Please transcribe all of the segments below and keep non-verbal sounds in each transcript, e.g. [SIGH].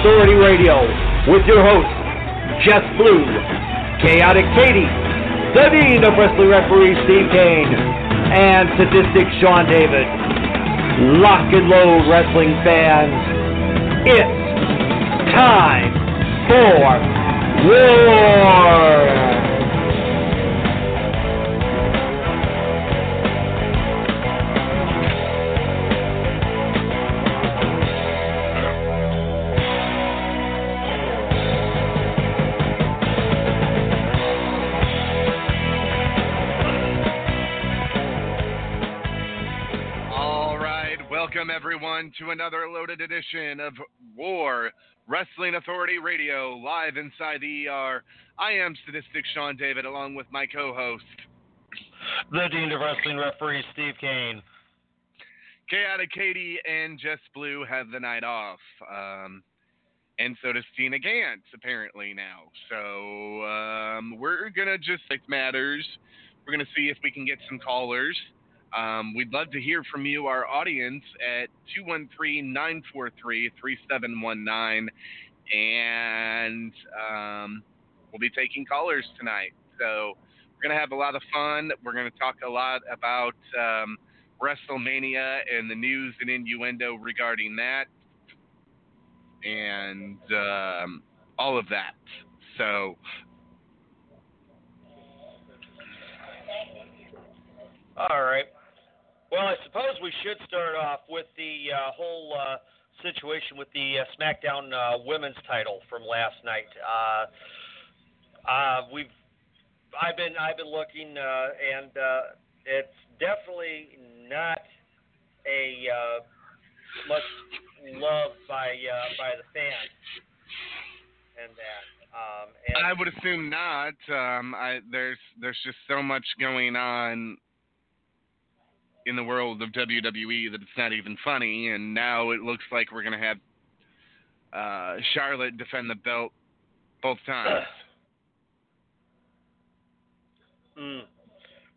Authority Radio with your host, Jeff Blue, Chaotic Katie, the Dean of Wrestling Referee Steve Kane, and Sadistic Sean David. Lock and load, wrestling fans. It's time for war. Everyone, to another loaded edition of War Wrestling Authority Radio, live inside the ER. I am Sadistic Sean David, along with my co host, the Dean of Wrestling Referee, Steve Kane. Chaotic Katie and Jess Blue have the night off. Um, and so does Tina Gantz, apparently, now. So um, we're going to just like matters. We're going to see if we can get some callers. Um, we'd love to hear from you, our audience, at 213 943 3719. And um, we'll be taking callers tonight. So we're going to have a lot of fun. We're going to talk a lot about um, WrestleMania and the news and innuendo regarding that and um, all of that. So All right. Well, I suppose we should start off with the uh, whole uh, situation with the uh, SmackDown uh, Women's Title from last night. Uh, uh, we've I've been I've been looking, and it's definitely not a much loved by by the fans, and that. Um, and I would assume not. Um, I, there's there's just so much going on in the world of WWE that it's not even funny, and now it looks like we're going to have uh, Charlotte defend the belt both times. [CLEARS THROAT] mm.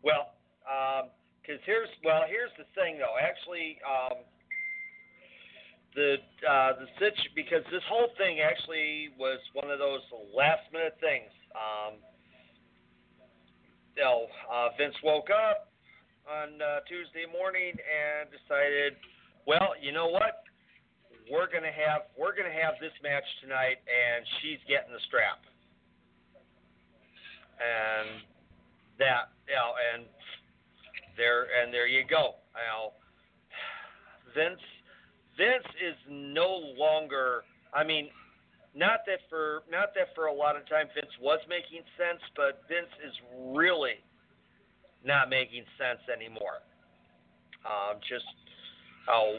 Well, because um, here's well, here's the thing though. Actually, um, the uh, the situ- because this whole thing actually was one of those last minute things. Um, you know, uh, Vince woke up, on uh, Tuesday morning and decided, well, you know what? We're gonna have we're gonna have this match tonight, and she's getting the strap. And that, you know, and there and there you go. Now, Vince Vince is no longer. I mean, not that for not that for a lot of time Vince was making sense, but Vince is really not making sense anymore. Um, just oh,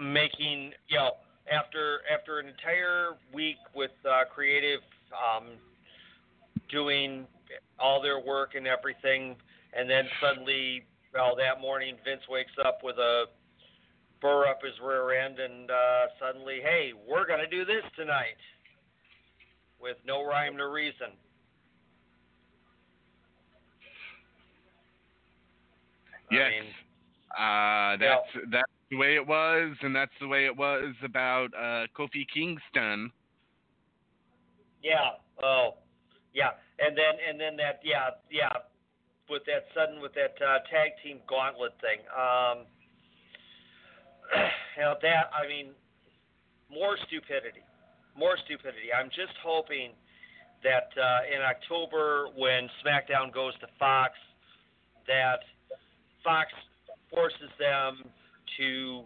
making you know after after an entire week with uh, creative um, doing all their work and everything, and then suddenly, well, that morning Vince wakes up with a burr up his rear end, and uh, suddenly, hey, we're gonna do this tonight with no rhyme or reason. Yes. I mean, Uh, that's that's the way it was, and that's the way it was about uh, Kofi Kingston. Yeah. Oh, yeah. And then and then that yeah yeah with that sudden with that uh, tag team gauntlet thing. Um, [CLEARS THROAT] you know that I mean more stupidity, more stupidity. I'm just hoping that uh, in October when SmackDown goes to Fox, that Fox forces them to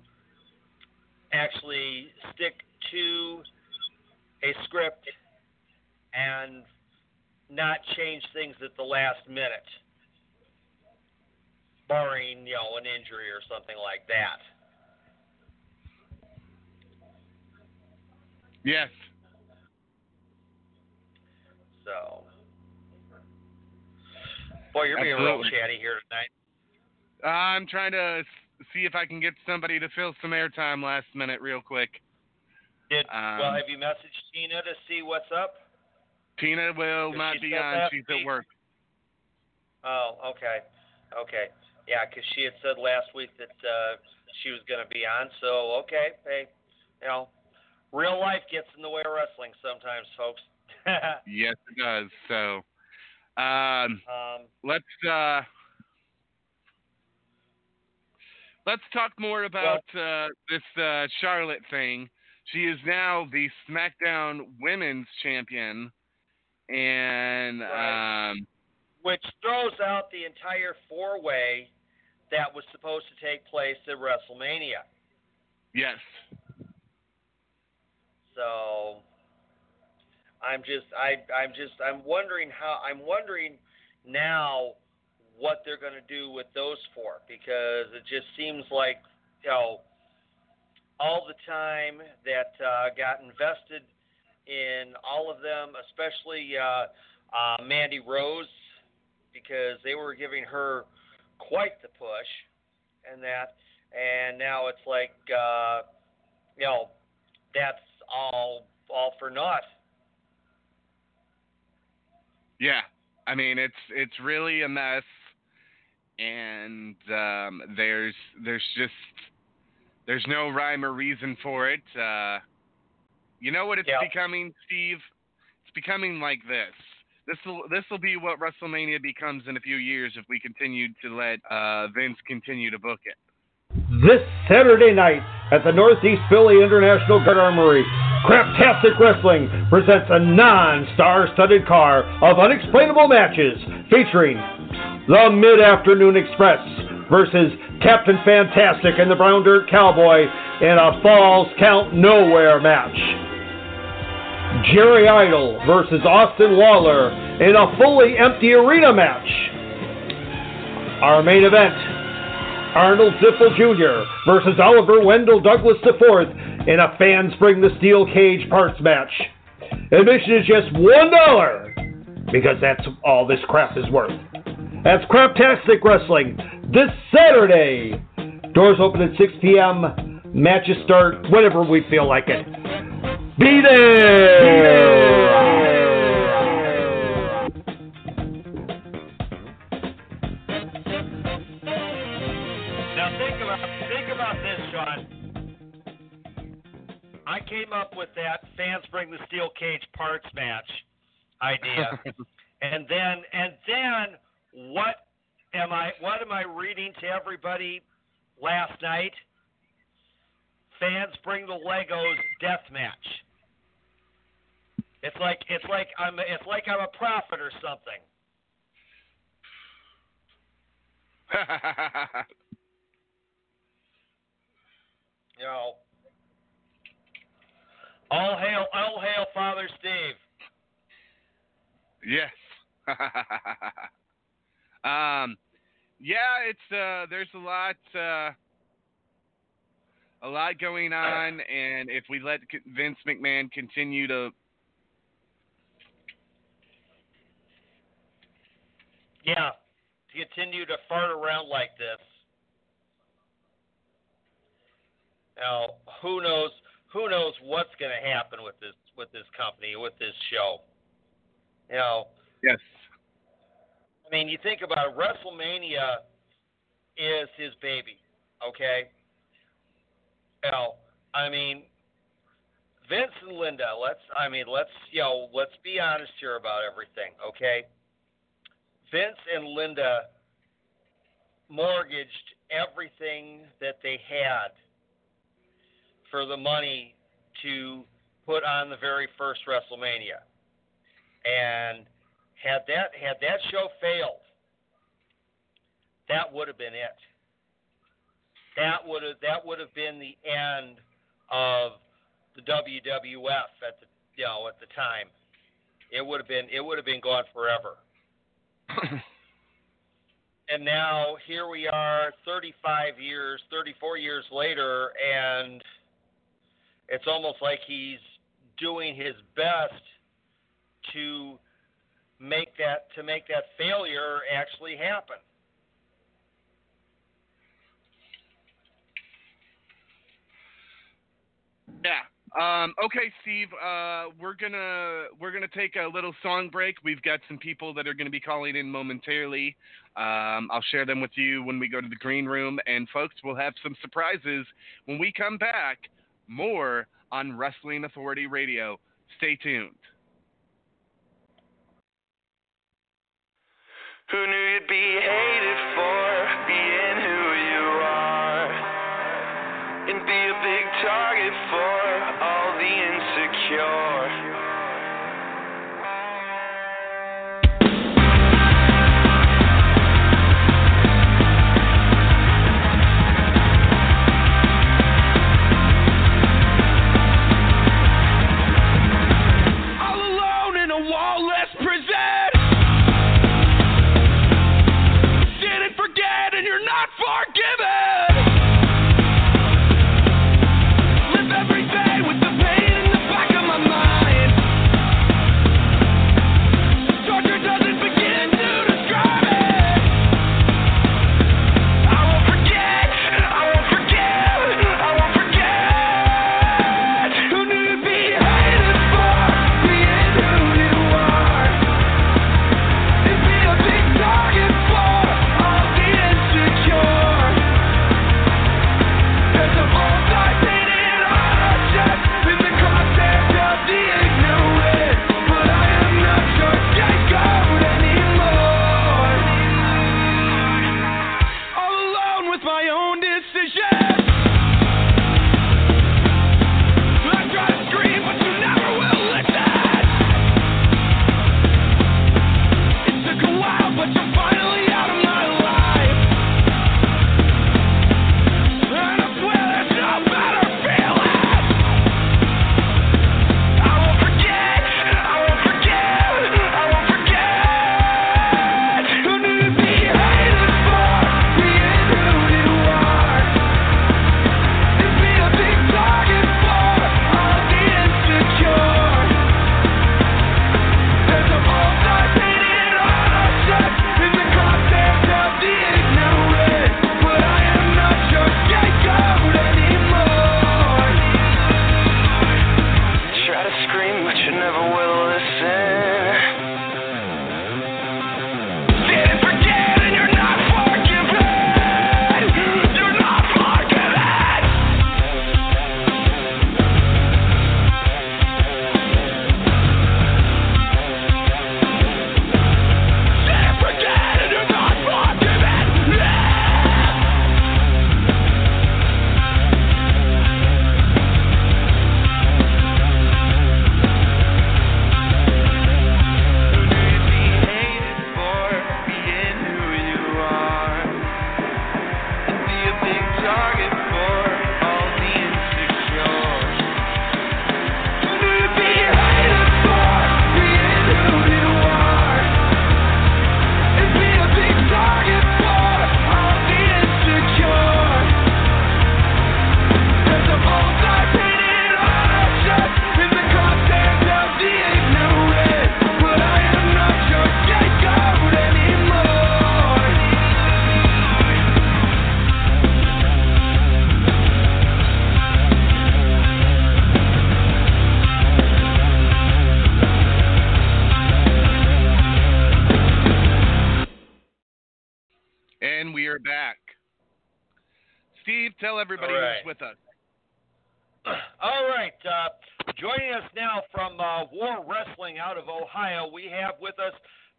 actually stick to a script and not change things at the last minute, barring you know an injury or something like that. Yes. So, boy, you're being real chatty here tonight. I'm trying to see if I can get somebody to fill some airtime last minute, real quick. Did Um, well? Have you messaged Tina to see what's up? Tina will not be on. She's week? at work. Oh, okay, okay, yeah, 'cause she had said last week that uh, she was going to be on. So okay, hey, you know, real life gets in the way of wrestling sometimes, folks. [LAUGHS] Yes, it does. So, um, um, let's uh, let's talk more about uh, this uh, Charlotte thing. She is now the SmackDown Women's Champion, and Right. um, which throws out the entire four-way that was supposed to take place at WrestleMania. yes, So I'm just I I'm just I'm wondering how I'm wondering now what they're going to do with those four because it just seems like you know all the time that uh, got invested in all of them, especially uh, uh, Mandy Rose, because they were giving her quite the push, and that, and now it's like uh, you know that's all all for naught. yeah. I mean, it's it's really a mess, and um, there's there's just there's no rhyme or reason for it. Uh, you know what it's Yeah. becoming, Steve? It's becoming like this. This will this will be what WrestleMania becomes in a few years if we continue to let uh, Vince continue to book it. This Saturday night at the Northeast Philly International Guard Armory, Craptastic Wrestling presents a non-star studded car of unexplainable matches featuring the Mid-Afternoon Express versus Captain Fantastic and the Brown Dirt Cowboy in a Falls Count Nowhere match. Jerry Idol versus Austin Waller in a fully empty arena match. Our main event, Arnold Ziffel Jr. versus Oliver Wendell Douglas IV in a Fans Bring the Steel Cage parts match. Admission is just $1 because that's all this crap is worth. That's Craptastic Wrestling this Saturday. Doors open at 6 p.m. Matches start whenever we feel like it. Be there! Now think about think about this, Sean. I came up with that fans bring the steel cage parts match idea, [LAUGHS] and then and then what am I what am I reading to everybody last night? Fans bring the Legos death match. It's like it's like I'm it's like I'm a prophet or something. [LAUGHS] You know. All hail, all hail, Father Steve. Yes. [LAUGHS] um, yeah, it's uh, there's a lot, uh, a lot going on, and if we let Vince McMahon continue to, Yeah, to continue to fart around like this. Now, who knows? Who knows what's going to happen with this with this company with this show? You know, yes, I mean, you think about it, WrestleMania is his baby. Okay. Now, I mean, Vince and Linda. Let's. I mean, let's. You know, let's be honest here about everything. Okay. Vince and Linda mortgaged everything that they had for the money to put on the very first WrestleMania. And had that had that show failed, that would have been it. That would have that would have been the end of the WWF at the you know at the time. It would have been it would have been gone forever. [COUGHS] and now here we are 35 years 34 years later and it's almost like he's doing his best to make that to make that failure actually happen Yeah. Um, okay, Steve. Uh, we're gonna we're gonna take a little song break. We've got some people that are gonna be calling in momentarily. Um, I'll share them with you when we go to the green room, and folks, we'll have some surprises when we come back. More on Wrestling Authority Radio. Stay tuned. Who knew you'd be hated for being who you are and be a big target for all the insecure?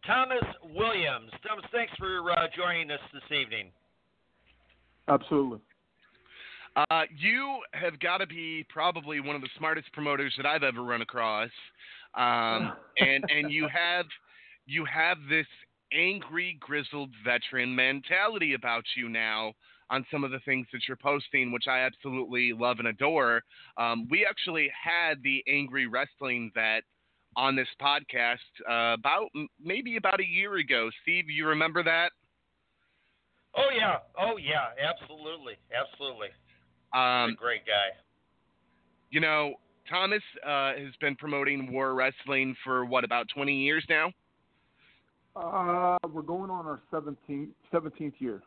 Thomas Williams. Thomas, thanks for uh, joining us this evening. Absolutely. Uh, you have got to be probably one of the smartest promoters that I've ever run across, um, [LAUGHS] and and you have you have this angry, grizzled veteran mentality about you now on some of the things that you're posting, which I absolutely love and adore. Um, we actually had the angry wrestling vet on this podcast uh, about maybe about a year ago. Steve, you remember that? Oh yeah. Oh yeah. Absolutely. Absolutely. Um, He's a great guy. you know, Thomas uh, has been promoting war wrestling for what about 20 years now? Uh, we're going on our 17th, 17th year.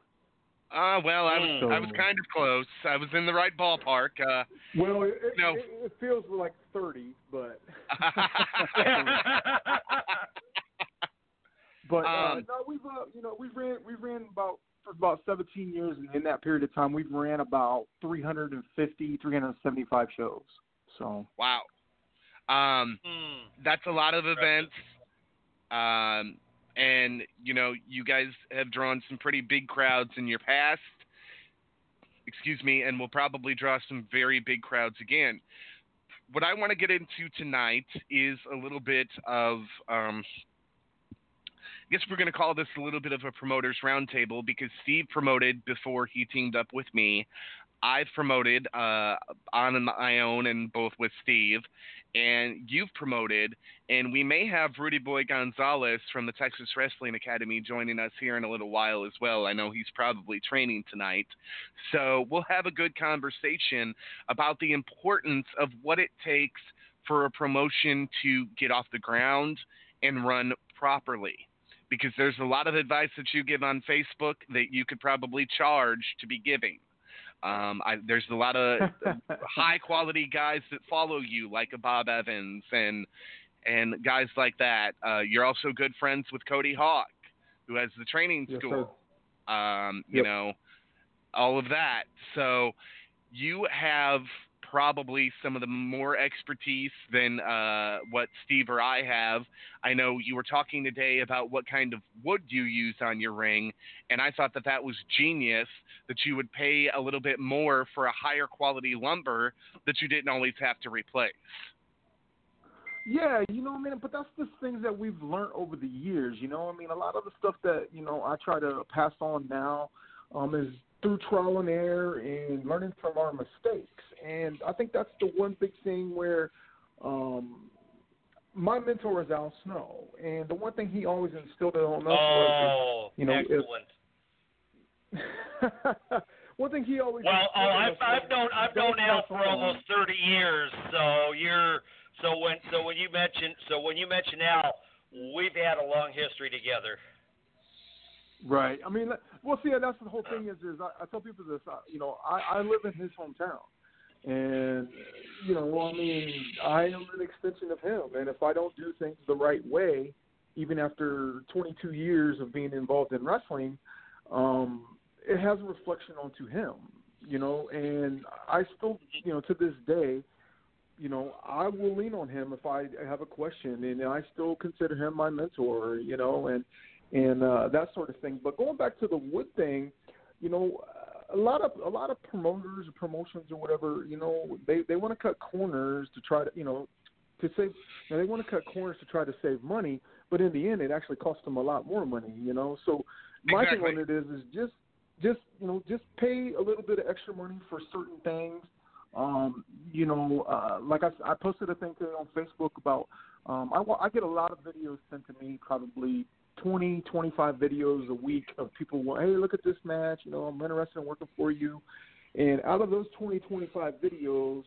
Uh, well, I was Mm. I was kind of close. I was in the right ballpark. Uh, Well, it, it, No. it, it feels like 30, but [LAUGHS] but uh, Um, no, we've uh, you know we ran we ran about for about 17 years, and in that period of time, we've ran about 350, 375 shows. So wow, um, Hmm. that's a lot of events. Um, and you know, you guys have drawn some pretty big crowds in your past. Excuse me, and will probably draw some very big crowds again. What I want to get into tonight is a little bit of, um, I guess we're going to call this a little bit of a promoters roundtable because Steve promoted before he teamed up with me. I've promoted uh, on my own and both with Steve, and you've promoted, and we may have Rudy Boy Gonzalez from the Texas Wrestling Academy joining us here in a little while as well. I know he's probably training tonight. So we'll have a good conversation about the importance of what it takes for a promotion to get off the ground and run properly. Because there's a lot of advice that you give on Facebook that you could probably charge to be giving. Um, I, there's a lot of [LAUGHS] high quality guys that follow you, like a Bob Evans and and guys like that. Uh, you're also good friends with Cody Hawk, who has the training Yes, school. Um, you Yep. know, all of that. So you have probably some of the more expertise than uh, what Steve or I have. I know you were talking today about what kind of wood you use on your ring, and I thought that that was genius that you would pay a little bit more for a higher quality lumber that you didn't always have to replace. Yeah, you know, I mean, but that's just things that we've learned over the years. You know, I mean, a lot of the stuff that you know I try to pass on now um, is through trial and error and learning from our mistakes. And I think that's the one big thing where um, my mentor is Al Snow, and the one thing he always instilled on us was, Oh, you know, if- excellent. [LAUGHS] one thing he always Well, oh, I've I've known I've known Al for almost thirty years. So you're so when so when you mention so when you mention Al, we've had a long history together. Right. I mean, well, see, that's the whole thing is, is I, I tell people this. I, you know, I, I live in his hometown, and you know, I mean, I am an extension of him, and if I don't do things the right way, even after 22 years of being involved in wrestling, um, it has a reflection onto him. You know, and I still, you know, to this day, you know, I will lean on him if I have a question, and I still consider him my mentor. You know, and and uh, that sort of thing. But going back to the wood thing, you know, a lot of a lot of promoters or promotions or whatever, you know, they they want to cut corners to try to, you know, to save. You know, they want to cut corners to try to save money, but in the end, it actually costs them a lot more money. You know, so my Exactly. thing on it is is just just you know just pay a little bit of extra money for certain things. Um, you know, uh, like I, I posted a thing today on Facebook about um, I, I get a lot of videos sent to me, probably 20, 25 videos a week of people, hey, look at this match. You know, I'm interested in working for you. And out of those 20, 25 videos,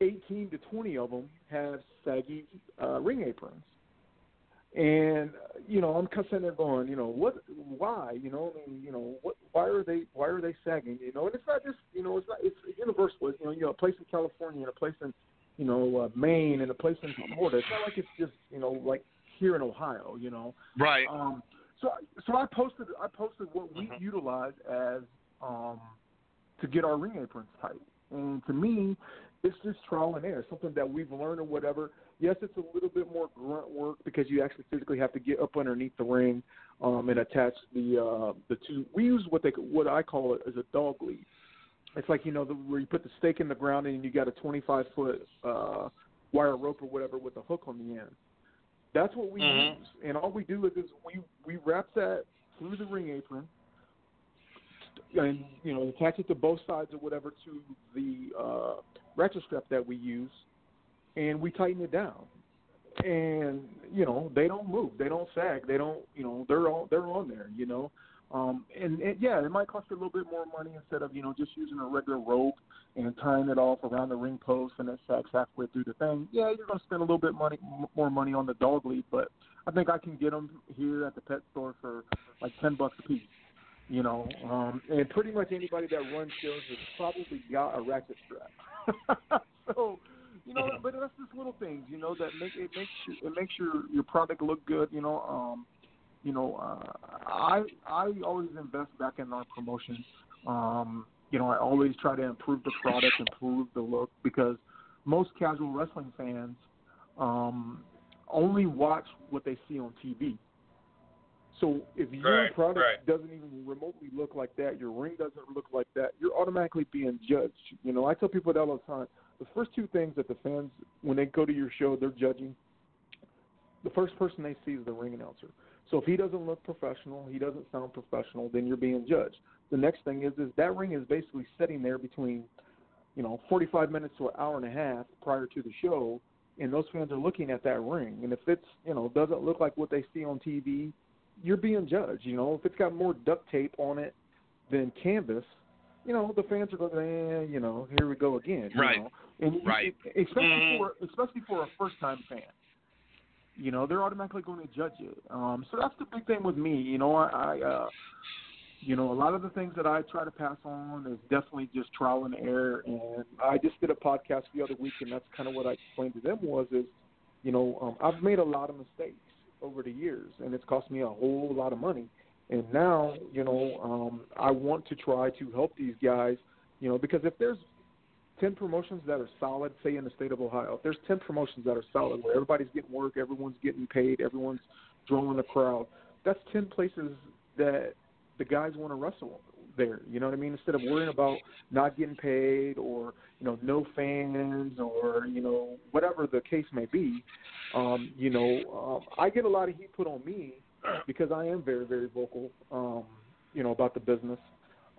18 to 20 of them have saggy uh, ring aprons. And you know, I'm kind of sitting there going, you know, what, why, you know, I mean, you know, what, why are they, why are they sagging? You know, and it's not just, you know, it's not, it's universal. You know, you know, a place in California and a place in, you know, uh, Maine and a place in Florida. It's not like it's just, you know, like here in Ohio. You know, Right. um, so, so I posted, I posted what we utilize as, um, to get our ring aprons tight. And to me, it's just trial and error, something that we've learned or whatever. Yes, it's a little bit more grunt work because you actually physically have to get up underneath the ring um, and attach the uh, the two. We use what they what I call it as a dog lead. It's like you know the, where you put the stake in the ground and you got a 25 foot uh, wire rope or whatever with a hook on the end. That's what we Mhm. use, and all we do is, is we we wrap that through the ring apron, and you know attach it to both sides or whatever to the uh, ratchet strap that we use, and we tighten it down. And you know they don't move, they don't sag, they don't you know they're all they're on there, you know. Um, and, and yeah, it might cost you a little bit more money instead of you know just using a regular rope and tying it off around the ring post and it sags halfway through the thing. Yeah, you're going to spend a little bit money more money on the dog lead, but I think I can get them here at the pet store for like ten bucks a piece. You know, um, and pretty much anybody that runs shows has probably got a ratchet strap. [LAUGHS] so, you know, [LAUGHS] but that's just little things, you know, that make it makes you, it makes your your product look good. You know, um, you know, uh, I I always invest back in our promotion. Um, you know, I always try to improve the product, improve the look, because most casual wrestling fans um, only watch what they see on TV. So if your Right, product right. doesn't even remotely look like that, your ring doesn't look like that, you're automatically being judged. You know, I tell people that all the time. The first two things that the fans, when they go to your show, they're judging. The first person they see is the ring announcer. So if he doesn't look professional, he doesn't sound professional, then you're being judged. The next thing is is that ring is basically sitting there between, you know, 45 minutes to an hour and a half prior to the show, and those fans are looking at that ring. And if it's, you know, doesn't look like what they see on TV, you're being judged. You know, if it's got more duct tape on it than canvas, you know, the fans are going, eh, you know, here we go again. you Right. know. And Right. especially Mhm. for especially for a first time fan you know they're automatically going to judge it. Um so that's the big thing with me you know i, I uh you know a lot of the things that i try to pass on is definitely just trial and error. And i just did a podcast the other week and that's kind of what i explained to them was is you know um i've made a lot of mistakes over the years and it's cost me a whole lot of money. And now you know um i want to try to help these guys you know because if there's 10 promotions that are solid, say in the state of Ohio, if there's 10 promotions that are solid where everybody's getting work, everyone's getting paid, everyone's drawing a crowd, that's 10 places that the guys want to wrestle there. You know what I mean? Instead of worrying about not getting paid or, you know, no fans or, you know, whatever the case may be, um, you know, um, I get a lot of heat put on me because I am very, very vocal, um, you know, about the business.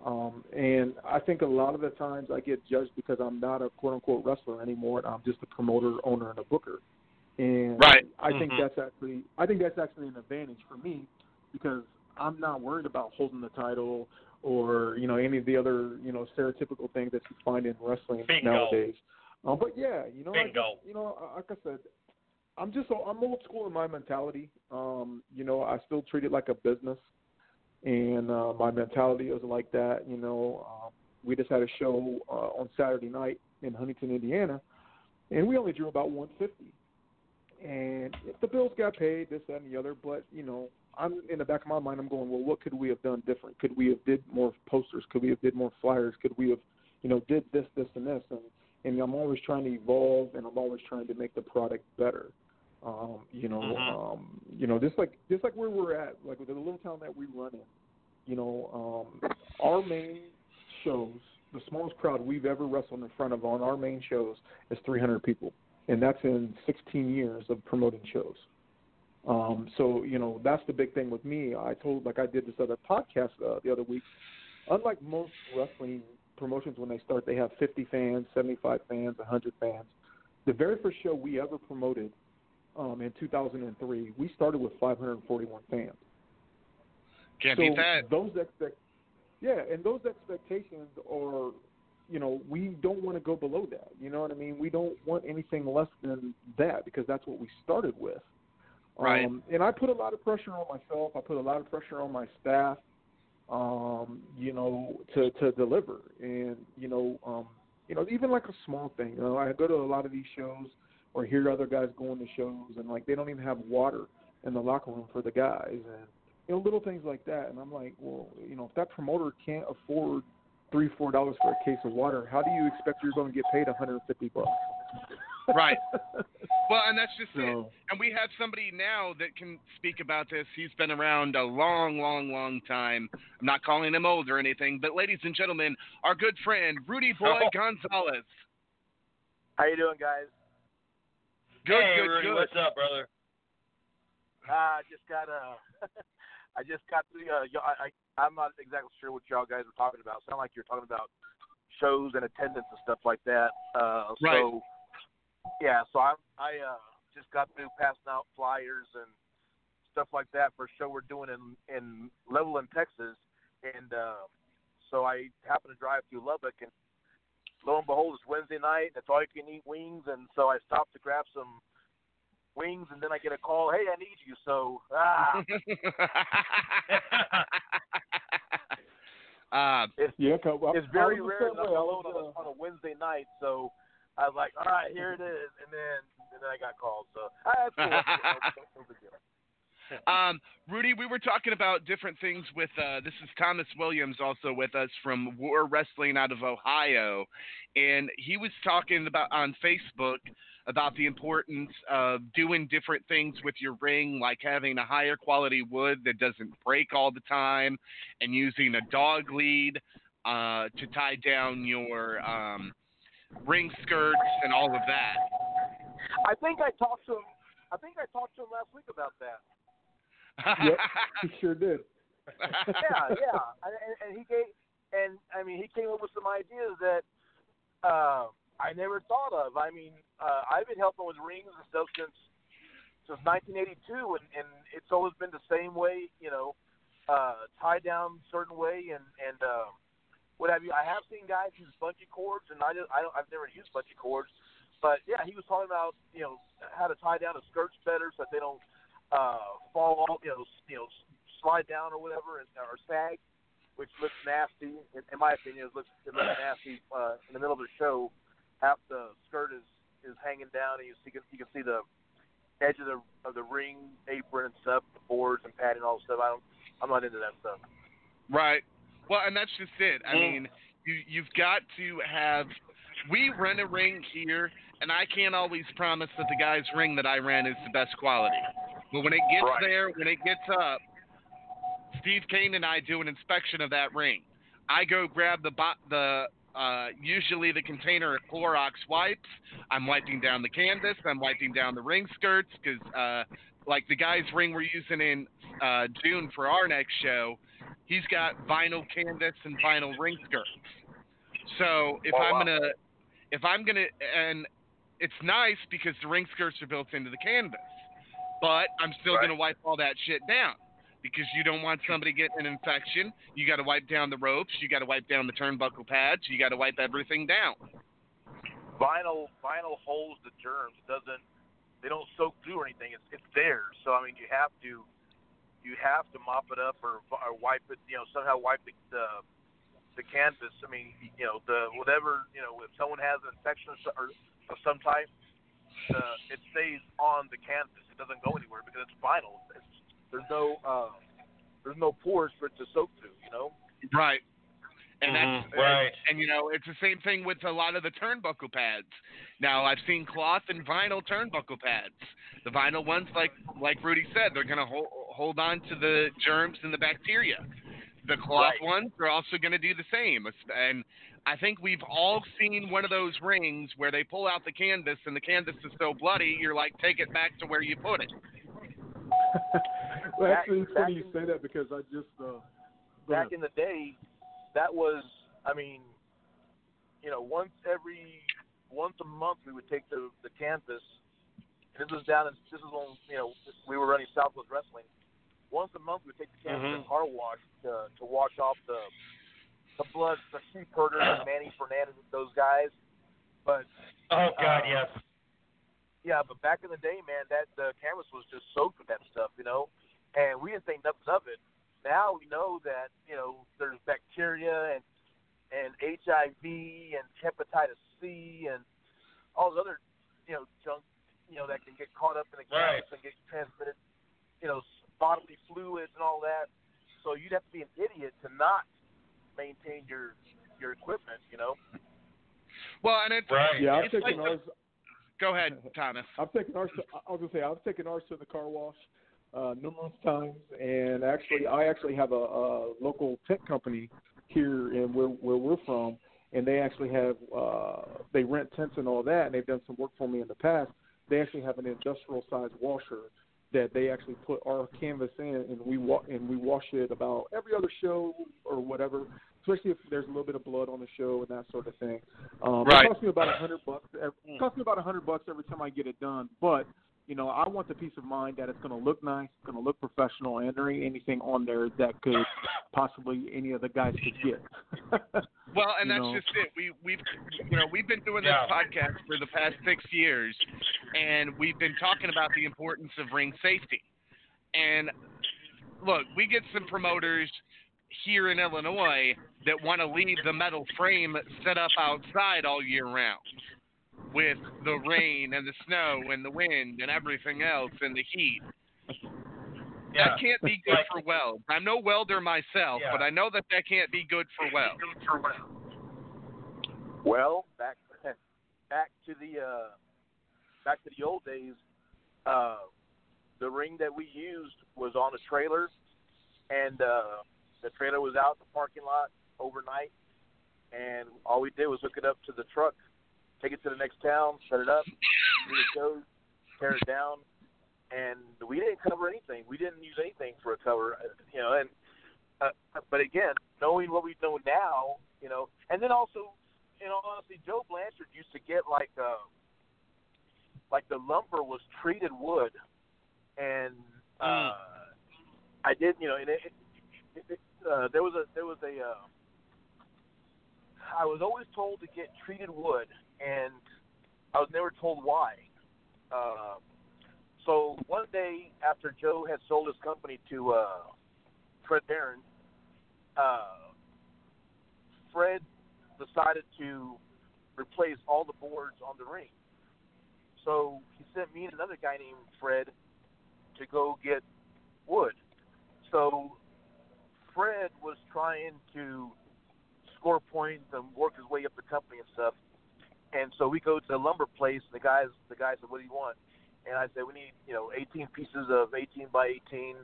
Um, and I think a lot of the times I get judged because I'm not a quote unquote wrestler anymore. I'm just a promoter, owner, and a booker. And Right. I think Mhm. that's actually I think that's actually an advantage for me because I'm not worried about holding the title or you know any of the other you know stereotypical things that you find in wrestling Bingo. nowadays. Um, but yeah, you know, I Bingo. just, you know, like I said, I'm just I'm old school in my mentality. Um, you know, I still treat it like a business and uh, my mentality was like that. You know, um, we just had a show uh, on Saturday night in Huntington, Indiana, and we only drew about 150. And the bills got paid, this, that, and the other. But you know, I'm in the back of my mind, I'm going, well, what could we have done different? Could we have did more posters? Could we have did more flyers? Could we have, you know, did this, this, and this? And and I'm always trying to evolve, and I'm always trying to make the product better. Um, you know, Mhm. um, you know, just like just like where we're at, like with the little town that we run in. You know, um, our main shows, the smallest crowd we've ever wrestled in front of on our main shows is 300 people, and that's in 16 years of promoting shows. Um, so you know, that's the big thing with me. I told, like I did this other podcast uh, the other week. Unlike most wrestling promotions, when they start, they have 50 fans, 75 fans, 100 fans. The very first show we ever promoted um, in 2003, we started with 541 fans. Can't so beat that. Those expect, yeah, and those expectations are, you know, we don't want to go below that. You know what I mean? We don't want anything less than that because that's what we started with. Right. Um, and I put a lot of pressure on myself. I put a lot of pressure on my staff. Um, you know, to to deliver, and you know, um, you know, even like a small thing. You know, I go to a lot of these shows or hear other guys going to shows, and like they don't even have water in the locker room for the guys, and you know, little things like that. And I'm like, well, you know, if that promoter can't afford three four dollars for a case of water, how do you expect you're going to get paid 150 bucks? Right. [LAUGHS] Well, and that's just it. And we have somebody now that can speak about this. He's been around a long, long, long time. I'm not calling him old or anything, but ladies and gentlemen, our good friend Rudy Boy Oh. Gonzalez. How you doing, guys? Good, hey, good, Rudy, good. what's up, brother? Uh, I just got uh, [LAUGHS] I just got the. Uh, y- I, I I'm not exactly sure what y'all guys were talking about. Sound like you're talking about shows and attendance and stuff like that. Uh, Right. So yeah, so I I uh, just got through passing out flyers and stuff like that for a show we're doing in in Levelland, Texas, and uh, so I happened to drive through Lubbock and. Lo and behold, it's Wednesday night. That's all you can eat wings, and so I stopped to grab some wings, and then I get a call. Hey, I need you. So ah, [LAUGHS] uh, it's Yeah, 'cause I- it's very rare that I'm way. I alone on a, uh, on a Wednesday night. So I was like, all right, here it is, and then and then I got called. So ah, that's cool. [LAUGHS] um, Rudy, we were talking about different things with. Uh, this is Thomas Williams, also with us from War Wrestling out of Ohio, and he was talking about on Facebook about the importance of doing different things with your ring, like having a higher quality wood that doesn't break all the time, and using a dog lead uh, to tie down your um, ring skirts and all of that. I think I talked to him. I think I talked to him last week about that. Yep, [LAUGHS] he sure did. yeah, [LAUGHS] yeah. And, and, and he gave, and I mean, he came up with some ideas that uh, I never thought of. I mean, uh, I've been helping with rings and stuff since since 1982, and, and it's always been the same way. You know, uh, tied down a certain way, and and uh, what have you. I have seen guys use bungee cords, and I just I don't I've never used bungee cords, but yeah, he was talking about you know how to tie down the skirts better so that they don't uh, fall off, you know, you know, slide down or whatever, and, or sag, which looks nasty. In, in my opinion, it looks it looks nasty uh, in the middle of the show. Half the skirt is is hanging down, and you see you can see the edge of the of the ring apron and stuff, the boards and padding, all stuff. I don't, I'm not into that stuff. Right. Well, and that's just it. I Mm. mean, you you've got to have. We rent a ring here, and I can't always promise that the guy's ring that I ran is the best quality. But when it gets Right. there, when it gets up, Steve Kane and I do an inspection of that ring. I go grab the bo- the uh, usually the container of Clorox wipes. I'm wiping down the canvas. I'm wiping down the ring skirts because, uh, like the guy's ring we're using in uh, June for our next show, he's got vinyl canvas and vinyl ring skirts. So if Oh, I'm wow. gonna, if I'm gonna, and it's nice because the ring skirts are built into the canvas, but I'm still Right. gonna wipe all that shit down because you don't want somebody getting an infection. You got to wipe down the ropes. You got to wipe down the turnbuckle pads. You got to wipe everything down. Vinyl vinyl holds the germs. It doesn't they don't soak through or anything. It's it's there. So I mean, you have to you have to mop it up or, or wipe it. You know, somehow wipe the, the the canvas. I mean, you know, the whatever. You know, if someone has an infection or, or of some type, uh, it stays on the canvas. It doesn't go anywhere because it's vinyl. It's, there's no uh, there's no pores for it to soak through. You know. Right. And that's Mhm, right. And, and, you know, it's the same thing with a lot of the turnbuckle pads. Now, I've seen cloth and vinyl turnbuckle pads. The vinyl ones, like like Rudy said, they're going to hold hold on to the germs and the bacteria. The cloth Right. ones are also going to do the same. And I think we've all seen one of those rings where they pull out the canvas and the canvas is so bloody, you're like, take it back to where you put it. [LAUGHS] well, actually, it's funny you say that because I just uh, back ahead. in the day, that was, I mean, you know, once every once a month we would take the the canvas. This was down in this is when you know we were running Southwest Wrestling. Once a month we take the canvas Mhm. and car wash to to wash off the the blood, the Sheepherders and Manny Fernandez and those guys. But Oh God, Uh, yes. yeah, but back in the day, man, that the canvas was just soaked with that stuff, you know, and we didn't think nothing of it. Now we know that you know there's bacteria and and HIV and hepatitis C and all the other you know junk you know that can get caught up in the Right. canvas and get transmitted, you know, bodily fluids and all that. So you'd have to be an idiot to not maintain your your equipment. You know. Well, and it's Right. Yeah, I've It's taken like ours. Go ahead, [LAUGHS] Thomas. I've taken ours. To, I was gonna say I've taken ours to the car wash uh, numerous times, and actually, I actually have a, a local tent company here in where where we're from, and they actually have uh, they rent tents and all that, and they've done some work for me in the past. They actually have an industrial sized washer that they actually put our canvas in, and we wa- and we wash it about every other show or whatever. Especially if there's a little bit of blood on the show and that sort of thing. Um, Right. It costs me about a hundred bucks. ev- It costs me about a hundred bucks every time I get it done. But you know, I want the peace of mind that it's going to look nice, it's going to look professional, and there ain't anything on there that could possibly any of the guys could get. [LAUGHS] Well, and that's know. just it. We we've you know we've been doing this Yeah. podcast for the past six years, and we've been talking about the importance of ring safety. And look, we get some promoters here in Illinois that want to leave the metal frame set up outside all year round, with the rain and the snow and the wind and everything else and the heat. Yeah. That can't be good Like- for weld. I'm no welder myself, Yeah. but I know that that can't be good for weld. Well, back [LAUGHS] back to the uh, back to the old days. Uh, the ring that we used was on a trailer, and uh, the trailer was out in the parking lot overnight. And all we did was hook it up to the truck, take it to the next town, set it up, do the shows, tear it down, and we didn't cover anything. We didn't use anything for a cover, uh, you know. And uh, but again, knowing what we know now, you know, and then also you know, honestly, Joe Blanchard used to get like uh like the lumber was treated wood, and uh, I did, you know, and it, it, it, uh, there was a there was a uh, I was always told to get treated wood, and I was never told why. Uh, so one day after Joe had sold his company to uh, Fred Behrend, uh, Fred decided to replace all the boards on the ring. So he sent me and another guy named Fred to go get wood. So Fred was trying to score points and work his way up the company and stuff. And so we go to the lumber place. And the guys, the guy said, "What do you want?" And I said, "We need, you know, 18 pieces of 18 by 18.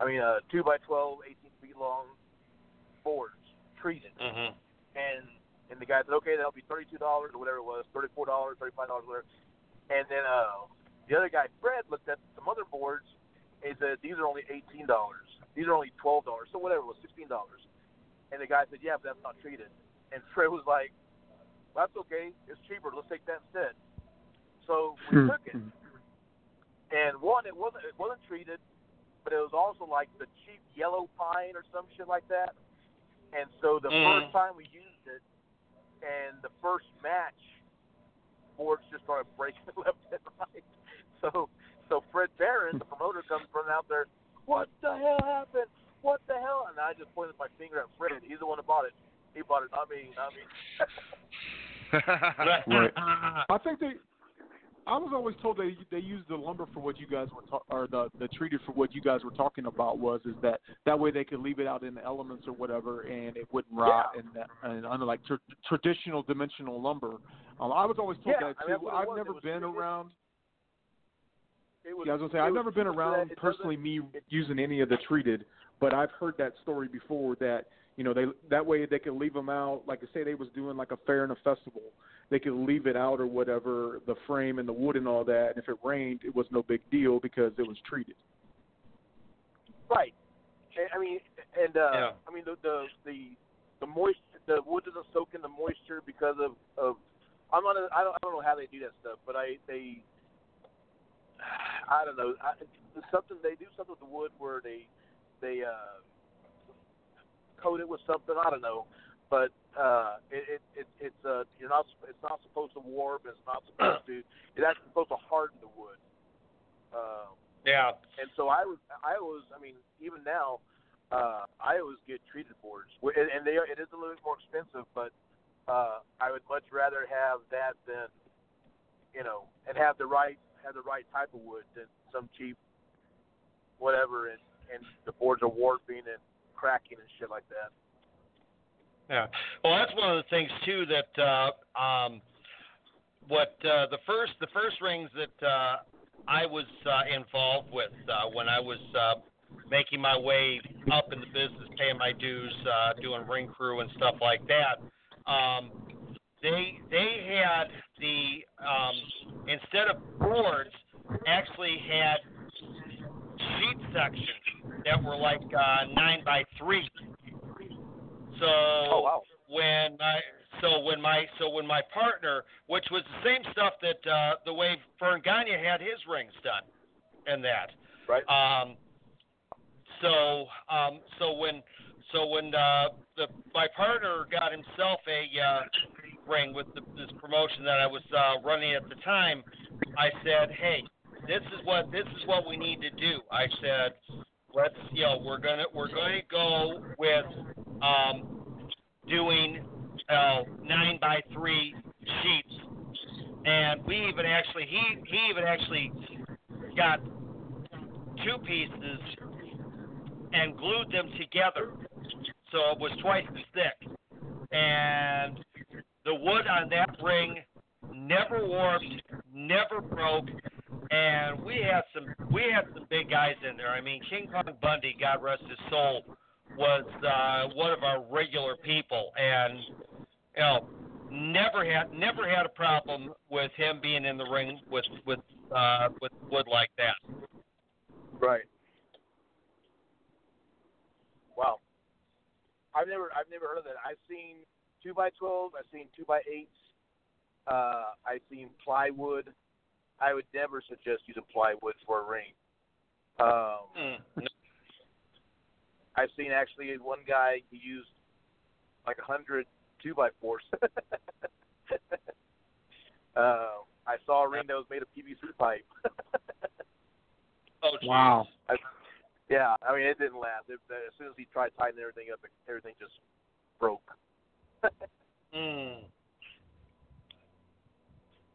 I mean, uh, two by 12, 18 feet long boards, treated." Mm-hmm. and and the guy said, okay, that'll be thirty two dollars or whatever it was, thirty four dollars, thirty five dollars, whatever. And then uh, the other guy, Fred, looked at some other boards and he said, these are only eighteen dollars. These are only twelve dollars. So whatever it was, sixteen dollars. And the guy said, yeah, but that's not treated. And Fred was like, that's okay, it's cheaper. Let's take that instead. So we took it. And one, it wasn't it wasn't treated, but it was also like the cheap yellow pine or some shit like that. And so the Mm. first time we used it, and the first match, boards just started breaking [LAUGHS] left and right. So, so Fred Behrend, the promoter, comes running out there. What the hell happened? What the hell? And I just pointed my finger at Fred. He's the one who bought it. He bought it, not me, not me. Right. [LAUGHS] I think they. I was always told they they used the lumber for what you guys were ta- or the the treated for what you guys were talking about was is that that way they could leave it out in the elements or whatever and it wouldn't rot and that, and unlike tr- traditional dimensional lumber. Um, I was always told Yeah, that I mean, too. that's what it I've was. never It was been treated. around. It was, Yeah, I was gonna say I've was never been around personally me using any of the treated, but I've heard that story before that you know they that way they could leave them out like I say they was doing like a fair and a festival they could leave it out or whatever the frame and the wood and all that and if it rained it was no big deal because it was treated. Right. I mean, and uh, Yeah. I mean the the the the moist the wood doesn't soak in the moisture because of of I'm not a, I don't I don't know how they do that stuff, but I they [SIGHS] I don't know I, something they do something with the wood where they they uh coat it with something I don't know, but uh it it, it it's uh you're not it's not supposed to warp it's not supposed to it's actually supposed to harden the wood. Um, Yeah. and so I was, I was, I mean, even now, uh, I always get treated boards, and, and they are, it is a little bit more expensive, but uh, I would much rather have that than, you know, and have the right, have the right type of wood than some cheap, whatever, and and the boards are warping and cracking and shit like that. Yeah. Well, that's one of the things too that uh, um, what uh, the first the first rings that uh, I was uh, involved with uh, when I was uh, making my way up in the business, paying my dues, uh, doing ring crew and stuff like that. Um, they they had the um, instead of boards, actually had sheet sections that were like uh, nine by three. So Oh wow. when my so when my so when my partner, which was the same stuff that uh, the way Verne Gagne had his rings done, and that. Right. Um, so um, so when so when uh, the my partner got himself a uh, ring with the, this promotion that I was uh, running at the time, I said, hey, this is what this is what we need to do. I said, let's you know we're gonna we're to go with um, doing uh, nine by three sheets, and we even actually he he even actually got two pieces and glued them together, so it was twice as thick, and the wood on that ring never warped, never broke, and we had some we had some big guys in there. I mean, King Kong Bundy, God rest his soul, was uh, one of our regular people, and you know, never had never had a problem with him being in the ring with with uh, with wood like that. Right. Wow. I've never I've never heard of that. I've seen two by twelve. I've seen two by eights. Uh, I've seen plywood. I would never suggest using plywood for a ring. Um, Mm. I've seen actually one guy he used like a hundred two by fours. uh, [LAUGHS] I saw a ring that was made of PVC pipe. Oh, geez. Wow. I, yeah, I mean it didn't last. It, as soon as he tried tightening everything up, everything just broke. [LAUGHS] Mm.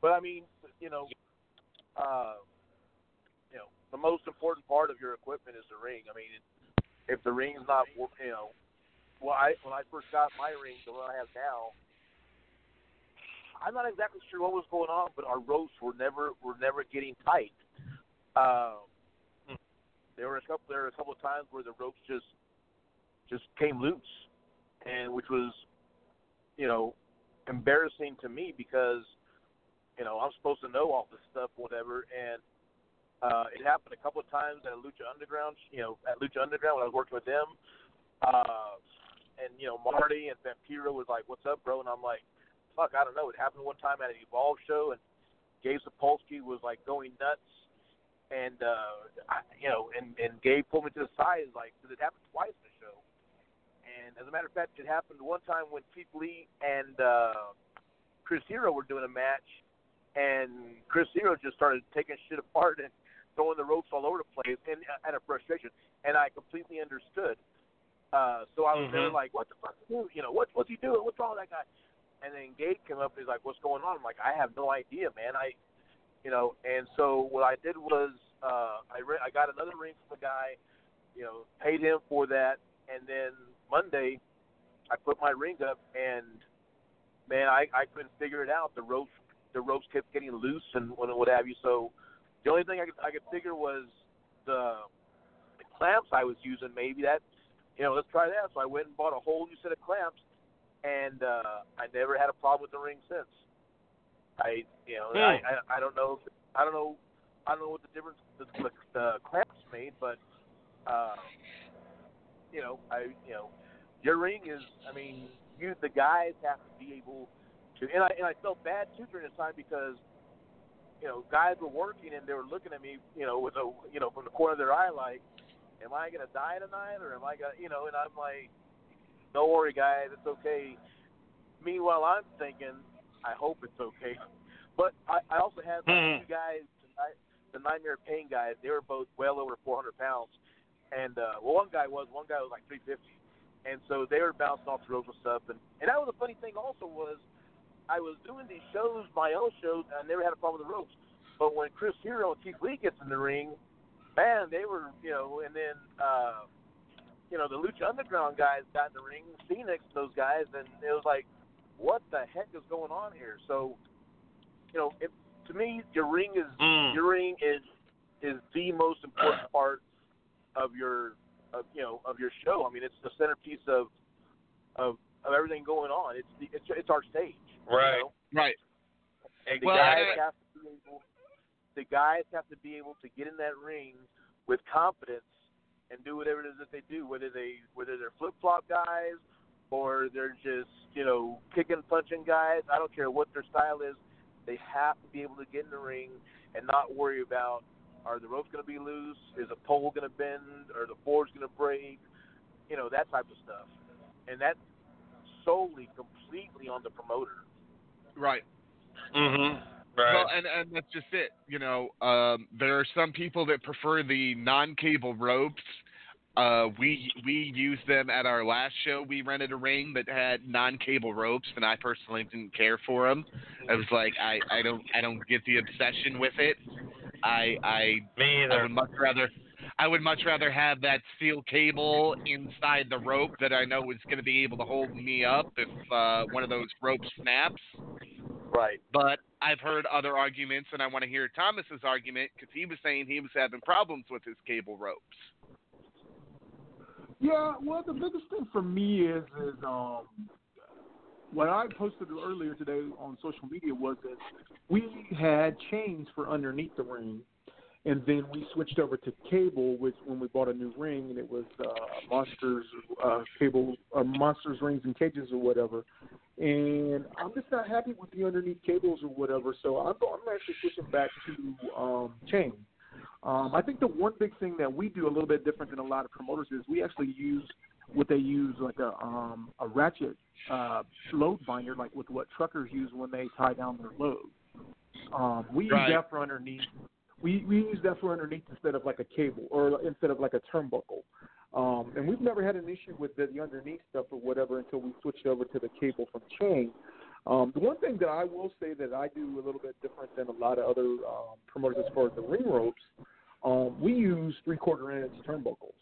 But I mean, you know, uh, you know, the most important part of your equipment is the ring. I mean, if the ring's not, you know, well, I when I first got my ring, the one I have now, I'm not exactly sure what was going on, but our ropes were never were never getting tight. Um, there were a couple there were a couple of times where the ropes just just came loose, and which was, you know, embarrassing to me because you know, I'm supposed to know all this stuff, whatever. And uh, it happened a couple of times at Lucha Underground, you know, at Lucha Underground when I was working with them. Uh, and, you know, Marty and Vampiro was like, what's up, bro? And I'm like, fuck, I don't know. It happened one time at an Evolve show, and Gabe Sapolsky was like going nuts. And, uh, you know, and, and Gabe pulled me to the side, like, because it happened twice in the show. And as a matter of fact, it happened one time when Keith Lee and uh, Chris Hero were doing a match, and Chris Hero just started taking shit apart and throwing the ropes all over the place, and out of frustration. And I completely understood. Uh, so I was there Mhm. like, what the fuck, dude? You know, what, what's he doing? What's wrong with that guy? And then Gabe came up and he's like, what's going on? I'm like, I have no idea, man. I, you know, and so what I did was uh, I re- I got another ring from the guy, you know, paid him for that, and then Monday I put my ring up and man, I I couldn't figure it out. The ropes the ropes kept getting loose and what have you. So the only thing I could I could figure was the, the clamps I was using. Maybe that you know let's try that. So I went and bought a whole new set of clamps, and uh, I never had a problem with the ring since. I you know I, I I don't know I don't know I don't know what the difference the, the, the clamps made, but uh, you know I you know your ring is I mean you the guys have to be able to and I and I felt bad too during this time because you know guys were working and they were looking at me you know with a you know from the corner of their eye like am I gonna die tonight or am I gonna you know and I'm like don't worry guys it's okay meanwhile I'm thinking I hope it's okay [LAUGHS] but I, I also had my Hmm. two guys tonight the Nightmare Pain guys they were both well over 400 pounds and uh well one guy was one guy was like 350 and so they were bouncing off the ropes and stuff. And and that was a funny thing also was I was doing these shows, my own shows, and I never had a problem with the ropes. But when Chris Hero and Keith Lee gets in the ring, man, they were you know. And then uh, you know, the Lucha Underground guys got in the ring, Fenix, those guys, and it was like, what the heck is going on here? So, you know, it, to me, your ring is Mm. your ring is is the most important [CLEARS THROAT] part of your, of, you know, of your show. I mean, it's the centerpiece of of of everything going on. It's the it's it's our stage. You Right. know? Right. And the Well, guys I- have to be able, the guys have to be able to get in that ring with confidence and do whatever it is that they do, whether they whether they're flip flop guys or they're just you know kicking punching guys. I don't care what their style is. They have to be able to get in the ring and not worry about are the ropes going to be loose, is a pole going to bend, or the board's going to break, you know that type of stuff, and that's solely completely on the promoter. Right. Mm-hmm. Right. Well, and and that's just it. You know, um, there are some people that prefer the non-cable ropes. Uh, we we used them at our last show. We rented a ring that had non-cable ropes, and I personally didn't care for them. I was like, I, I don't I don't get the obsession with it. I I Me I would much rather I would much rather have that steel cable inside the rope that I know is going to be able to hold me up if uh, one of those ropes snaps. Right. But I've heard other arguments, and I want to hear Thomas's argument because he was saying he was having problems with his cable ropes. Yeah, well, the biggest thing for me is is um what I posted earlier today on social media was that we had chains for underneath the ring, and then we switched over to cable, which when we bought a new ring, and it was uh, monsters uh, cable, uh, monsters rings and cages or whatever. And I'm just not happy with the underneath cables or whatever, so I'm I'm actually switching back to um, chain. Um, I think the one big thing that we do a little bit different than a lot of promoters is we actually use what they use like a um, a ratchet uh, load binder, like with what truckers use when they tie down their load. Um, we Right. use that for underneath. We we use that for underneath instead of like a cable or instead of like a turnbuckle. Um, and we've never had an issue with the, the underneath stuff or whatever until we switched over to the cable from chain. Um, the one thing that I will say that I do a little bit different than a lot of other um, promoters as far as the ring ropes, um, we use three quarter inch turnbuckles.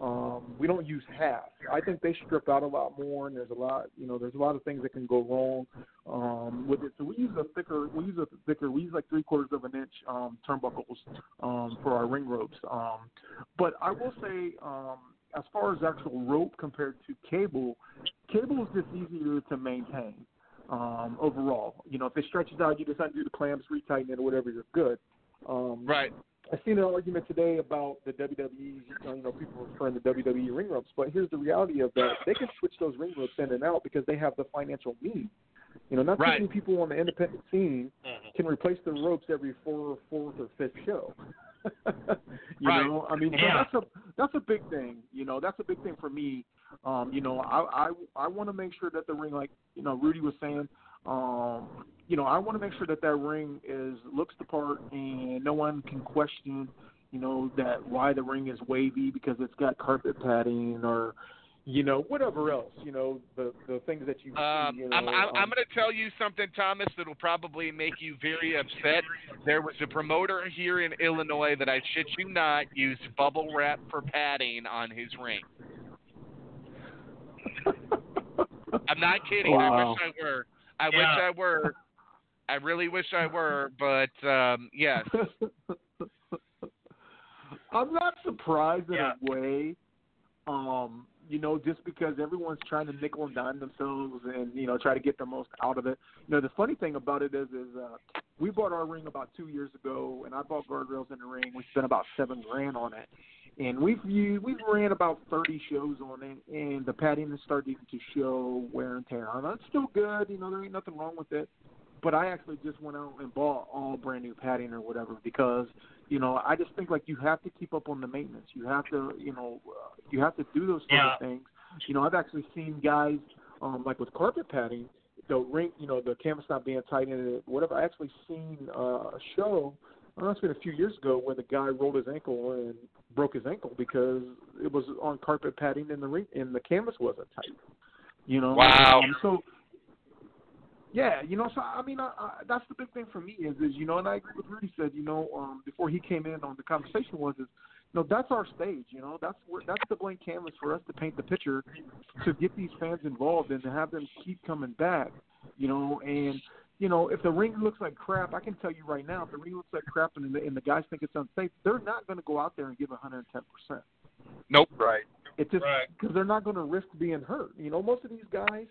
Um, we don't use half. I think they strip out a lot more, and there's a lot, you know, there's a lot of things that can go wrong um, with it. So we use a thicker, we use a thicker, we use like three quarters of an inch um, turnbuckles um, for our ring ropes. Um, but I will say, um, as far as actual rope compared to cable, cable is just easier to maintain um, overall. You know, if it stretches out, you just undo the clamps, retighten it, or whatever, you're good. Um, Right. I seen an argument today about the WWE. You know, people referring to WWE ring ropes, but here's the reality of that: they can switch those ring ropes in and out because they have the financial means. You know, not too Right. many people on the independent scene Mhm. can replace the ropes every four, fourth, or fifth show. [LAUGHS] you Right. know, I mean, so that's a that's a big thing. You know, that's a big thing for me. Um, you know, I I I want to make sure that the ring, like you know, Rudy was saying, um, you know, I want to make sure that that ring is looks the part, and no one can question, you know, that why the ring is wavy because it's got carpet padding or, you know, whatever else. You know, the the things that you. Um, see, you know, I'm, I'm, I'm um, going to tell you something, Thomas, that'll probably make you very upset. There was a promoter here in Illinois that I shit you not used bubble wrap for padding on his ring. [LAUGHS] I'm not kidding. I Wow. wish I were. I wish I were. I really wish I were, but um, yes. [LAUGHS] I'm not surprised in Yeah. a way. Um, you know, just because everyone's trying to nickel and dime themselves and you know try to get the most out of it. You know, the funny thing about it is, is uh, we bought our ring about two years ago, and I bought guardrails in the ring. We spent about seven grand on it, and we've used, we've ran about thirty shows on it, and the padding is starting to show wear and tear. And that's still good. You know, there ain't nothing wrong with it. But I actually just went out and bought all brand new padding or whatever because you know I just think like you have to keep up on the maintenance. You have to you know uh, you have to do those sort Yeah. of things. You know I've actually seen guys um like with carpet padding, the ring you know the canvas not being tight in it whatever. I actually seen uh, a show. Uh, it's been a few years ago where the guy rolled his ankle and broke his ankle because it was on carpet padding and the ring and the canvas wasn't tight. You know. Wow. Um, so yeah, you know, so I mean, I, I, that's the big thing for me is, is you know, and I agree with Rudy said, you know, um, before he came in on the conversation was, is no, that's our stage. You know, that's where that's the blank canvas for us to paint the picture, to get these fans involved and to have them keep coming back. You know, and you know if the ring looks like crap, I can tell you right now, if the ring looks like crap and the, and the guys think it's unsafe, they're not going to go out there and give 110 percent. Nope. Right. It's just Right. because they're not going to risk being hurt. You know, most of these guys,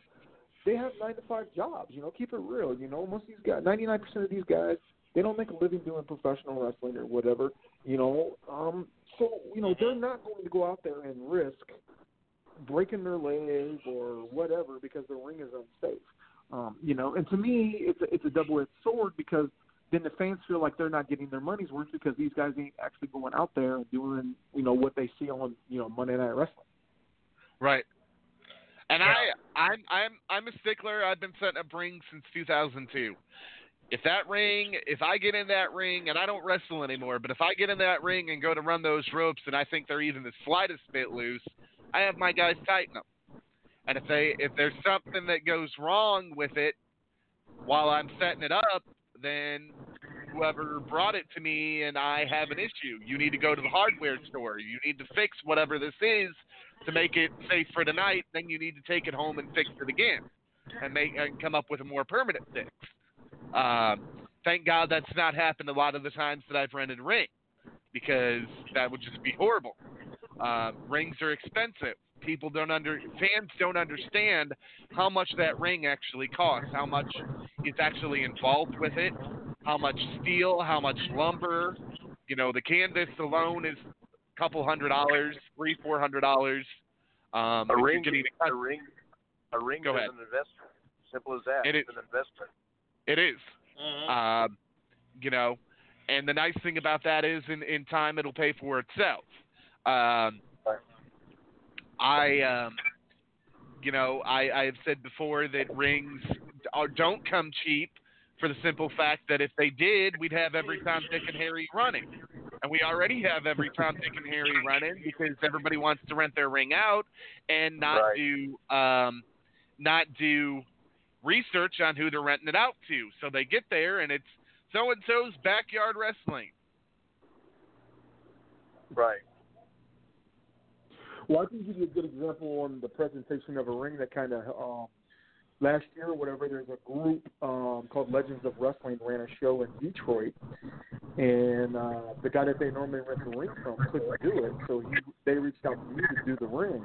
they have nine to five jobs. You know, keep it real. You know, most of these guys, 99 percent of these guys, they don't make a living doing professional wrestling or whatever. You know, um, so you know they're not going to go out there and risk breaking their leg or whatever because the ring is unsafe. Um, you know, and to me, it's a, it's a double-edged sword because then the fans feel like they're not getting their money's worth because these guys ain't actually going out there and doing you know what they see on you know Monday Night Wrestling. Right. And I, I'm, I'm, I'm a stickler. I've been setting up rings since 2002. If that ring, if I get in that ring, and I don't wrestle anymore, but if I get in that ring and go to run those ropes, and I think they're even the slightest bit loose, I have my guys tighten them. And if they, if there's something that goes wrong with it while I'm setting it up, then whoever brought it to me and I have an issue. You need to go to the hardware store. You need to fix whatever this is to make it safe for tonight. Then you need to take it home and fix it again, and make and come up with a more permanent fix. Um, thank God that's not happened a lot of the times that I've rented ring, because that would just be horrible. Uh, rings are expensive. People don't under fans don't understand how much that ring actually costs, how much is actually involved with it, how much steel, how much lumber. You know, the canvas alone is a couple hundred dollars, three, four hundred dollars. Um, A if you're ring, getting a ring, a ring Go is ahead. an investment. Simple as that. It it's is. an investment. It is. Mhm. Um, you know, and the nice thing about that is, in in time, it'll pay for itself. Um, Right. I, um, you know, I I have said before that rings are, don't come cheap for the simple fact that if they did, we'd have every Tom, Dick, and Harry running, and we already have every Tom, Dick, and Harry running because everybody wants to rent their ring out and not Right. do um, not do research on who they're renting it out to. So they get there and it's so and so's backyard wrestling. Right. Well, I can give you a good example on the presentation of a ring that kind of um, last year or whatever. There's a group um, called Legends of Wrestling ran a show in Detroit, and uh, the guy that they normally rent the ring from couldn't do it, so he they reached out to me to do the ring.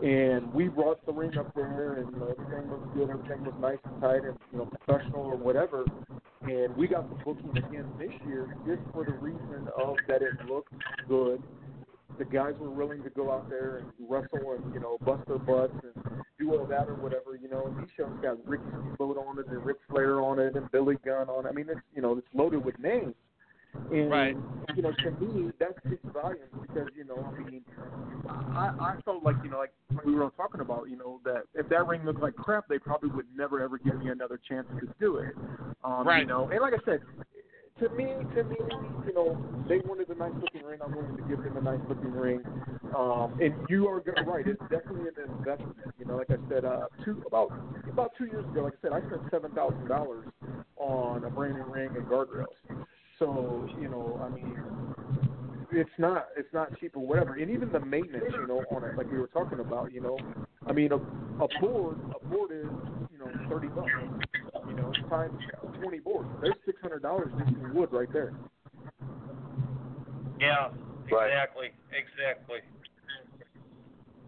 And we brought the ring up there, and you know, everything was good, everything was nice and tight, and you know, professional or whatever. And we got the booking again this year, just for the reason of that it looked good the guys were willing to go out there and wrestle and you know bust their butts and do all that or whatever. You know, and these shows got Ricky Steamboat on it and Ric Flair on it and Billy Gunn on it. I mean, it's you know it's loaded with names. And Right. you know, to me, that speaks volumes because you know, I mean, I I felt like you know, like we were talking about, you know, that if that ring looked like crap, they probably would never ever give me another chance to do it. Um, Right. You know, and like I said, to me, to me, you know, they wanted a nice looking ring. I'm willing to give them a nice looking ring. Um, and you are right. It's definitely an investment. You know, like I said, uh, two about about two years ago, like I said, I spent seven thousand dollars on a brand new ring and guardrails. So you know, I mean, it's not it's not cheap or whatever. And even the maintenance, you know, on it, like we were talking about, you know, I mean, a, a board a board is you know thirty bucks. You know, times twenty boards. There's six hundred dollars just in wood right there. Yeah, Right. exactly, exactly.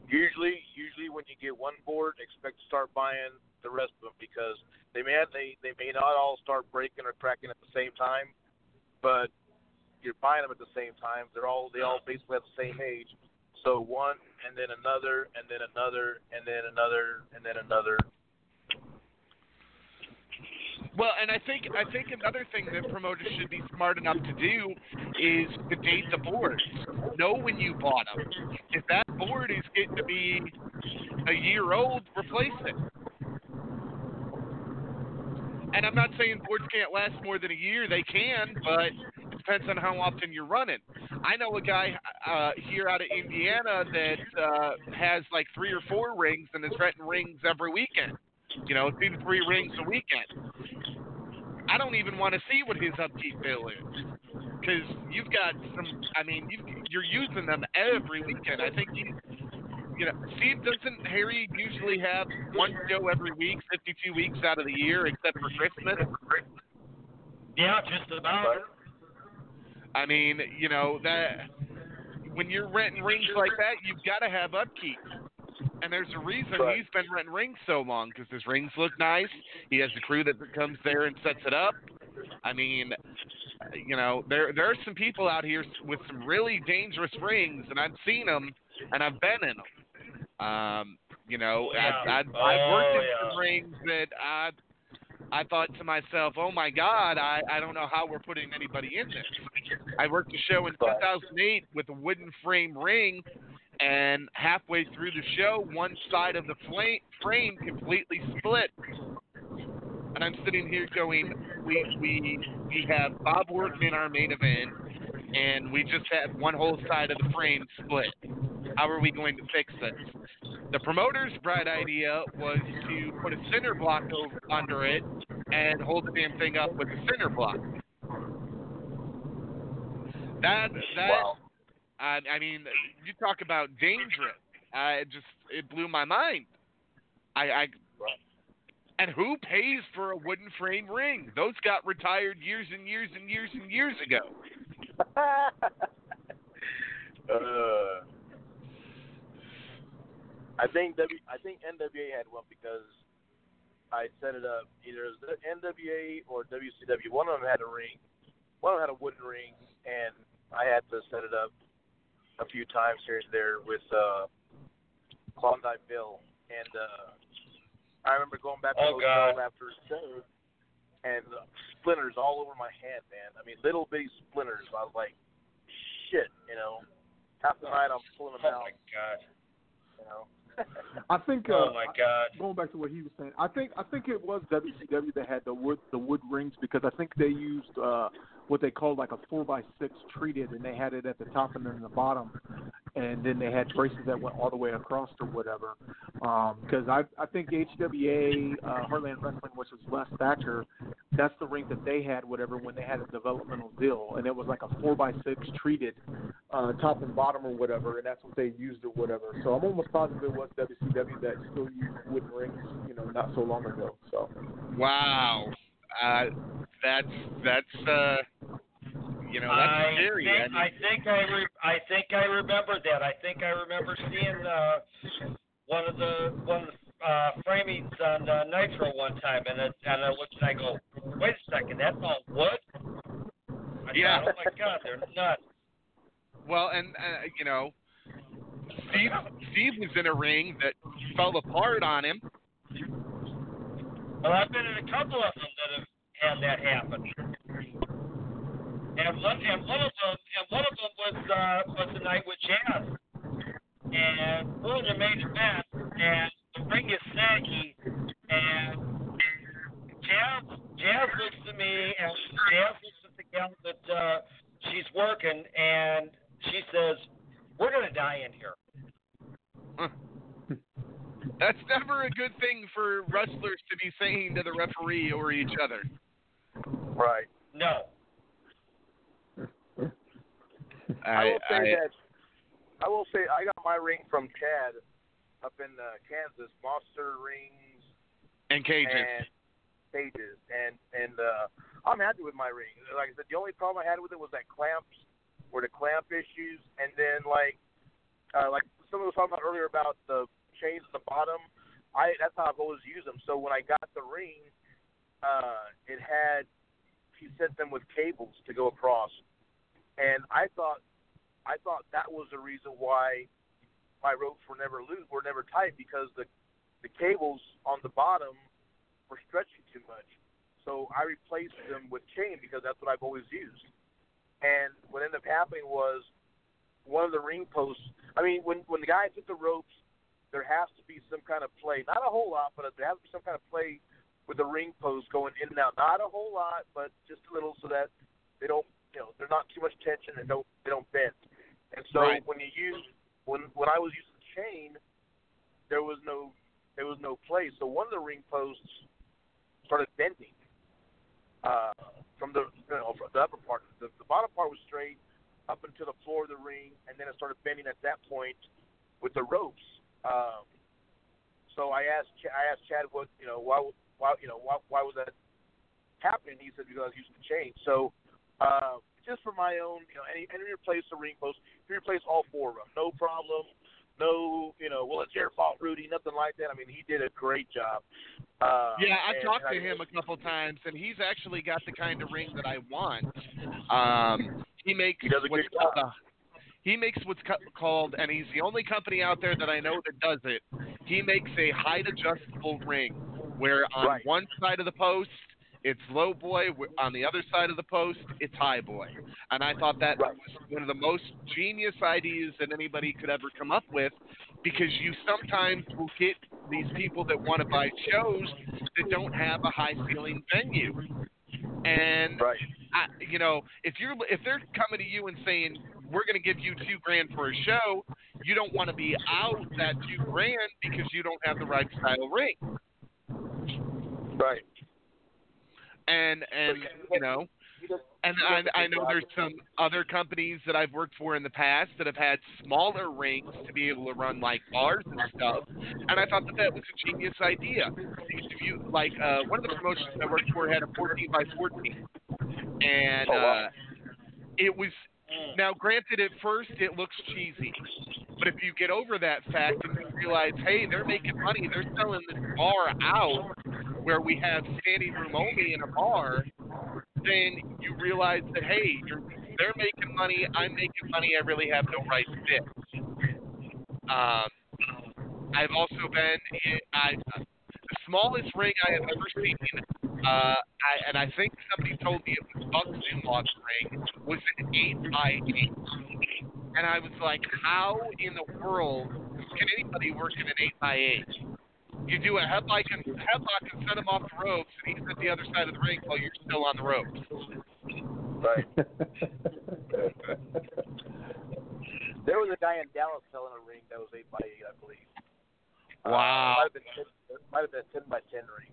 Usually, usually when you get one board, expect to start buying the rest of them because they may they they may not all start breaking or cracking at the same time, but you're buying them at the same time. They're all they all basically have the same age. So one and then another and then another and then another and then another. Well, and I think I think another thing that promoters should be smart enough to do is to date the boards. Know when you bought them. If that board is getting to be a year old, replace it. And I'm not saying boards can't last more than a year. They can, but it depends on how often you're running. I know a guy uh, here out of Indiana that uh, has like three or four rings and is renting rings every weekend. You know, two to three rings a weekend. I don't even want to see what his upkeep bill is. because you've got some. I mean, you you're using them every weekend. I think you. You know, Steve doesn't Harry usually have one show every week, 52 weeks out of the year, except for Christmas. Yeah, just about. I mean, you know that when you're renting rings like that, you've got to have upkeep. And there's a reason Right. he's been renting rings so long because his rings look nice. He has a crew that comes there and sets it up. I mean, you know, there there are some people out here with some really dangerous rings, and I've seen them, and I've been in them. Um, you know, I've, I've, I've worked Oh, in yeah. some rings that I I thought to myself, oh my God, I, I don't know how we're putting anybody in this. I worked a show in 2008 with a wooden frame ring, and halfway through the show, one side of the frame completely split. And I'm sitting here going, we we we have Bob Orton in our main event, and we just had one whole side of the frame split. How are we going to fix this? The promoter's bright idea was to put a center block over, under it and hold the damn thing up with a center block. That that. I, I mean, you talk about dangerous. Uh, it just it blew my mind. I, I and who pays for a wooden frame ring? Those got retired years and years and years and years ago. [LAUGHS] uh, I think w, I think NWA had one because I set it up. Either it was NWA or WCW. One of them had a ring. One of them had a wooden ring, and I had to set it up a few times here and there with uh, Klondike Bill. And uh, I remember going back to Oh, the hotel God. after a show, and uh, splinters all over my hand, man. I mean, little bitty splinters. I was like, shit, you know. Half the night I'm pulling them Oh out, Oh my god. you know. [LAUGHS] I think. Uh, Oh my god. Going back to what he was saying, I think I think it was WCW that had the wood the wood rings because I think they used uh what they called like a four by six treated, and they had it at the top and then the bottom, and then they had braces that went all the way across or whatever. Because I I think HWA uh, Heartland Wrestling, which was Les Thatcher, that's the ring that they had whatever when they had a developmental deal, and it was like a four by six treated uh, top and bottom or whatever, and that's what they used or whatever. So I'm almost positive it was WCW that still used wooden rings, you know, not so long ago. So Wow. Uh, that's that's uh, you know that's I scary. think, I think I re- I think I remember that. I think I remember seeing uh, one of the one of the uh, framings on uh, Nitro one time, and it, and I looked and I go, wait a second, that's all wood. I Yeah. Thought, oh my God, they're nuts. well, and uh, you know, Steve Steve was in a ring that fell apart on him. Well, I've been in a couple of them that have had that happen. And one and one of them and one of them was uh, was the night with Jazz. And we're in the main event and the ring is saggy and Jazz Jazz looks at me and Jazz looks at the gal that uh, she's working and she says, We're gonna die in here. That's never a good thing for wrestlers to saying to the referee or each other. Right. No. I, I, will say I that. I will say I got my ring from Chad up in uh, Kansas, Monster Rings and cages. and cages, and and uh, I'm happy with my ring. Like I said, the only problem I had with it was that clamps, were the clamp issues, and then like uh, like someone was talking about earlier about the chains at the bottom. I that's how I've always used them. So when I got the ring, uh, it had he sent them with cables to go across, and I thought I thought that was the reason why my ropes were never loose, were never tight because the the cables on the bottom were stretching too much. So I replaced them with chain because that's what I've always used. And what ended up happening was one of the ring posts. I mean, when when the guys hit the ropes, there has to be some kind of play. Not a whole lot, but there has to be some kind of play with the ring post going in and out. Not a whole lot, but just a little so that they don't, you know, there's not too much tension and don't they don't bend. And so Right. when you use when when I was using chain, there was no there was no play. So one of the ring posts started bending uh, from the you know, the upper part. The, the bottom part was straight up until the floor of the ring, and then it started bending at that point with the ropes. Um, so I asked Ch- I asked Chad what you know why why you know why why was that happening? He said because I was using the chain. So uh, just for my own you know any any replace the ring post, if you replace all four of them, no problem. No, you know, well, it's your fault, Rudy. Nothing like that. I mean, he did a great job. Uh, Yeah, I and- talked and to I- him a couple times, and he's actually got the kind of ring that I want. Um, he makes He does a good job. a, he makes what's co- called, and he's the only company out there that I know that does it. He makes a height adjustable ring, where on Right. one side of the post it's low boy, on the other side of the post it's high boy, and I thought that Right. was one of the most genius ideas that anybody could ever come up with, because you sometimes will get these people that want to buy shows that don't have a high ceiling venue. And Right. I, you know, if you're if they're coming to you and saying we're going to give you two grand for a show, you don't want to be out that two grand because you don't have the right style ring. Right. And and you know, and I, I know there's some other companies that I've worked for in the past that have had smaller rings to be able to run like bars and stuff. And I thought that that was a genius idea. Because if you like, uh, one of the promotions I worked for had a 14 by 14, and Oh, uh, it was. Now, granted, at first it looks cheesy, but if you get over that fact and you realize, hey, they're making money, they're selling this bar out where we have standing room only in a bar, then you realize that hey, they're making money, I'm making money, I really have no right to this. Um, I've also been in I, the smallest ring I have ever seen, uh, I, and I think somebody told me it was Buck Zumwalk's ring, was an eight by eight, and I was like, how in the world can anybody work in an eight by eight? You do a headlock and headlock and set him off the ropes, and he's at the other side of the ring while you're still on the ropes. Right. [LAUGHS] There was a guy in Dallas selling a ring that was eight by eight, I believe. Wow. Uh, might have been 10, might have been a ten by ten ring.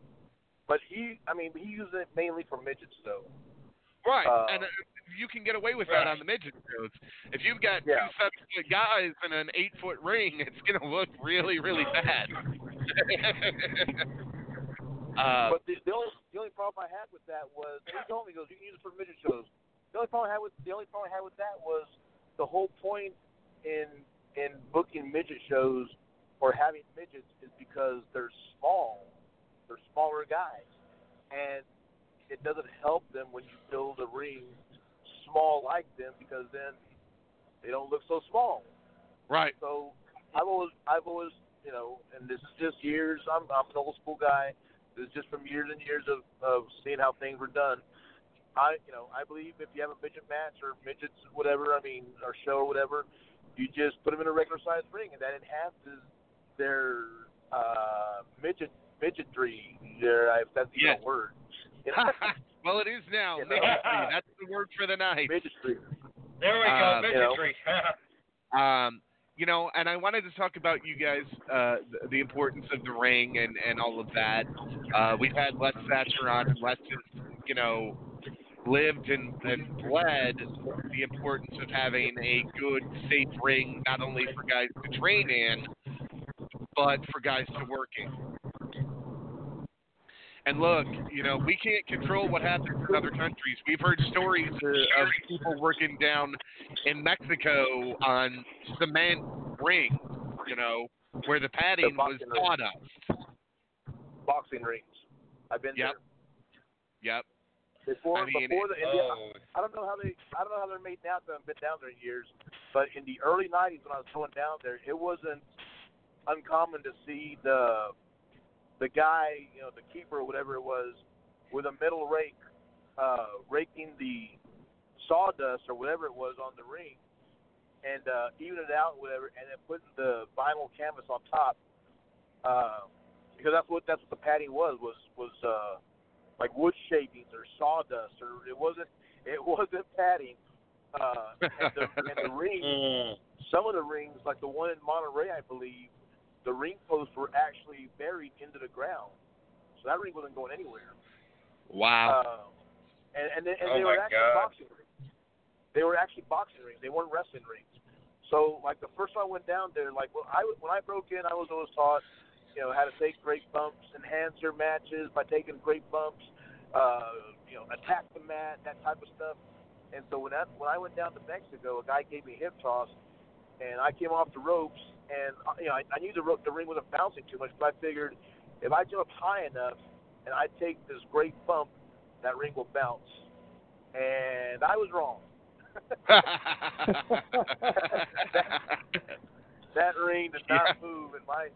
But he, I mean, he used it mainly for midgets, though. Right, Uh, and uh, you can get away with that on the midget shows. If you've got Yeah. two seven foot guys in an eight foot ring, [LAUGHS] it's gonna look really, really bad. [LAUGHS] uh, but the, the only the only problem I had with that was he told me he goes, you can use it for midget shows. The only problem I had with the only problem I had with that was the whole point in in booking midget shows or having midgets is because they're small, they're smaller guys, and it doesn't help them when you build a ring small like them because then they don't look so small. right. So I've always, I've always, you know, and this is just years. I'm, I'm an old school guy. This is just from years and years of, of seeing how things were done. I, you know, I believe if you have a midget match or midgets, whatever, I mean, or show or whatever, you just put them in a regular sized ring, and that enhances their uh, midget midgetry. Their, if that's even Yes. a word. You [LAUGHS] know, [LAUGHS] well, it is now. Yeah. [LAUGHS] Midgetry. That's the word for the night. midgetry. There we go, Um, you know. midgetry. Um, you know, and I wanted to talk about you guys, uh, the, the importance of the ring and, and all of that. Uh, we've had Les Thatcher on, and Les has, you know, lived and, and bled the importance of having a good, safe ring, not only for guys to train in, but for guys to work in. And look, you know, we can't control what happens in other countries. We've heard stories uh, of people working down in Mexico on cement rings, you know, where the padding was boxing sawdust. Boxing rings. I've been there. Yep. Yep. before. I mean, before the India, oh, I don't know how they I don't know how they're made now. 'cause I haven't been down there in years. But in the early '90s, when I was going down there, it wasn't uncommon to see the the guy, you know, the keeper or whatever it was, with a metal rake, uh, raking the sawdust or whatever it was on the ring, and uh, even it out, whatever, and then putting the vinyl canvas on top, uh, because that's what that's what the padding was was was uh, like wood shavings or sawdust or it wasn't it [LAUGHS] wasn't padding. Uh, and, the, and the [LAUGHS] ring, mm, some of the rings, like the one in Monterrey, I believe, the ring posts were actually buried into the ground, so that ring wasn't going anywhere. Wow. Uh, and and they, and Oh they were actually God. boxing rings. They were actually boxing rings. They weren't wrestling rings. So like the first time I went down there, like when I when I broke in, I was always taught, you know, how to take great bumps, enhance your matches by taking great bumps, uh, you know, attack the mat, that type of stuff. And so when that when I went down to Mexico, a guy gave me a hip toss, and I came off the ropes, and uh, you know I, I knew the ro- the ring wasn't bouncing too much, but I figured if I jump high enough and I take this great bump, that ring will bounce. And I was wrong. [LAUGHS] that ring did not move, and my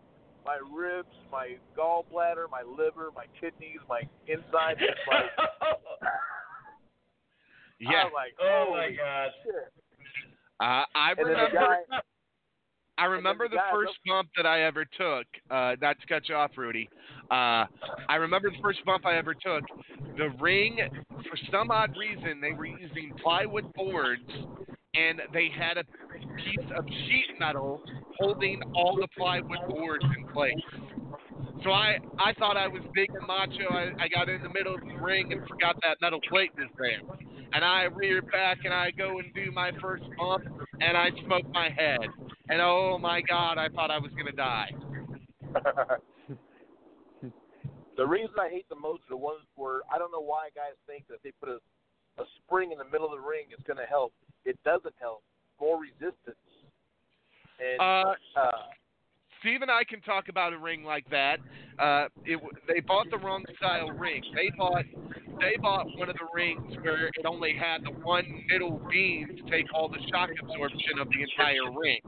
my ribs, my gallbladder, my liver, my kidneys, my insides, was [LAUGHS] like yeah. I'm like, Oh my God. shit. Uh, I And then the remember. guy, I remember the the first bump that I ever took. Uh, not to cut you off, Rudy. Uh, I remember the first bump I ever took. The ring, for some odd reason, they were using plywood boards, and they had a piece of sheet metal holding all the plywood boards in place. So I, I thought I was big and macho. I, I got in the middle of the ring and forgot that metal plate was there. And I reared back and I go and do my first bump and I smoke my head. And oh my God, I thought I was gonna die. [LAUGHS] the reason I hate the most are the ones where I don't know why guys think that if they put a a spring in the middle of the ring, it's going to help. It doesn't help. More resistance. And Uh, uh, Steve and I can talk about a ring like that. Uh, it, they bought the wrong style ring. They bought they bought one of the rings where it only had the one middle beam to take all the shock absorption of the entire ring.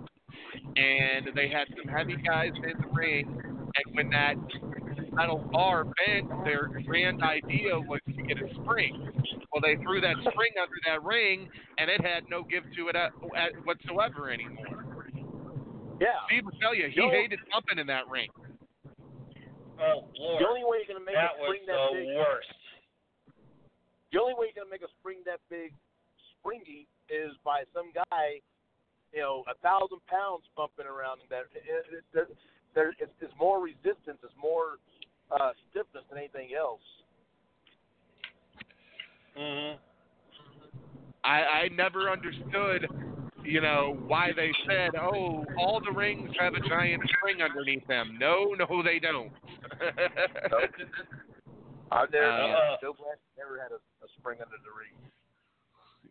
And they had some heavy guys in the ring, and when that metal bar bent, their grand idea was to get a spring. Well, they threw that spring under that ring, and it had no give to it at, at whatsoever anymore. yeah, Steve will tell you, he No. hated jumping in that ring. Oh Lord. the only way you're going to make that a was spring that the big, worst. the only way you're going to make a spring that big springy is by some guy, you know, a thousand pounds bumping around in that. It, it, there, there, it's, it's more resistance. It's more uh, stiffness than anything else. Mhm. I, I never understood, you know, why they said, oh, all the rings have a giant spring underneath them. No, no, they don't. [LAUGHS] I've never, Uh, Black never had a, a spring under the ring.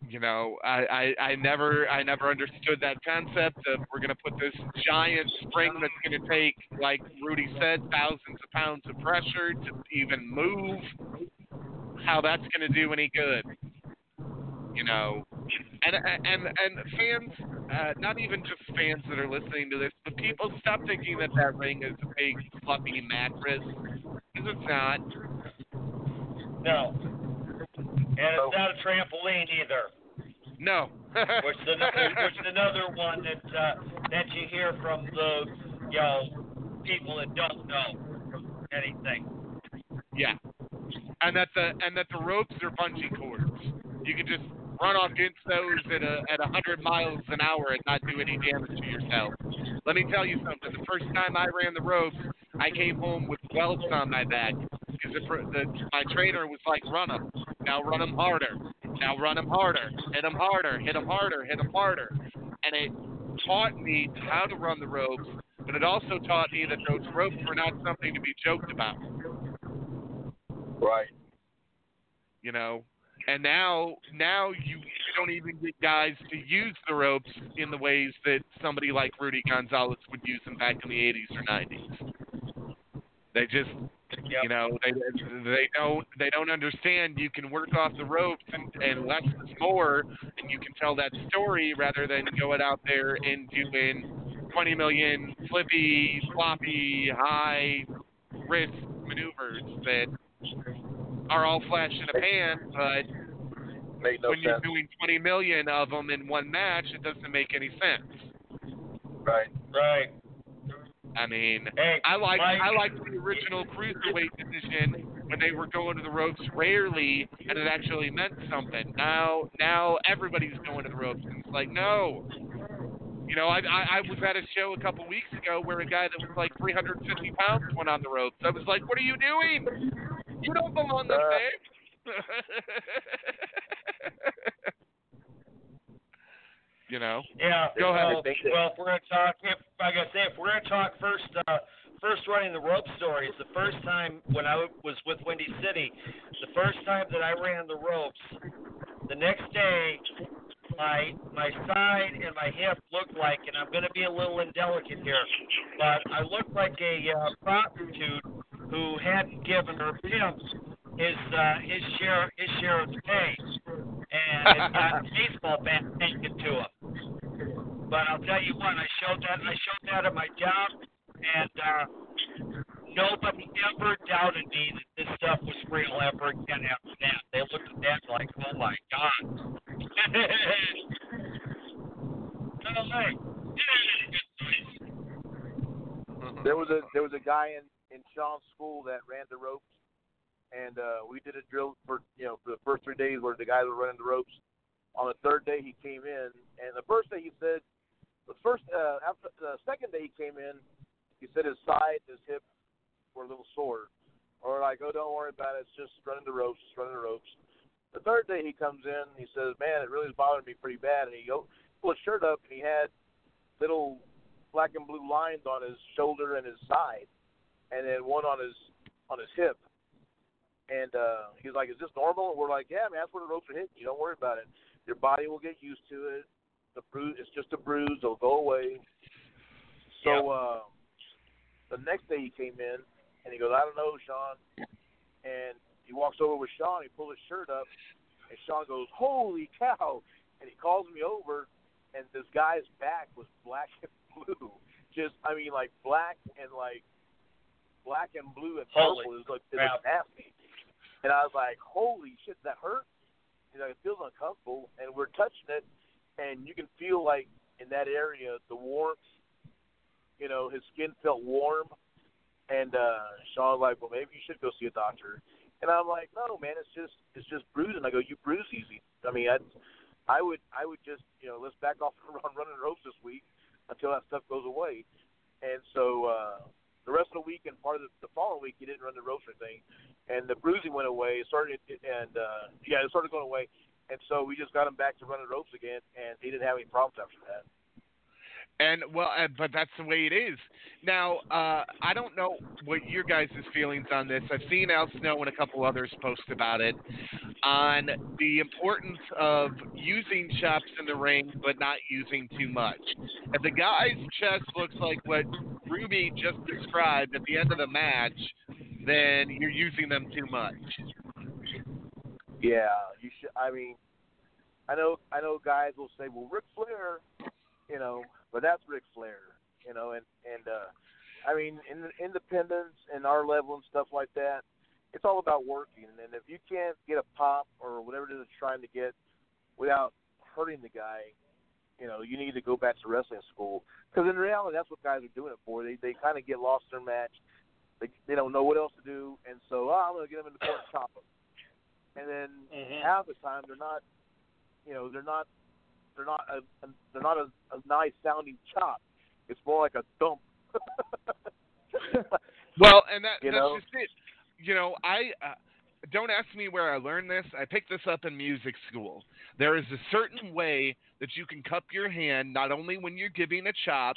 You know, I, I, I never I never understood that concept of we're gonna put this giant spring that's gonna take, like Rudy said, thousands of pounds of pressure to even move. How that's gonna do any good? You know, and and and fans, uh, not even just fans that are listening to this, but people stop thinking that that ring is a big fluffy mattress because it's not. No. And it's not a trampoline either. No. [LAUGHS] which is another, which is another one that uh, that you hear from the you know people that don't know anything. Yeah. And that the and that the ropes are bungee cords. You can just run off against those at a at a hundred miles an hour and not do any damage to yourself. Let me tell you something. The first time I ran the ropes, I came home with welts on my back because the, the my trainer was like, "Run them, now run them harder, now run them harder, hit them harder, hit them harder, hit them harder," and it taught me how to run the ropes. But it also taught me that those ropes were not something to be joked about. Right. you know. And now, now you don't even get guys to use the ropes in the ways that somebody like Rudy Gonzalez would use them back in the 80s or 90s. They just, you know, they they don't they don't understand. You can work off the ropes and, and less is more, and you can tell that story rather than going out there and doing 20 million flippy, floppy, high risk maneuvers that are all flash in a pan, but Made no when you're doing 20 million of them in one match, it doesn't make any sense. Right. Right. I mean, Hey, I like I like the original cruiserweight division when they were going to the ropes rarely, and it actually meant something. Now, now everybody's going to the ropes, and it's like, no. You know, I, I I was at a show a couple weeks ago where a guy that was like 350 pounds went on the ropes. I was like, what are you doing? You don't belong Uh, there. [LAUGHS] you know. Yeah. Go ahead. Well, well, if we're gonna talk, if like I say, if we're gonna talk first, uh, first running the rope stories. The first time when I was with Windy City, the first time that I ran the ropes, the next day, my my side and my hip looked like, and I'm gonna be a little indelicate here, but I looked like a uh, prostitute who hadn't given her pimp his uh, his share his share of the pay, and got a baseball bat taken to him. But I'll tell you what, I showed that I showed that at my job, and uh, nobody ever doubted me that this stuff was real ever again after that. They looked at that like, oh my god. Hey. There was a there was a guy in in Sean's school that ran the ropes, and uh, we did a drill for you know for the first three days where the guys were running the ropes. On the third day he came in, and the first day he said, the first uh, after the second day he came in, he said his side, his hip were a little sore, or like oh don't worry about it, it's just running the ropes, just running the ropes. The third day he comes in, he says, man, it really is bothering me pretty bad, and he go pulled his shirt up and he had little black and blue lines on his shoulder and his side, and then one on his on his hip. And uh, he's like, "Is this normal?" And we're like, "Yeah, man, that's where the ropes are hitting you. Don't worry about it. Your body will get used to it. The bruise, it's just a bruise. It'll go away." So uh, the next day he came in and he goes, "I don't know, Sean." And he walks over with Sean. He pulls his shirt up, and Sean goes, "Holy cow!" And he calls me over, and this guy's back was black and [LAUGHS] blue. Just, I mean, like black and like black and blue and Holy purple is like it was nasty. And I was like, "Holy shit, that hurt!" He's like, "It feels uncomfortable." And we're touching it, and you can feel like in that area the warmth. You know, his skin felt warm, and uh Sean was like, "Well, maybe you should go see a doctor." And I'm like, "No, man, it's just it's just bruising." I go, "You bruise easy." I mean, I I would I would just you know let's back [LAUGHS] off on running ropes this week until that stuff goes away. And so uh, the rest of the week and part of the, the following week, he didn't run the ropes or anything, and the bruising went away. It started and uh, yeah, it started going away. And so we just got him back to running ropes again, and he didn't have any problems after that. And well, but that's the way it is. Now, uh, I don't know what your guys' feelings on this. I've seen Al Snow and a couple others post about it on the importance of using chops in the ring, but not using too much. If the guy's chest looks like what Rudy just described at the end of the match, then you're using them too much. Yeah, you should. I mean, I know I know guys will say, "Well, Ric Flair," you know, but that's Ric Flair, you know, and and uh, I mean, in independence and our level and stuff like that, it's all about working. And if you can't get a pop or whatever it is it's trying to get without hurting the guy, you know, you need to go back to wrestling school. Because in reality, that's what guys are doing it for. They they kind of get lost in their match. They they don't know what else to do, and so oh, I'm gonna get them in the corner and chop them. And then Mhm. half the time they're not, you know, they're not, they're not a, a they're not a, a nice sounding chop. It's more like a thump. [LAUGHS] Well, and that that's know? just it. You know, I uh, don't ask me where I learned this. I picked this up in music school. There is a certain way that you can cup your hand not only when you're giving a chop,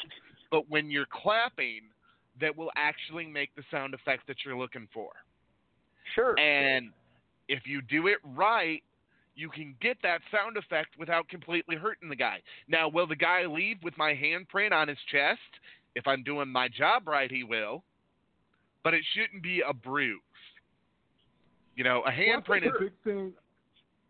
but when you're clapping that will actually make the sound effect that you're looking for. Sure. And if you do it right, you can get that sound effect without completely hurting the guy. Now, will the guy leave with my handprint on his chest? If I'm doing my job right, he will. But it shouldn't be a bruise. You know, a Well, handprint think is big thing.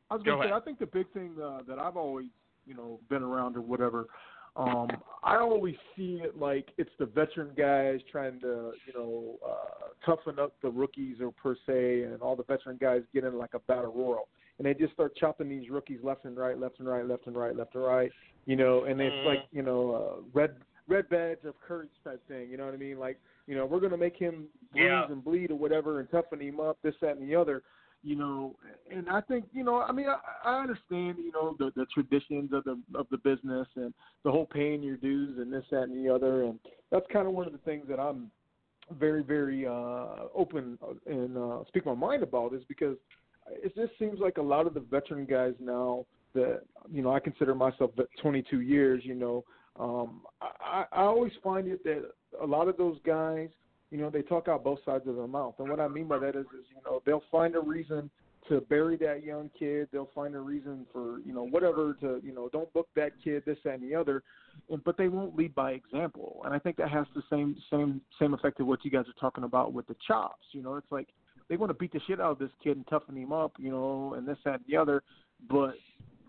I was gonna say, ahead. I think the big thing uh, that I've always, you know, been around or whatever. Um, I always see it like it's the veteran guys trying to, you know, uh, toughen up the rookies or per se, and all the veteran guys get in like a battle royal, and they just start chopping these rookies left and right, left and right, left and right, left and right, you know, and it's like, you know, uh, red red badge of courage type thing. You know what I mean? Like, you know, we're gonna make him bruise Yeah. and bleed or whatever, and toughen him up, this, that, and the other you know and i think you know i mean i i understand you know the the traditions of the of the business and the whole paying your dues and this that and the other and that's kind of one of the things that i'm very very uh open and uh speak my mind about is because it just seems like a lot of the veteran guys now that you know I consider myself vet- 22 years. You know, um, I, I always find it that a lot of those guys, you know, they talk out both sides of their mouth, and what I mean by that is, is you know, they'll find a reason to bury that young kid. They'll find a reason for you know whatever to you know don't book that kid, this that, and the other, and, but they won't lead by example. And I think that has the same same same effect of what you guys are talking about with the chops. You know, it's like they want to beat the shit out of this kid and toughen him up, you know, and this that and the other, but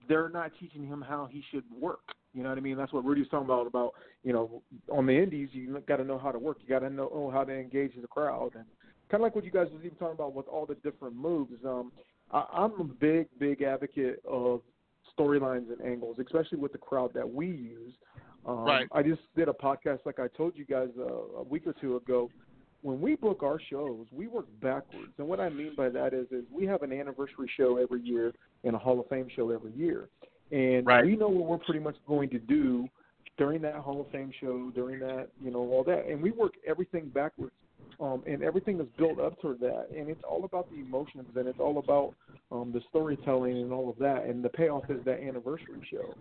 they're not teaching him how he should work. You know what I mean? That's what Rudy's talking about. About you know, on the indies, you got to know how to work. You got to know how to engage the crowd, and kind of like what you guys was even talking about with all the different moves. Um, I, I'm a big, big advocate of storylines and angles, especially with the crowd that we use. Um, Right. I just did a podcast, like I told you guys uh, a week or two ago. When we book our shows, we work backwards, and what I mean by that is, is we have an anniversary show every year and a Hall of Fame show every year, and Right. we know what we're pretty much going to do during that Hall of Fame show, during that, you know, all that, and we work everything backwards um, and everything is built up toward that. And it's all about the emotions, and it's all about um, the storytelling and all of that. And the payoff is that anniversary show.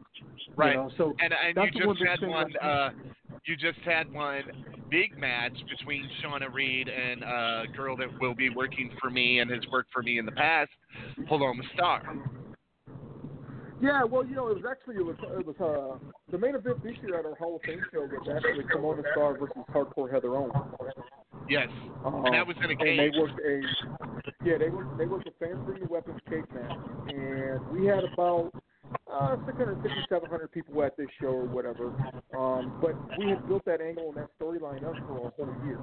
Right. You know? So and and you just had one. Uh, you just had one big match between Shauna Reed and a girl that will be working for me and has worked for me in the past, Paloma Star. Yeah, well, you know, it was actually it was it was uh, the main event this year at our Hall of Fame show was actually Kimona Star versus Hardcore Heather Owens. Yes. Um, and that was in a And cage. they worked a yeah, they worked they worked a fan free weapons cage match, and we had about uh, 650, 700 people at this show or whatever. Um, but we had built that angle and that storyline up for a whole year.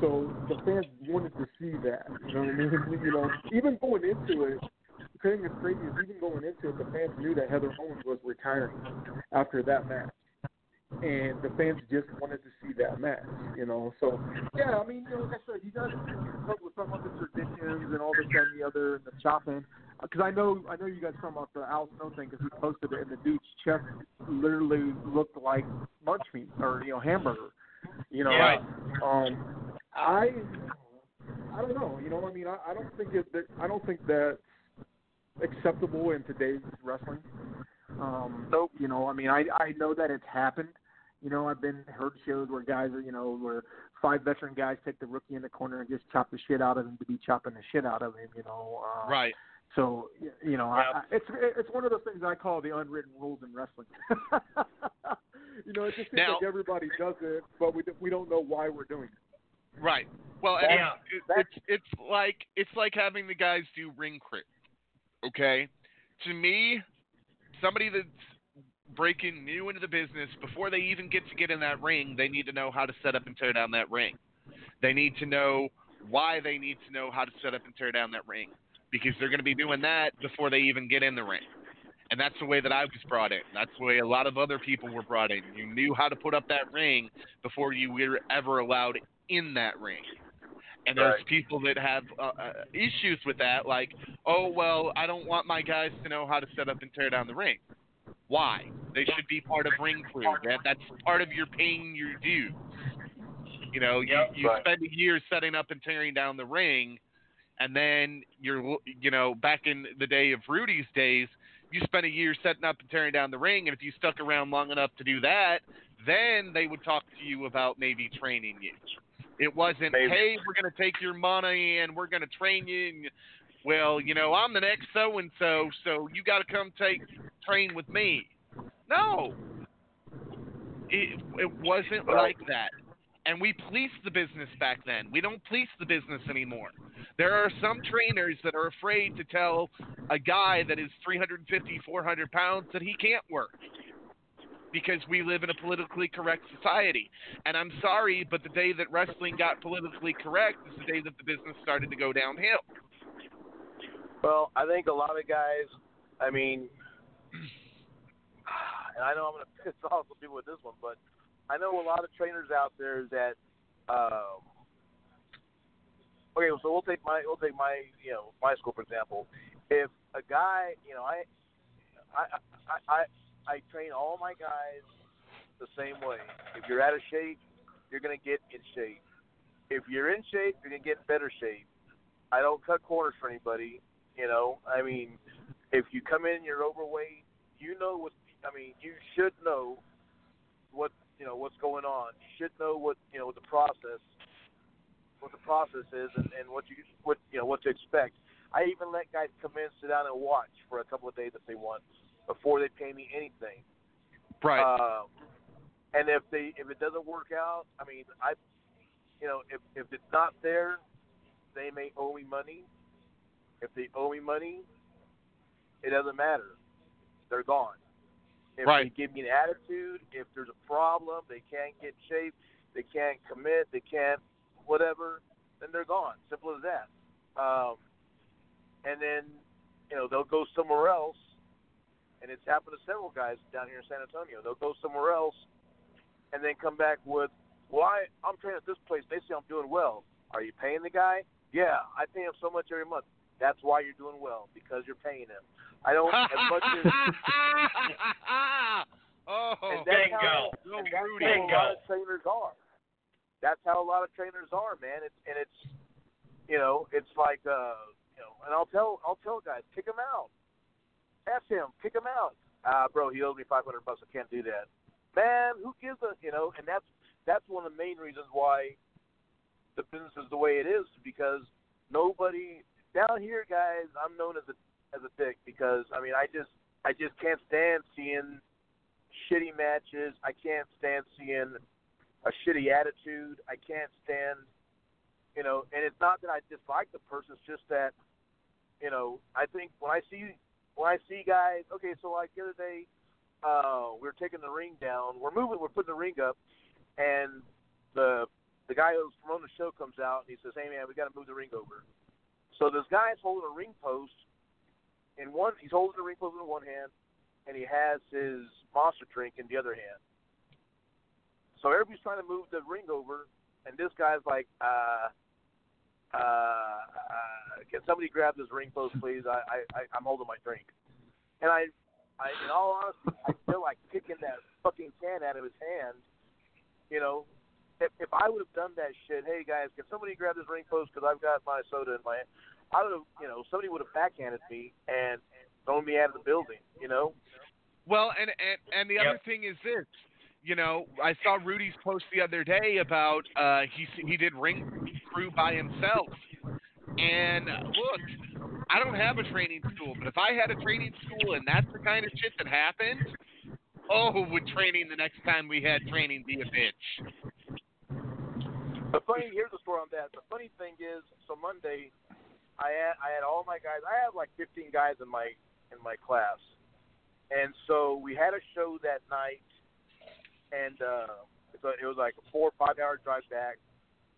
So the fans wanted to see that. You know what I mean? [LAUGHS] You know, even going into it, thing that's crazy is even going into it, the fans knew that Heather Owens was retiring after that match and the fans just wanted to see that match, you know. So yeah, I mean, you know, like I said, you guys come with some of the traditions and all this that and the other and the chopping. Because I know, I know you guys talking about the Al Snow thing because he posted it, and the dude's chest literally looked like lunch meat or you know hamburger. You know, Right. um, I, I don't know. You know, I mean, I, I don't think it. That, I don't think that's acceptable in today's wrestling. Um, Nope. You know, I mean, I I know that it's happened. You know, I've been heard shows where guys are, you know, where five veteran guys take the rookie in the corner and just chop the shit out of him to be chopping the shit out of him. You know. Uh, Right. So you know, I, I, it's it's one of those things I call the unwritten rules in wrestling. [LAUGHS] you know, it just seems Now- like everybody does it, but we we don't know why we're doing it. Right. Well, and Yeah. it, it's it's like it's like having the guys do ring crit. Okay. To me, somebody that's breaking new into the business before they even get to get in that ring, they need to know how to set up and tear down that ring. They need to know why they need to know how to set up and tear down that ring because they're going to be doing that before they even get in the ring. And that's the way that I was brought in. That's the way a lot of other people were brought in. You knew how to put up that ring before you were ever allowed in that ring. And there's Right. people that have uh, uh, issues with that, like, oh well, I don't want my guys to know how to set up and tear down the ring. Why? They should be part of ring crew. That that's part of your paying your dues. You know, you, you Right. spend a year setting up and tearing down the ring, and then you're, you know, back in the day of Rudy's days, you spent a year setting up and tearing down the ring, and if you stuck around long enough to do that, then they would talk to you about maybe training you. It wasn't, Maybe. hey, we're going to take your money and we're going to train you. And, well, you know, I'm the next so and so, so you got to come take train with me. No, it it wasn't like that. And we policed the business back then. We don't police the business anymore. There are some trainers that are afraid to tell a guy that is 350, 400 pounds that he can't work because we live in a politically correct society. And I'm sorry, but the day that wrestling got politically correct is the day that the business started to go downhill. Well, I think a lot of guys. I mean, and I know I'm going [LAUGHS] to piss off some people with this one, but I know a lot of trainers out there that. Um, okay, so we'll take my we'll take my you know my school for example. If a guy, you know, I I I I, I train all my guys the same way. If you're out of shape, you're going to get in shape. If you're in shape, you're going to get in better shape. I don't cut corners for anybody. You know, I mean, if you come in, you're overweight. You know what? I mean, you should know what you know what's going on. You should know what you know what the process, what the process is, and, and what you what you know what to expect. I even let guys come in, sit down, and watch for a couple of days if they want before they pay me anything. Right. Um, and if they if it doesn't work out, I mean, I, you know, if if it's not there, they may owe me money. If they owe me money, it doesn't matter. They're gone. If Right. they give me an attitude, if there's a problem, they can't get in shape, they can't commit, they can't whatever, then they're gone. Simple as that. Um, and then, you know, they'll go somewhere else. And it's happened to several guys down here in San Antonio. They'll go somewhere else and then come back with, well, I, I'm training at this place. They say I'm doing well. Are you paying the guy? Yeah, I pay him so much every month. That's why you're doing well because you're paying him. I don't as much as [LAUGHS] oh, and that's bingo. how, So and that's Rudy. how a lot of trainers are. That's how a lot of trainers are, man. It's and it's you know it's like uh you know and I'll tell I'll tell guys kick him out, f him, kick him out. Ah, bro, he owes me five hundred bucks. I can't do that. Man, who gives a you know? And that's that's one of the main reasons why the business is the way it is because nobody down here, guys. I'm known as a as a dick because I mean I just I just can't stand seeing shitty matches. I can't stand seeing a shitty attitude. I can't stand, you know, and it's not that I dislike the person. It's just that, you know, I think when I see when I see guys, okay, so like the other day, uh, we were taking the ring down. We're moving. We're putting the ring up, and the the guy who's promoting the show comes out and he says, "Hey man, we got to move the ring over." So this guy's holding a ring post in one. He's holding the ring post in one hand, and he has his monster drink in the other hand. So everybody's trying to move the ring over, and this guy's like, uh, uh, uh, "Can somebody grab this ring post, please? I, I, I I'm holding my drink." And I, I, in all honesty, I feel like kicking that fucking can out of his hand. You know, if if I would have done that shit, hey guys, can somebody grab this ring post because I've got my soda in my hand? I would have, you know, somebody would have backhanded me and thrown me out of the building. You know. Well, and and and the other thing is this. You know, I saw Rudy's post the other day about uh he he did ring crew by himself. And look, I don't have a training school, but if I had a training school and that's the kind of shit that happened, oh, would training the next time we had training be a bitch? The funny here's the story on that. The funny thing is, so Monday, I had I had all my guys. I had like 15 guys in my in my class, and so we had a show that night, and uh, so it was like a four or five hour drive back.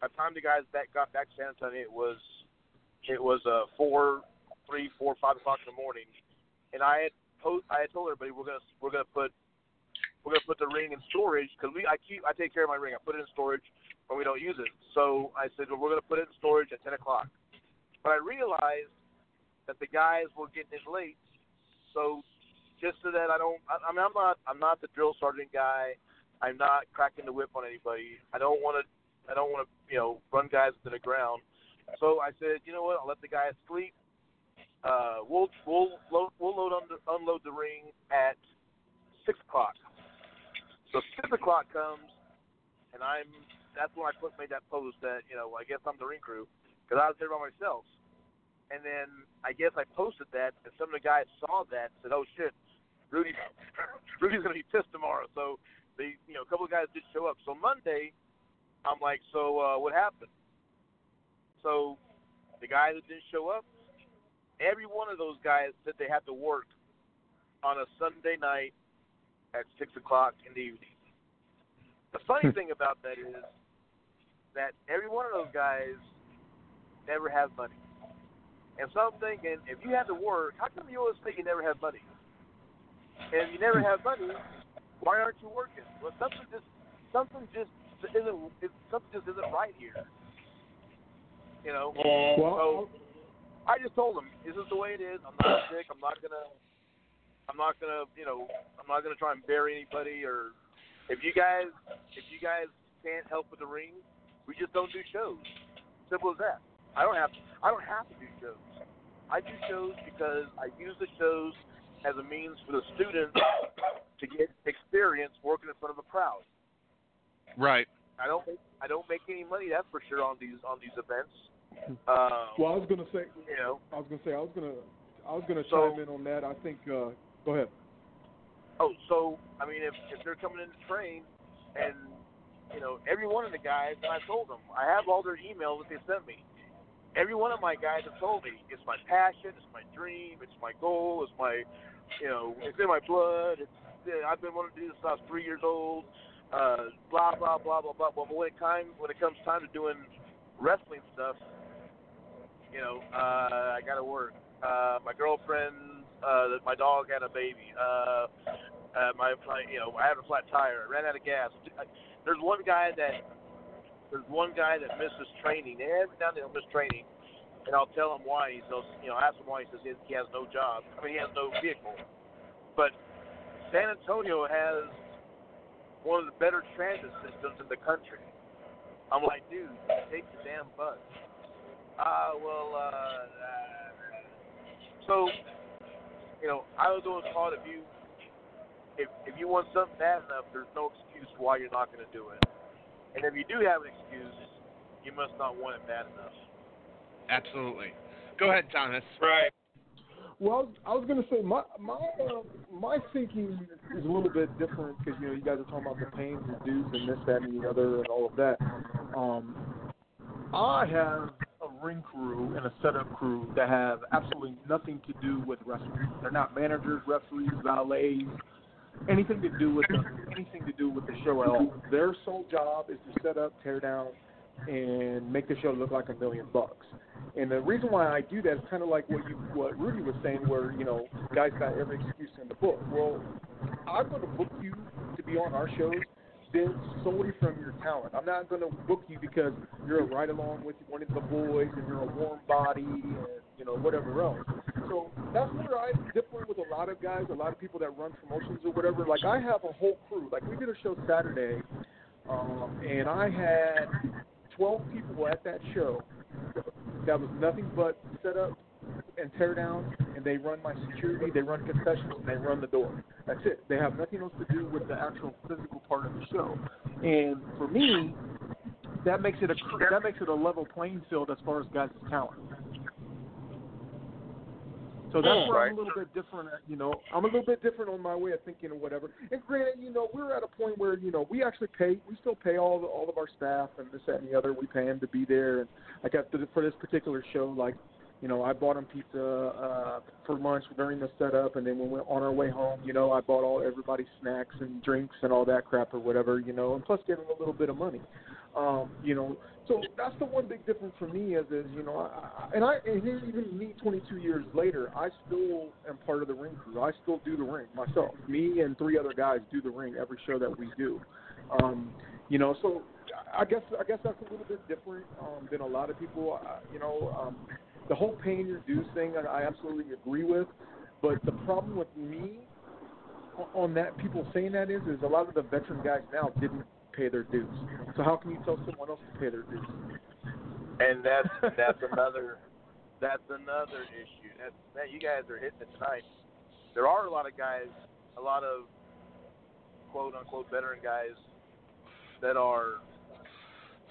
By the time the guys back got back to San Antonio, it was it was uh, four, three, four, five o'clock in the morning, and I had post I had told everybody we're gonna we're gonna put we're gonna put the ring in storage because we I keep I take care of my ring. I put it in storage when we don't use it. So I said, well, we're to put it in storage at 10 o'clock. But I realized that the guys were getting it late. So just so that I don't, I, I mean, I'm not, I'm not the drill sergeant guy. I'm not cracking the whip on anybody. I don't want to, I don't want to, you know, run guys to the ground. So I said, you know what? I'll let the guys sleep. Uh, we'll we'll load we'll load under, unload the ring at six o'clock. So six o'clock comes, and I'm that's when I put made that post that you know I guess I'm the ring crew because I was there by myself. And then I guess I posted that, and some of the guys saw that and said, "Oh shit, Rudy, [LAUGHS] Rudy's gonna be pissed tomorrow." So they, you know, a couple of guys did show up. So Monday, I'm like, "So uh, what happened?" So the guys that didn't show up, every one of those guys said they had to work on a Sunday night at six o'clock in the evening. The funny thing about that is that every one of those guys never have money. And so I'm thinking, if you had to work, how come you always think you never have money? And if you never have money, why aren't you working? Well, something just something just isn't it, something just isn't right here. You know. so I just told him, this is the way it is. I'm not sick. I'm not gonna. I'm not gonna. You know. I'm not gonna try and bury anybody or. If you guys, if you guys can't help with the ring, we just don't do shows. Simple as that. I don't have. I don't have to do shows. I do shows because I use the shows as a means for the students to get experience working in front of a crowd. Right. I don't make I don't make any money that's for sure on these on these events. [LAUGHS] Um, Well, I was gonna say, you know, I was gonna say, I was gonna, I was gonna So- chime in on that. I think. uh Go ahead. Oh, so I mean, if if they're coming in to train, and you know, every one of the guys, and I told them, I have all their emails that they sent me. Every one of my guys have told me it's my passion, it's my dream, it's my goal, it's my, you know, it's in my blood. It's I've been wanting to do this since I was three years old. Uh, blah blah blah blah blah. But when it time when it comes time to doing wrestling stuff, you know, uh, I got to work. Uh, my girlfriend, uh, my dog had a baby. Uh, uh, my, my, you know, I had a flat tire. I ran out of gas. There's one guy that, there's one guy that misses training. Every now and then he'll miss training, and I'll tell him why. He says, you know, ask him why. He says he has no job. I mean, he has no vehicle. But San Antonio has one of the better transit systems in the country. I'm like, dude, take the damn bus. Ah, well, uh, uh, so, you know, I was always taught if you if if you want something bad enough, there's no excuse why you're not going to do it. And if you do have an excuse, you must not want it bad enough. Absolutely. Go ahead, Thomas. Right. Well, I was, gonna say my my uh, my thinking is a little bit different because you know you guys are talking about the pains and dues and this, that, and the other, and all of that. Um, I have a ring crew and a setup crew that have absolutely nothing to do with wrestling. They're not managers, referees, valets, anything to do with the, anything to do with the show at all. Their sole job is to set up, tear down, and make the show look like a million bucks. And the reason why I do that is kind of like what you what Rudy was saying, where you know guys got every excuse in the book. Well, I'm going to book you to be on our shows then solely from your talent. I'm not going to book you because you're a ride along with one of the boys and you're a warm body and you know whatever else. So that's where I differ with a lot of guys, a lot of people that run promotions or whatever. Like I have a whole crew. Like we did a show Saturday, um, and I had 12 people at that show that was nothing but set up and tear down, and they run my security, they run concessions, and they run the door. That's it. They have nothing else to do with the actual physical part of the show. And for me, that makes it a that makes it a level playing field as far as guys' talent. So that's where I'm a little bit different. At, you know, I'm a little bit different on my way of thinking or whatever. And granted, you know, we're at a point where you know we actually pay. We still pay all the, all of our staff and this that and the other. We pay them to be there. And I got for this particular show, like you know, I bought them pizza uh, for lunch during the setup, and then when we went on our way home, you know, I bought all everybody snacks and drinks and all that crap or whatever, you know, and plus gave them a little bit of money, um, you know. So that's the one big difference for me is, is you know, I, and I and even me, 22 years later, I still am part of the ring crew. I still do the ring myself. Me and three other guys do the ring every show that we do. Um, you know, so I guess I guess that's a little bit different um, than a lot of people. Uh, you know. Um, the whole pay your dues thing, I, I absolutely agree with. But the problem with me on that, people saying that is, is a lot of the veteran guys now didn't pay their dues. So how can you tell someone else to pay their dues? And that's [LAUGHS] that's another that's another issue. That's man, you guys are hitting it tonight. There are a lot of guys, a lot of quote unquote veteran guys that are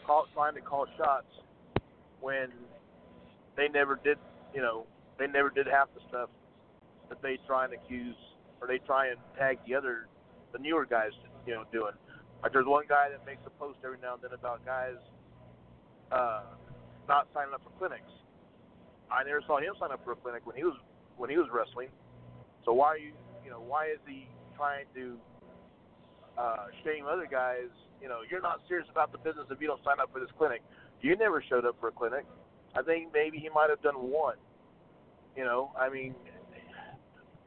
call, trying to call shots when they never did, you know, they never did half the stuff that they try and accuse or they try and tag the other, the newer guys, you know, doing. Like there's one guy that makes a post every now and then about guys uh, not signing up for clinics. I never saw him sign up for a clinic when he was when he was wrestling. So why are you, you know, why is he trying to uh, shame other guys? You know, you're not serious about the business if you don't sign up for this clinic. You never showed up for a clinic. I think maybe he might have done one. You know, I mean,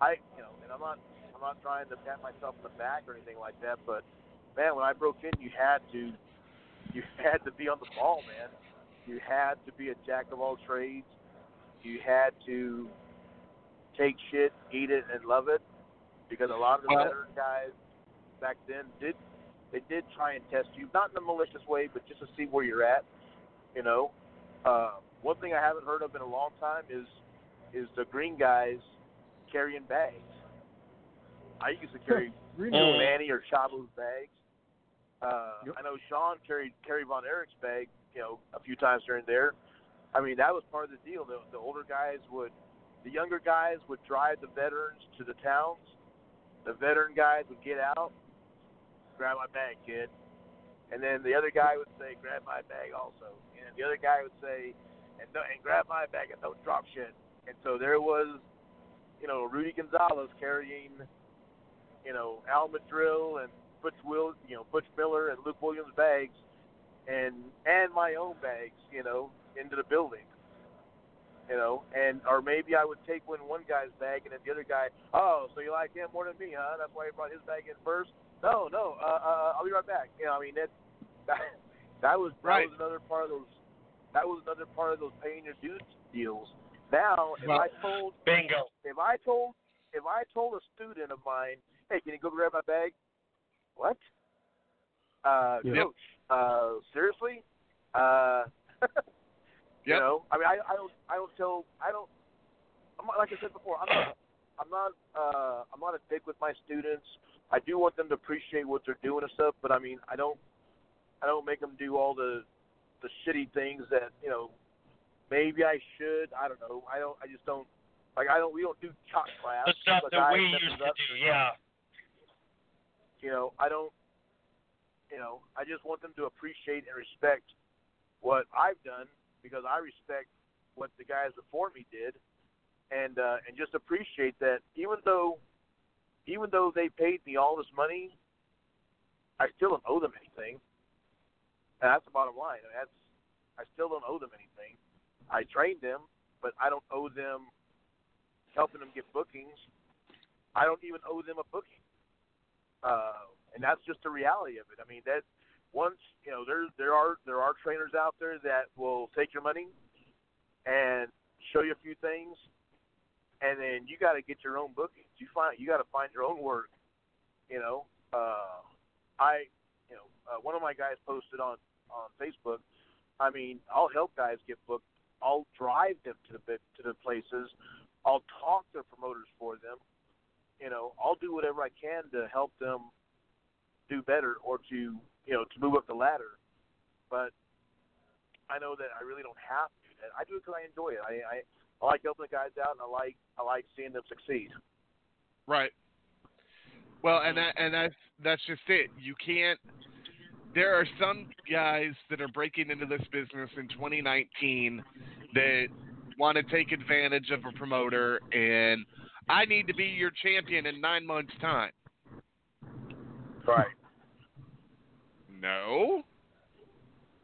I, you know, and I'm not, I'm not trying to pat myself on the back or anything like that, but man, when I broke in, you had to, you [LAUGHS] had to be on the ball, man. You had to be a jack of all trades. You had to take shit, eat it, and love it, because a lot of the veteran guys back then did, they did try and test you, not in a malicious way, but just to see where you're at. You know, uh, one thing I haven't heard of in a long time is is the green guys carrying bags. I used to [LAUGHS] carry Green you know. Manny or Chavo's bags. Uh, Yep. I know Sean carried Kerry Von Erich's bag, you know, a few times during there. I mean, that was part of the deal. The, the older guys would, the younger guys would drive the veterans to the towns. The veteran guys would get out, grab my bag, kid, and then the other guy would say, grab my bag also, and the other guy would say, and and grab my bag and don't drop shit. And so there was, you know, Rudy Gonzalez carrying, you know, Al Madril and Butch Will, you know, Butch Miller and Luke Williams bags, and and my own bags, you know, into the building. You know, and or maybe I would take one one guy's bag and then the other guy, oh, so you like him more than me, huh? That's why he brought his bag in first. No, no, uh, uh, I'll be right back. You know, I mean that that, [LAUGHS] that was that Right. was another part of those that was another part of those paying your dues deals. Now, if Well, I told Bingo. if I told if I told a student of mine, hey, can you go grab my bag? What? Uh, Yep. coach, uh, seriously? Uh, [LAUGHS] you Yep. know, I mean, I, I don't, I don't tell, I don't. I'm not, like I said before, I'm not, [COUGHS] I'm not, uh, I'm not a dick with my students. I do want them to appreciate what they're doing and stuff, but I mean, I don't, I don't make them do all the, the shitty things that you know. Maybe I should. I don't know. I don't. I just don't. Like I don't. We don't do chalk class. The stuff Like, that I we used to do, yeah. You know, I don't. You know, I just want them to appreciate and respect what I've done because I respect what the guys before me did, and uh, and just appreciate that even though, even though they paid me all this money, I still don't owe them anything. And that's the bottom line. I mean, that's I still don't owe them anything. I trained them, but I don't owe them helping them get bookings. I don't even owe them a booking. Uh, and that's just the reality of it. I mean, that once you know, there there are there are trainers out there that will take your money and show you a few things, and then you got to get your own bookings. You find you got to find your own work. You know, uh, I you know uh, one of my guys posted on on Facebook. I mean, I'll help guys get booked. I'll drive them to the to the places. I'll talk to promoters for them. You know, I'll do whatever I can to help them do better or to you know to move up the ladder. But I know that I really don't have to. that. I do it because I enjoy it. I, I I like helping the guys out, and I like I like seeing them succeed. Right. Well, and that and that's that's just it. You can't. There are some guys that are breaking into this business in 2019 that want to take advantage of a promoter, and I need to be your champion in nine months' time. Right. No,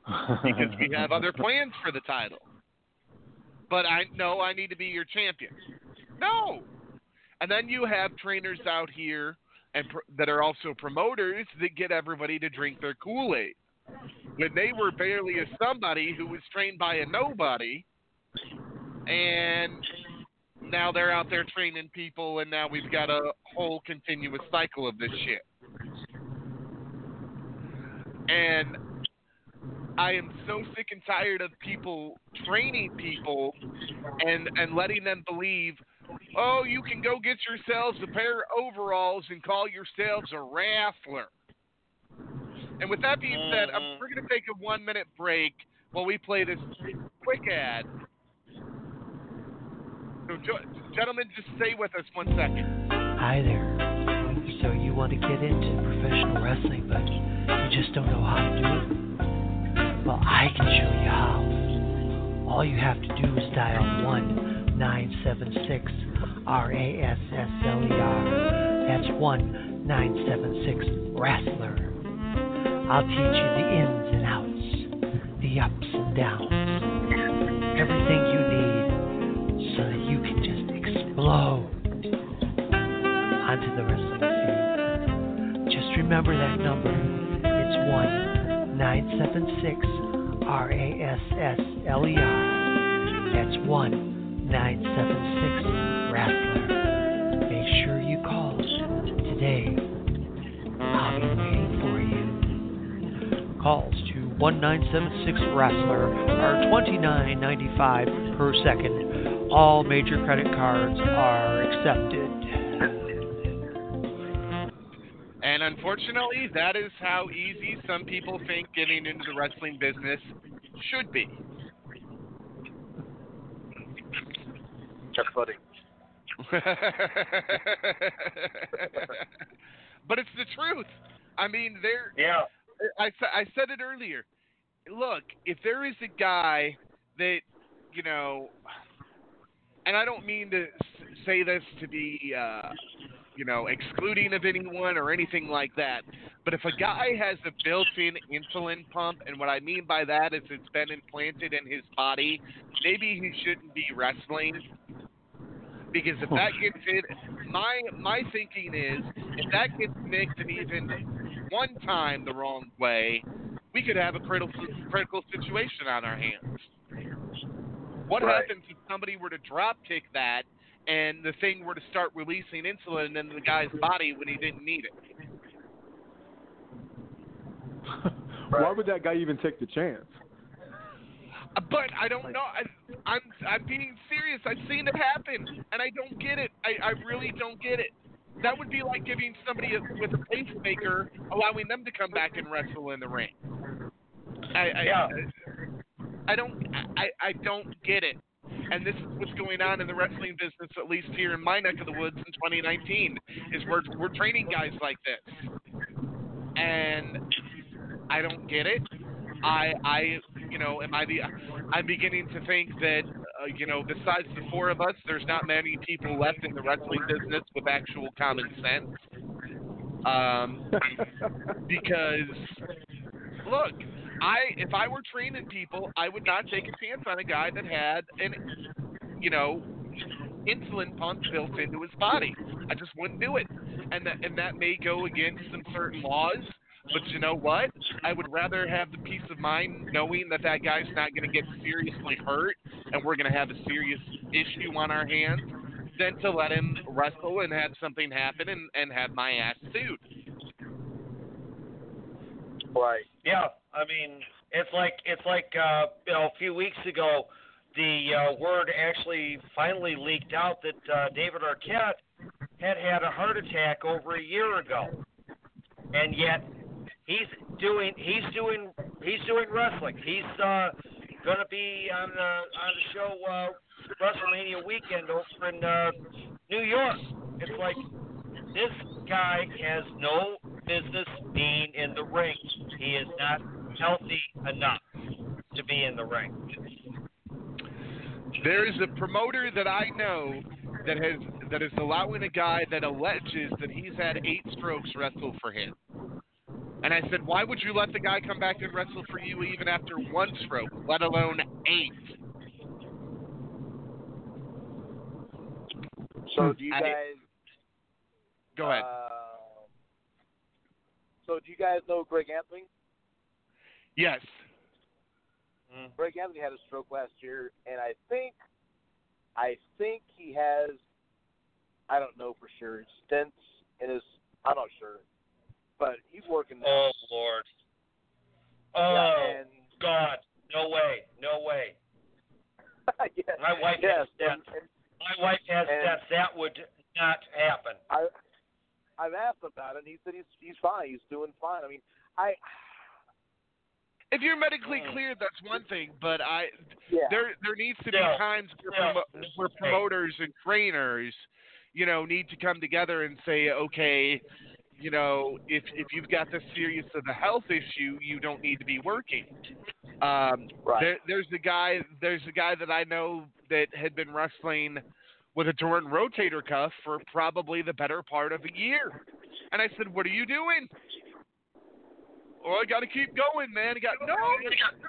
[LAUGHS] because we have other plans for the title. But I know I need to be your champion. No. And then you have trainers out here and pr- that are also promoters that get everybody to drink their Kool-Aid. When they were barely a somebody who was trained by a nobody, and now they're out there training people, and now we've got a whole continuous cycle of this shit. And I am so sick and tired of people training people and and letting them believe, oh, you can go get yourselves a pair of overalls and call yourselves a wrestler. And with that being said, I'm, mm-hmm. we're going to take a one minute break while we play this quick ad. So, gentlemen, just stay with us one second. Hi there. So you want to get into professional wrestling, but you just don't know how to do it? Well, I can show you how. All you have to do is dial 1 976 R-A-S-S-L-E-R. That's 1 976 Wrestler. I'll teach you the ins and outs, the ups and downs, everything you explode onto the wrestling scene. Just remember that number. It's 1 976 R A S S L E R. That's 1 976 Wrestler. Make sure you call today. I'll be waiting for you. Calls to 1976 Wrestler are $29.95 per second. All major credit cards are accepted. And unfortunately, that is how easy some people think getting into the wrestling business should be. That's [LAUGHS] funny. but it's the truth. I mean, there. Yeah. I I said it earlier. Look, if there is a guy that you know, and I don't mean to say this to be, uh, you know, excluding of anyone or anything like that, but if a guy has a built-in insulin pump, and what I mean by that is it's been implanted in his body, maybe he shouldn't be wrestling because if that gets it, my my thinking is if that gets nicked and even one time the wrong way, we could have a critical critical situation on our hands. What Right. happens if somebody were to drop kick that and the thing were to start releasing insulin in the guy's body when he didn't need it? [LAUGHS] Why would that guy even take the chance? Uh, But I don't know. I, I'm I'm being serious. I've seen it happen, and I don't get it. I, I really don't get it. That would be like giving somebody a, with a pacemaker, allowing them to come back and wrestle in the ring. I, I, Yeah. I don't I, I don't get it. And this is what's going on in the wrestling business, at least here in my neck of the woods in 2019, is we're we're training guys like this, and I don't get it. I I you know am I the I'm beginning to think that uh, you know besides the four of us, there's not many people left in the wrestling business with actual common sense. Um, [LAUGHS] because look, I if I were training people, I would not take a chance on a guy that had an you know insulin pump built into his body. I just wouldn't do it, and that and that may go against some certain laws. But you know what? I would rather have the peace of mind knowing that that guy's not going to get seriously hurt and we're going to have a serious issue on our hands than to let him wrestle and have something happen and, and have my ass sued. Right. Yeah, I mean, it's like it's like uh, you know a few weeks ago, the uh, word actually finally leaked out that uh, David Arquette had had a heart attack over a year ago, and yet he's doing he's doing he's doing wrestling. He's uh, gonna be on the on the show uh, WrestleMania weekend over in uh, New York. It's like this guy has no business being in the ring. He is not healthy enough to be in the ring. There is a promoter that I know that has that is allowing a guy that alleges that he's had eight strokes wrestle for him. And I said, why would you let the guy come back and wrestle for you even after one stroke, let alone eight? So do you I- guys? Go ahead. Uh, so do you guys know Greg Anthony? Yes. Mm-hmm. Greg Anthony had a stroke last year, and I think, I think he has, I don't know for sure, stents in his. I'm not sure, but he's working now. Oh Lord. Oh Yeah, and God. No way. No way. [LAUGHS] yes, My wife yes, has stents. and My wife has And- stents. That would not happen. I, I've asked about it. and He said he's he's fine. He's doing fine. I mean, I. If you're medically cleared, that's one thing, but I Yeah. there there needs to be Still, times where, still, promo- where promoters and trainers, you know, need to come together and say, okay, you know, if if you've got this serious of a health issue, you don't need to be working. Um, Right. there, there's a guy there's a guy that I know that had been wrestling with a torn rotator cuff for probably the better part of a year, and I said, what are you doing? Oh, I got to keep going, man. He got no.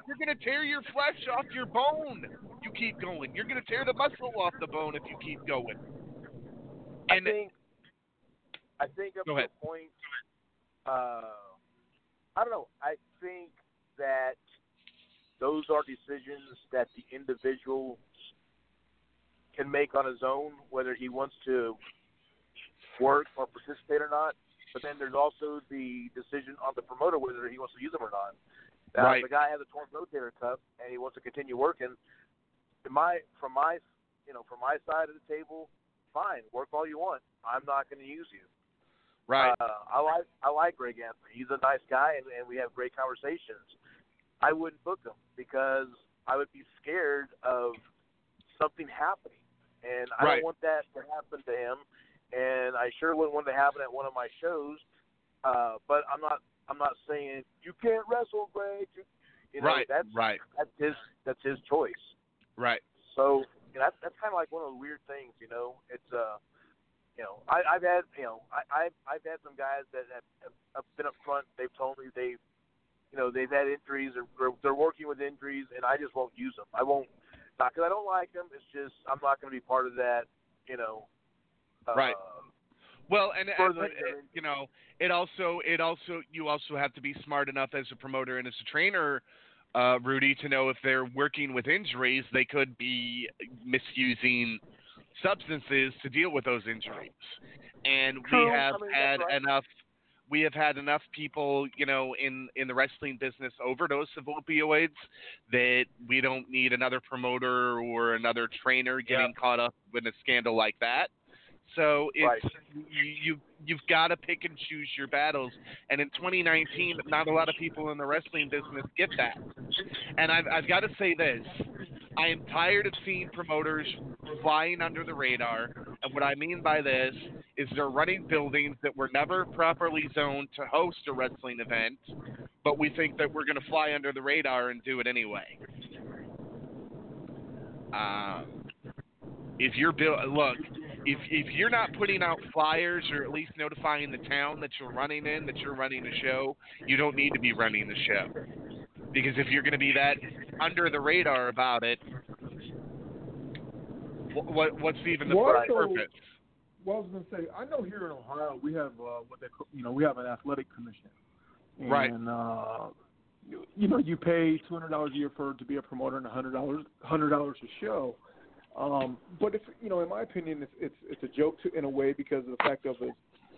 You're gonna tear your flesh off your bone. You keep going. You're gonna tear the muscle off the bone if you keep going. And I think I think up Go to ahead. a point. Uh, I don't know. I think that those are decisions that the individual can make on his own, whether he wants to work or participate or not. But then there's also the decision on the promoter whether he wants to use them or not. Uh, Right. The guy has a torn rotator cuff and he wants to continue working. In my from my you know from my side of the table, fine, work all you want. I'm not going to use you. Right. Uh, I like I like Greg Anthony. He's a nice guy, and, and we have great conversations. I wouldn't book him because I would be scared of something happening, and I Right. don't want that to happen to him. And I sure wouldn't want it to happen at one of my shows. Uh, but I'm not I'm not saying you can't wrestle, Greg. You, you know, right. that's right. that's his that's his choice. Right. So you know, that's that's kind of like one of the weird things. You know, it's uh, you know, I, I've had you know, I I've, I've had some guys that have, have, have been up front. They've told me they, you know, they've had injuries or they're, they're working with injuries, and I just won't use them. I won't, not because I don't like them. It's just I'm not going to be part of that. You know. Right. Well, and, and but, you know, it also it also you also have to be smart enough as a promoter and as a trainer, uh, Rudy, to know if they're working with injuries, they could be misusing substances to deal with those injuries. And True. we have I mean, had right. enough we have had enough people, you know, in in the wrestling business overdose of opioids that we don't need another promoter or another trainer getting caught up in a scandal like that. So it's you, you you've got to pick and choose your battles. And in 2019, not a lot of people in the wrestling business get that. And I've I've got to say this: I am tired of seeing promoters flying under the radar. And what I mean by this is they're running buildings that were never properly zoned to host a wrestling event, but we think that we're going to fly under the radar and do it anyway. Um, if you're built, look, if if you're not putting out flyers or at least notifying the town that you're running in that you're running a show, you don't need to be running the show. Because if you're going to be that under the radar about it, what, what what's even the Well, purpose? Well, I was going to say, I know here in Ohio we have uh, what they call, you know, we have an athletic commission, and Right. uh, you, you know, you pay two hundred dollars a year for to be a promoter and a hundred dollars hundred dollars a show. Um, but if you know, in my opinion, it's it's it's a joke to, in a way because of the fact of it,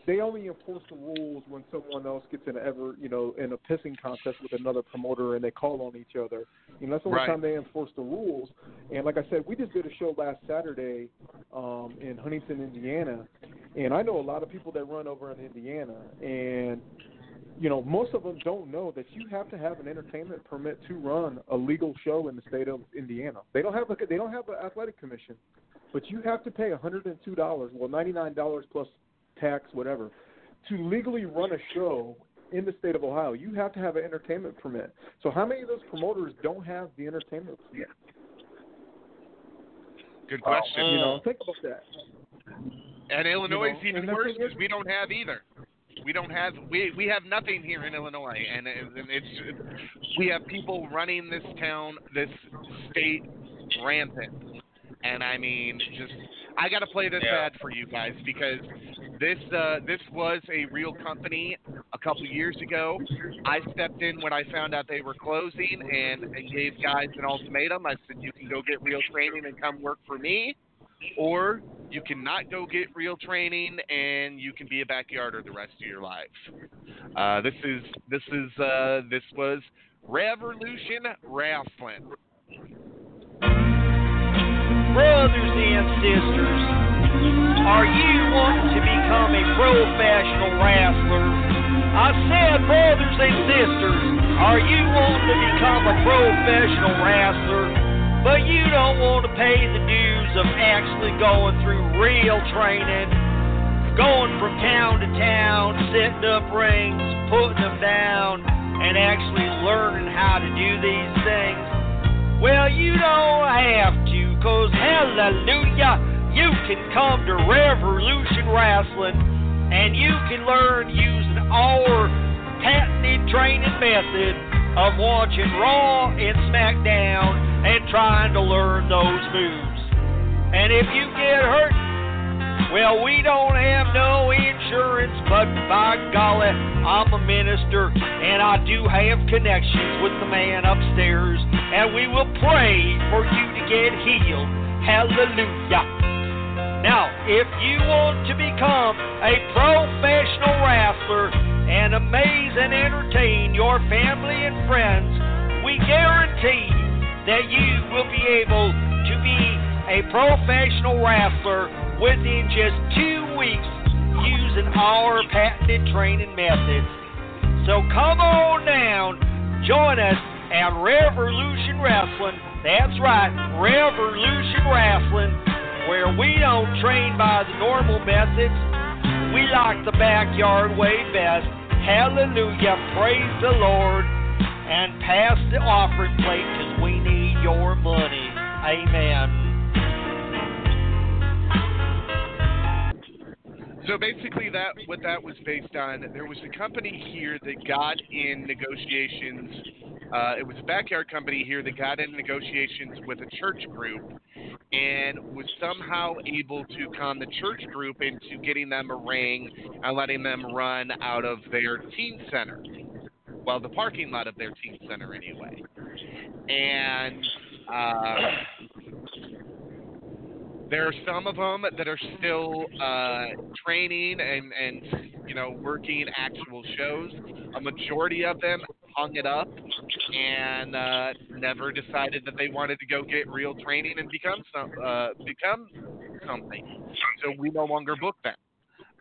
they only enforce the rules when someone else gets in a ever you know in a pissing contest with another promoter and they call on each other. You know, that's the only Right. time they enforce the rules. And like I said, we just did a show last Saturday um, in Huntington, Indiana, and I know a lot of people that run over in Indiana, and you know, most of them don't know that you have to have an entertainment permit to run a legal show in the state of Indiana. They don't have a they don't have an athletic commission, but you have to pay $102, well $99 plus tax whatever, to legally run a show in the state of Ohio. You have to have an entertainment permit. So how many of those promoters don't have the entertainment permit? Good uh, question. You know, think about that. And Illinois is You know, even worse because we don't have either. We don't have we we have nothing here in Illinois, and, it- and it's we have people running this town, this state rampant. And I mean, just I got to play this Yeah. ad for you guys because this uh, this was a real company a couple years ago. I stepped in when I found out they were closing and, and gave guys an ultimatum. I said, you can go get real training and come work for me, or you cannot go get real training and you can be a backyarder the rest of your life. Uh, this is this is uh, this was Revolution Wrestling. Brothers and sisters, are you wanting to become a professional wrestler? I said, brothers and sisters, are you wanting to become a professional wrestler, but you don't want to pay the dues of actually going through real training, going from town to town, setting up rings, putting them down, and actually learning how to do these things? Well, you don't have to, cause hallelujah, you can come to Revolution Wrestling and you can learn using our patented training method of watching Raw and SmackDown and trying to learn those moves. And if you get hurt, well, we don't have no insurance, but by golly, I'm a minister and I do have connections with the man upstairs, and we will pray for you to get healed. Hallelujah. Now, if you want to become a professional wrestler and amaze and entertain your family and friends we guarantee that you will be able to be a professional wrestler within just two weeks using our patented training methods. So come on down, join us at Revolution Wrestling. That's right, Revolution Wrestling, where we don't train by the normal methods. We like the backyard way best. Hallelujah, praise the Lord, and pass the offering plate because we need your money. Amen. So basically, that what that was based on, there was a company here that got in negotiations. Uh, it was a backyard company here that got in negotiations with a church group, and was somehow able to con the church group into getting them a ring and letting them run out of their teen center, well, the parking lot of their teen center anyway. And uh, there are some of them that are still uh, training and, and you know working actual shows. A majority of them hung it up and uh, never decided that they wanted to go get real training and become some uh, become something. So we no longer book them.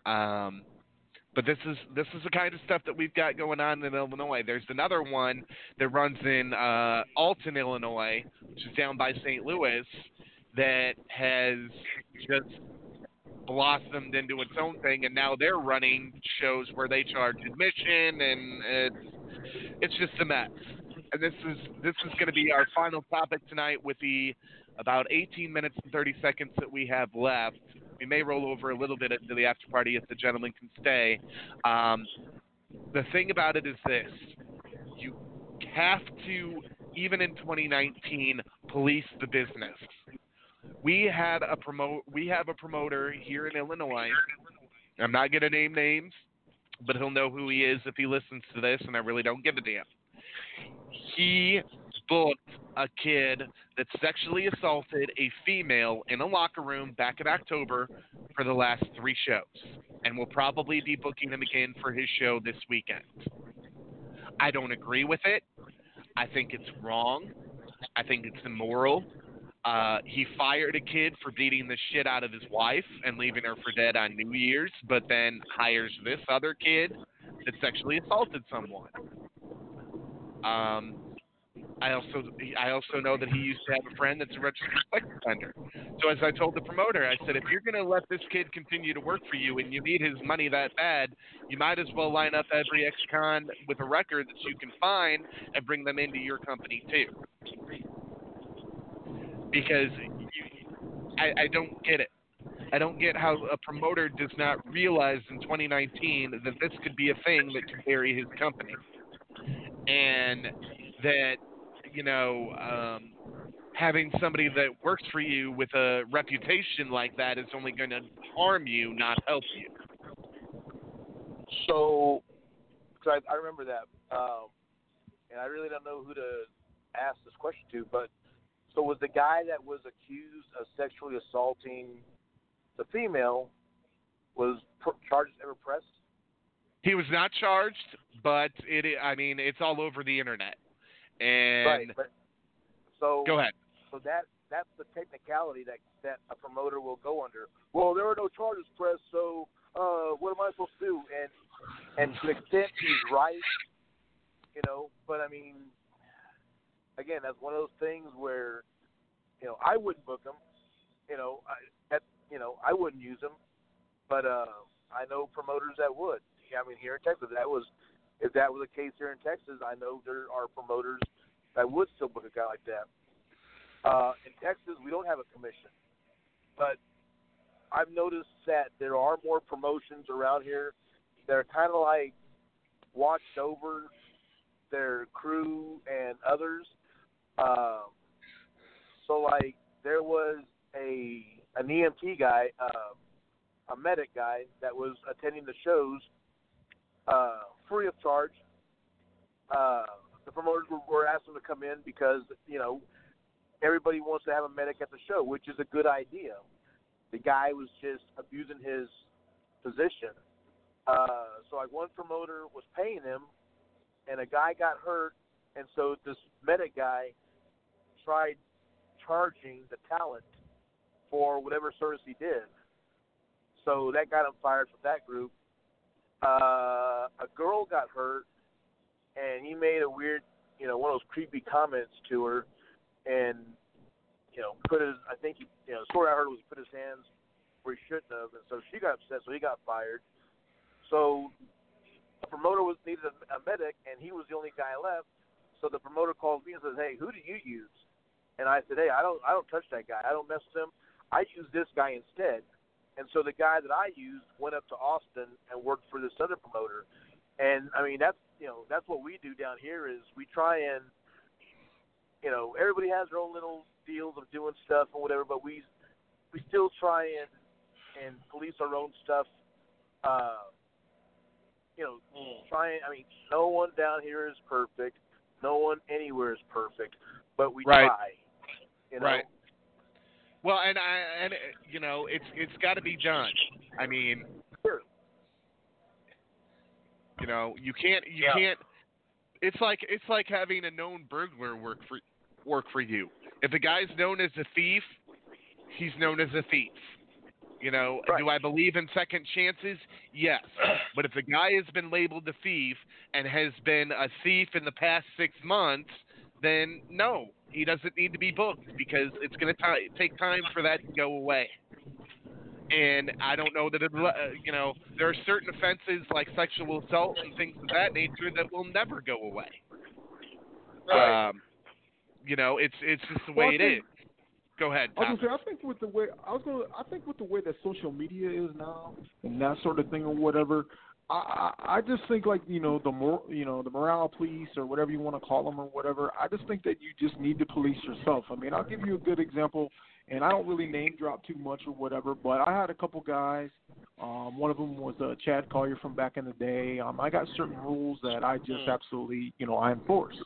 Um, but this is this is the kind of stuff that we've got going on in Illinois. There's another one that runs in uh, Alton, Illinois, which is down by St. Louis, that has just blossomed into its own thing, and now they're running shows where they charge admission, and it's it's just a mess. And this is this is going to be our final topic tonight with the about 18 minutes and 30 seconds that we have left. We may roll over a little bit into the after party if the gentleman can stay. Um, the thing about it is this: you have to, even in 2019, police the business. We had a promote. We have a promoter here in Illinois. I'm not to name names, but he'll know who he is if he listens to this, and I really don't give a damn. He booked a kid that sexually assaulted a female in a locker room back in October for the last three shows, and will probably be booking him again for his show this weekend. I don't agree with it. I think it's wrong. I think it's immoral. Uh, he fired a kid for beating the shit out of his wife and leaving her for dead on New Year's, but then hires this other kid that sexually assaulted someone. Um, I also I also know that he used to have a friend that's a registered sex offender. So as I told the promoter, I said, if you're going to let this kid continue to work for you and you need his money that bad, you might as well line up every ex-con with a record that you can find and bring them into your company too. Because you, I, I don't get it. I don't get how a promoter does not realize in 2019 that this could be a thing that could carry his company, and that you know um, having somebody that works for you with a reputation like that is only going to harm you, not help you. So, cause I, I remember that, um, and I really don't know who to ask this question to, but so was the guy that was accused of sexually assaulting the female was pr- charges ever pressed? He was not charged, but it I mean it's all over the internet. And right, but so go ahead. So that that's the technicality that that a promoter will go under. Well, there were no charges pressed, so uh, what am I supposed to do? And and to an extent, he's right, you know. But I mean, again, that's one of those things where, you know, I wouldn't book him. You know, I that you know I wouldn't use him, but uh, I know promoters that would. I mean, here in Texas, that was if that was the case here in Texas, I know there are promoters that would still book a guy like that. Uh, in Texas, we don't have a commission, but I've noticed that there are more promotions around here that are kind of like watched over their crew and others. Um, so, like, there was a an EMT guy, uh, a medic guy that was attending the shows uh, free of charge. Uh, the promoters were, were him to come in because you know everybody wants to have a medic at the show, which is a good idea. The guy was just abusing his position. Uh, so like one promoter was paying him, and a guy got hurt and so this medic guy tried charging the talent for whatever service he did. So that got him fired from that group. Uh, a girl got hurt, and he made a weird, you know, one of those creepy comments to her, and you know, put his. I think he, you know, the story I heard was he put his hands where he shouldn't have, and so she got upset, so he got fired. So the promoter was needed a, a medic, and he was the only guy left. So the promoter calls me and says, "Hey, who do you use?" And I said, "Hey, I don't, I don't touch that guy. I don't mess with him. I use this guy instead." And so the guy that I used went up to Austin and worked for this other promoter. And I mean, that's you know, that's what we do down here is we try and, you know, everybody has their own little deals of doing stuff and whatever, but we we still try and and police our own stuff. Uh, you know, trying. I mean, no one down here is perfect. No one anywhere is perfect, but we Right. try. You know? Right. Well, and I and you know it's it's got to be done. I mean, sure. you know, you can't you Yeah. can't. It's like it's like having a known burglar work for work for you. If the guy's known as a thief, he's known as a thief. You know, do I believe in second chances? Yes. [CLEARS THROAT] But if the guy has been labeled a thief and has been a thief in the past six months, then no, he doesn't need to be booked because it's going to take time for that to go away. And I don't know that it, uh, you know there are certain offenses like sexual assault and things of that nature that will never go away. Right. Um, you know, it's it's just the way I it think- is. Go ahead. I was gonna say, I think with the way I was gonna, I think with the way that social media is now and that sort of thing or whatever, I I just think like you know the more you know the morale police or whatever you want to call them or whatever. I just think that you just need to police yourself. I mean, I'll give you a good example, and I don't really name drop too much or whatever, but I had a couple guys. Um, one of them was uh, Chad Collyer from back in the day. Um, I got certain rules that I just absolutely you know I enforce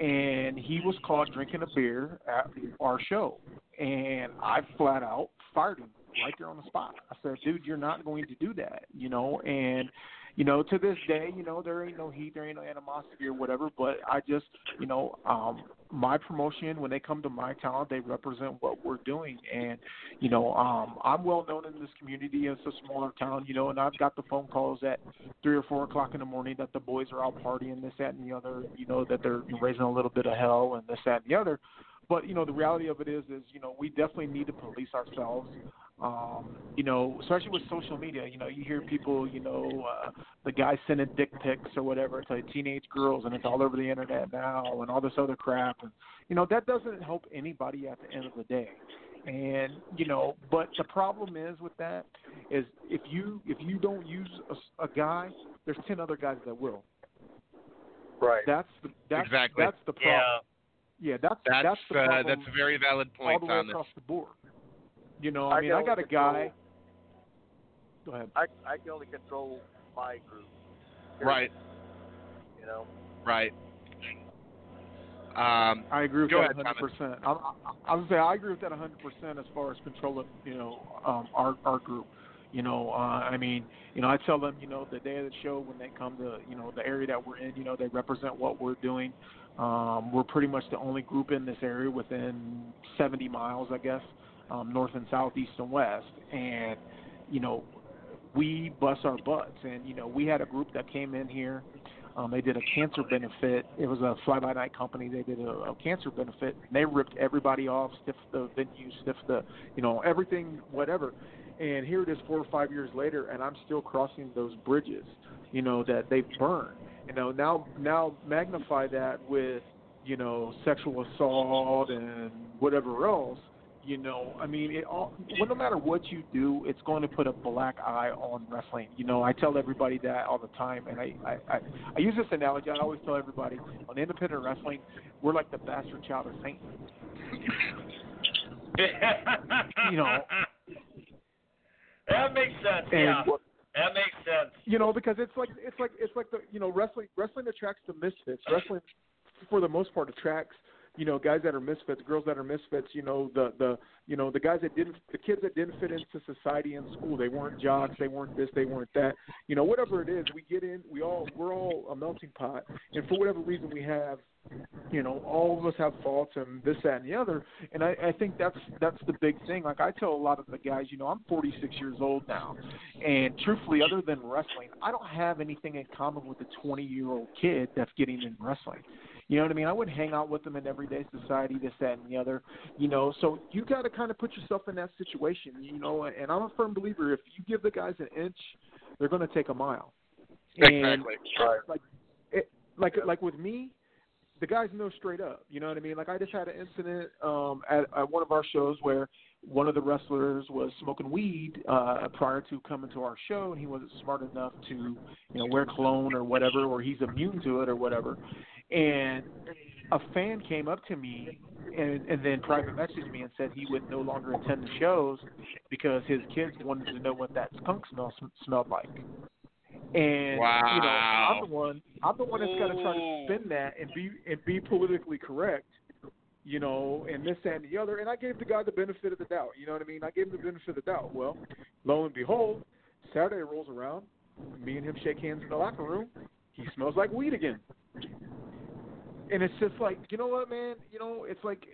and he was caught drinking a beer at our show, and I flat out fired him right there on the spot. I said, "Dude, you're not going to do that," you know, and you know, to this day, you know, there ain't no heat, there ain't no animosity or whatever, but I just, you know, um my promotion when they come to my town, they represent what we're doing and you know, um I'm well known in this community. It's a smaller town, you know, and I've got the phone calls at three or four o'clock in the morning that the boys are out partying, this, that, and the other. You know that they're raising a little bit of hell and this, that, and the other. But you know the reality of it is, is you know we definitely need to police ourselves. Um, you know, especially with social media. You know, you hear people, you know, uh, the guys sending dick pics or whatever to teenage girls, and it's all over the internet now, and all this other crap. And you know that doesn't help anybody at the end of the day. And you know, but the problem is with that is if you if you don't use a, a guy, there's ten other guys that will. Right. That's the that's Exactly. that's the problem. Yeah, that's That's that's the uh, that's a very valid all point the way on this. across the board. You know, I I mean, I got a only guy. Go ahead. I I can only control my group. Right. You know. Right. Um, I agree with that ahead, 100. percent I, I, I was say I agree with that 100 percent as far as controlling, you know, um, our our group. You know, uh, I mean, you know, I tell them, you know, the day of the show when they come to, you know, the area that we're in, you know, they represent what we're doing. Um, we're pretty much the only group in this area within 70 miles, I guess, um, north and south, east and west, and you know, we bust our butts. And you know, we had a group that came in here. Um, they did a cancer benefit. It was a fly-by-night company. They did a, a cancer benefit. And they ripped everybody off, stiffed the venue, stiffed the, you know, everything, whatever. And here it is, four or five years later, and I'm still crossing those bridges, you know, that they've burned. You know, now now magnify that with, you know, sexual assault and whatever else. You know, I mean, it all. Well, no matter what you do, it's going to put a black eye on wrestling. You know, I tell everybody that all the time, and I I, I, I use this analogy. I always tell everybody on independent wrestling, we're like the bastard child of Satan. [LAUGHS] You know, that makes sense. And yeah, what- that makes sense. you know, because it's like it's like it's like the you know wrestling wrestling attracts the misfits. Wrestling, for the most part, attracts you know, guys that are misfits, girls that are misfits, you know, the the you know, the guys that didn't the kids that didn't fit into society in school, they weren't jocks, they weren't this, they weren't that. You know, whatever it is, we get in, we all we're all a melting pot and for whatever reason we have you know, all of us have faults and this, that, and the other. And I, I think that's that's the big thing. Like I tell a lot of the guys, you know, I'm 46 years old now, and truthfully, other than wrestling, I don't have anything in common with the 20 year old kid that's getting in wrestling. You know what I mean? I wouldn't hang out with them in everyday society, this, that, and the other. You know, so you got to kind of put yourself in that situation. You know, and I'm a firm believer if you give the guys an inch, they're going to take a mile. And Exactly. like it, like like with me, the guys know straight up. You know what I mean? Like I just had an incident um, at, at one of our shows where one of the wrestlers was smoking weed uh, prior to coming to our show, and he wasn't smart enough to, you know, wear cologne or whatever, or he's immune to it or whatever. And a fan came up to me and, and then private messaged me and said he would no longer attend the shows because his kids wanted to know what that skunk smell smelled like. And you know, I'm the one I'm the one that's got to try to spin that and be and be politically correct, you know, and this that, and the other. And I gave the guy the benefit of the doubt. You know what I mean? I gave him the benefit of the doubt. Well, lo and behold, Saturday rolls around. Me and him shake hands in the locker room. He smells like weed again. And it's just like, you know what, man? You know, it's like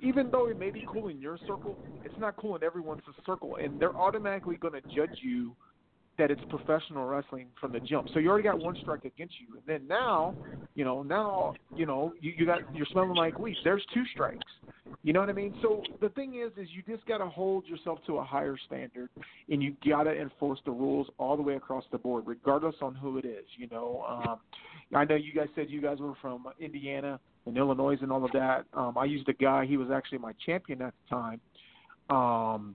even though it may be cool in your circle, it's not cool in everyone's circle, and they're automatically going to judge you that it's professional wrestling from the jump. So you already got one strike against you, and then now, you know, now you know you, you got you're smelling like weed. There's two strikes. You know what I mean? So the thing is, is you just got to hold yourself to a higher standard, and you got to enforce the rules all the way across the board, regardless on who it is. You know, um, I know you guys said you guys were from Indiana and Illinois and all of that. Um, I used a guy; he was actually my champion at the time. Um,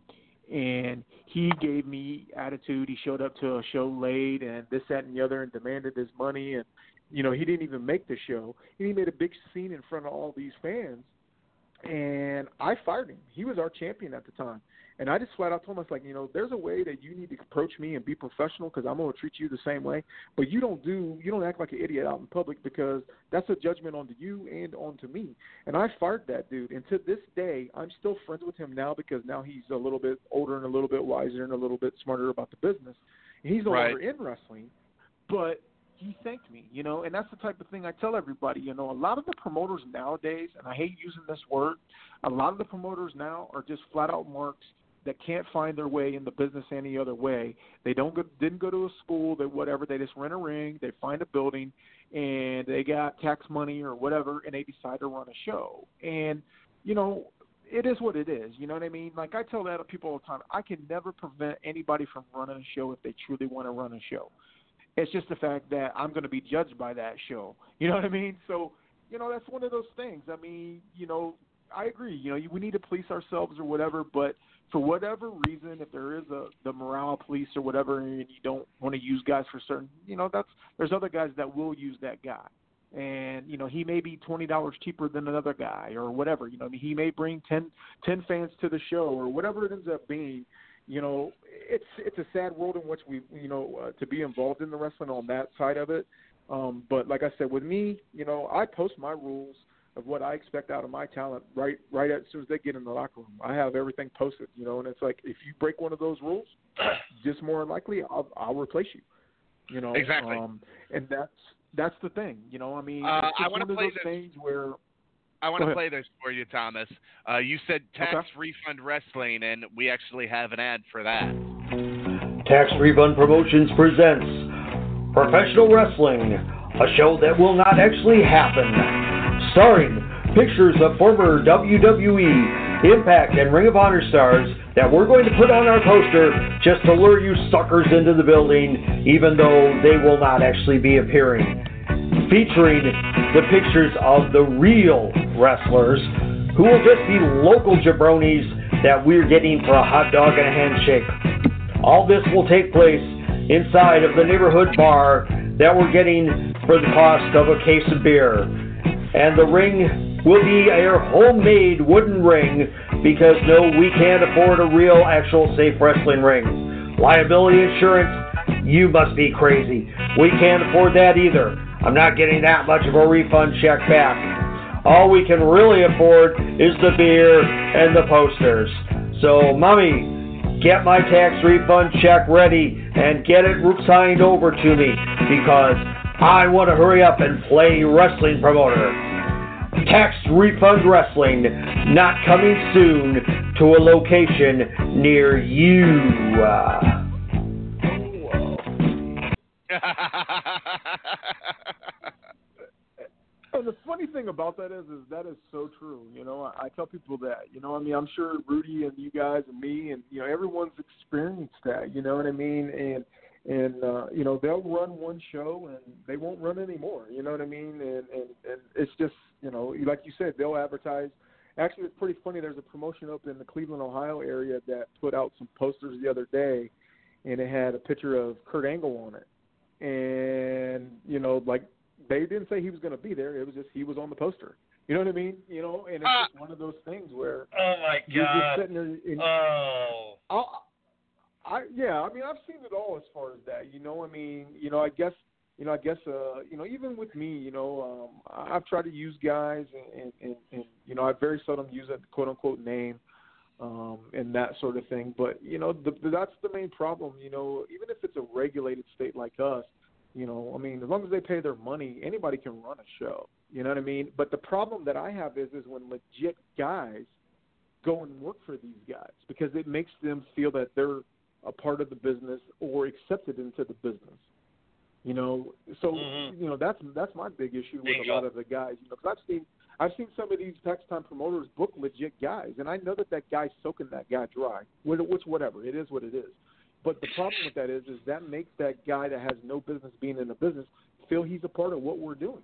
and he gave me attitude. He showed up to a show late and this, that, and the other, and demanded his money. And you know, he didn't even make the show. And he made a big scene in front of all these fans. And I fired him. He was our champion at the time. And I just flat out told him, I was like, you know, there's a way that you need to approach me and be professional because I'm going to treat you the same way. But you don't do, you don't act like an idiot out in public because that's a judgment onto you and onto me. And I fired that dude. And to this day, I'm still friends with him now because now he's a little bit older and a little bit wiser and a little bit smarter about the business. And he's no Right. longer in wrestling, but he thanked me, you know, and that's the type of thing I tell everybody, you know, a lot of the promoters nowadays, and I hate using this word, a lot of the promoters now are just flat out marks that can't find their way in the business any other way. They don't go, didn't go to a school, they whatever, they just rent a ring, they find a building, and they got tax money or whatever, and they decide to run a show. And you know, it is what it is. You know what I mean? Like I tell that to people all the time. I can never prevent anybody from running a show if they truly want to run a show. It's just the fact that I'm going to be judged by that show. [LAUGHS] You know what I mean? So, you know, that's one of those things. I mean, you know, I agree. You know, we need to police ourselves or whatever, but for whatever reason, if there is a the morale police or whatever, and you don't want to use guys for certain, you know, that's there's other guys that will use that guy. And you know he may be twenty dollars cheaper than another guy or whatever you know I mean, he may bring ten ten fans to the show or whatever it ends up being you know it's it's a sad world in which we you know uh, to be involved in the wrestling on that side of it. Um but like i said with me you know i post my rules of what i expect out of my talent right right as soon as they get in the locker room i have everything posted you know and it's like if you break one of those rules [CLEARS THROAT] just more than likely i'll i'll replace you you know Exactly. um and that's that's the thing you know i mean Uh, it's I wanna one of play those this. things where I want to play this for you, Thomas. Uh, you said tax refund wrestling, and we actually have an ad for that. Tax Refund Promotions presents Professional Wrestling, a show that will not actually happen. Starring pictures of former WWE, Impact, and Ring of Honor stars that we're going to put on our poster just to lure you suckers into the building, even though they will not actually be appearing. Featuring the pictures of the real wrestlers who will just be local jabronis that we're getting for a hot dog and a handshake. All this will take place inside of the neighborhood bar that we're getting for the cost of a case of beer. And the ring will be a homemade wooden ring because no, we can't afford a real, actual safe wrestling ring. Liability insurance, you must be crazy. We can't afford that either. I'm not getting that much of a refund check back. all we can really afford is the beer and the posters. So, mommy, get my tax refund check ready and get it signed over to me because I want to hurry up and play wrestling promoter. Tax refund wrestling not coming soon to a location near you. [LAUGHS] And the funny thing about that is, is that is so true. You know, I, I tell people that. You know, I mean, I'm sure Rudy and you guys and me and you know everyone's experienced that. You know what I mean? And and uh, you know they'll run one show and they won't run anymore. You know what I mean? And and and it's just you know like you said they'll advertise. Actually, it's pretty funny. There's a promotion up in the Cleveland, Ohio area that put out some posters the other day, and it had a picture of Kurt Angle on it. And you know, like they didn't say he was going to be there. It was just he was on the poster. You know what I mean? You know, and it's Ah. just one of those things where Oh my you're God. just sitting there. And, Oh. I, I yeah, I mean, I've seen it all as far as that. You know, I mean, you know, I guess, you know, I guess, uh, you know, even with me, you know, um, I've tried to use guys, and, and, and, and you know, I very seldom use a quote unquote name, um, and that sort of thing. But you know, the, that's the main problem. You know, even if it's a regulated state like us, you know, I mean, as long as they pay their money, anybody can run a show. You know what I mean? But the problem that I have is, is when legit guys go and work for these guys because it makes them feel that they're a part of the business or accepted into the business. You know, so Mhm. you know that's that's my big issue with a lot of the guys. You know, because I've seen I've seen some of these text time promoters book legit guys, and I know that that guy's soaking that guy dry. Which whatever it is, what it is. But the problem with that is, is that makes that guy that has no business being in the business feel he's a part of what we're doing.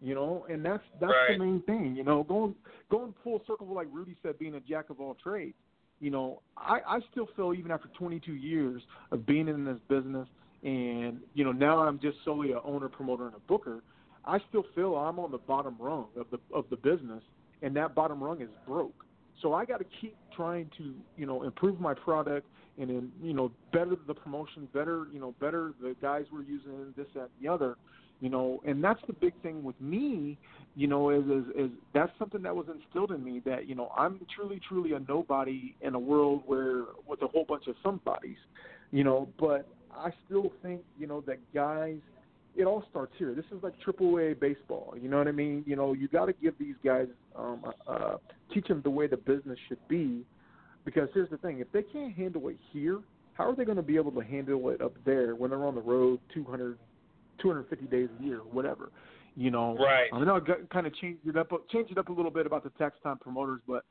You know, and that's that's Right. the main thing. You know, going going full circle, like Rudy said, being a jack of all trades. You know, I I still feel even after 22 years of being in this business, and you know now I'm just solely a owner, promoter, and a booker. I still feel I'm on the bottom rung of the of the business, and that bottom rung is broke. So I got to keep trying to you know improve my product and then you know better the promotion, better you know better the guys we're using, this that and the other, you know. And that's the big thing with me, you know, is is, is that's something that was instilled in me that you know I'm truly truly a nobody in a world where with a whole bunch of somebodies, you know. But I still think you know that guys it all starts here. This is like triple A baseball. You know what I mean? You know, you got to give these guys, um, uh, teach them the way the business should be. Because here's the thing: if they can't handle it here, how are they going to be able to handle it up there when they're on the road 200, 250 days a year, whatever? You know, Right. I know I got, kind of changed it up, changed it up a little bit about the tax time promoters, but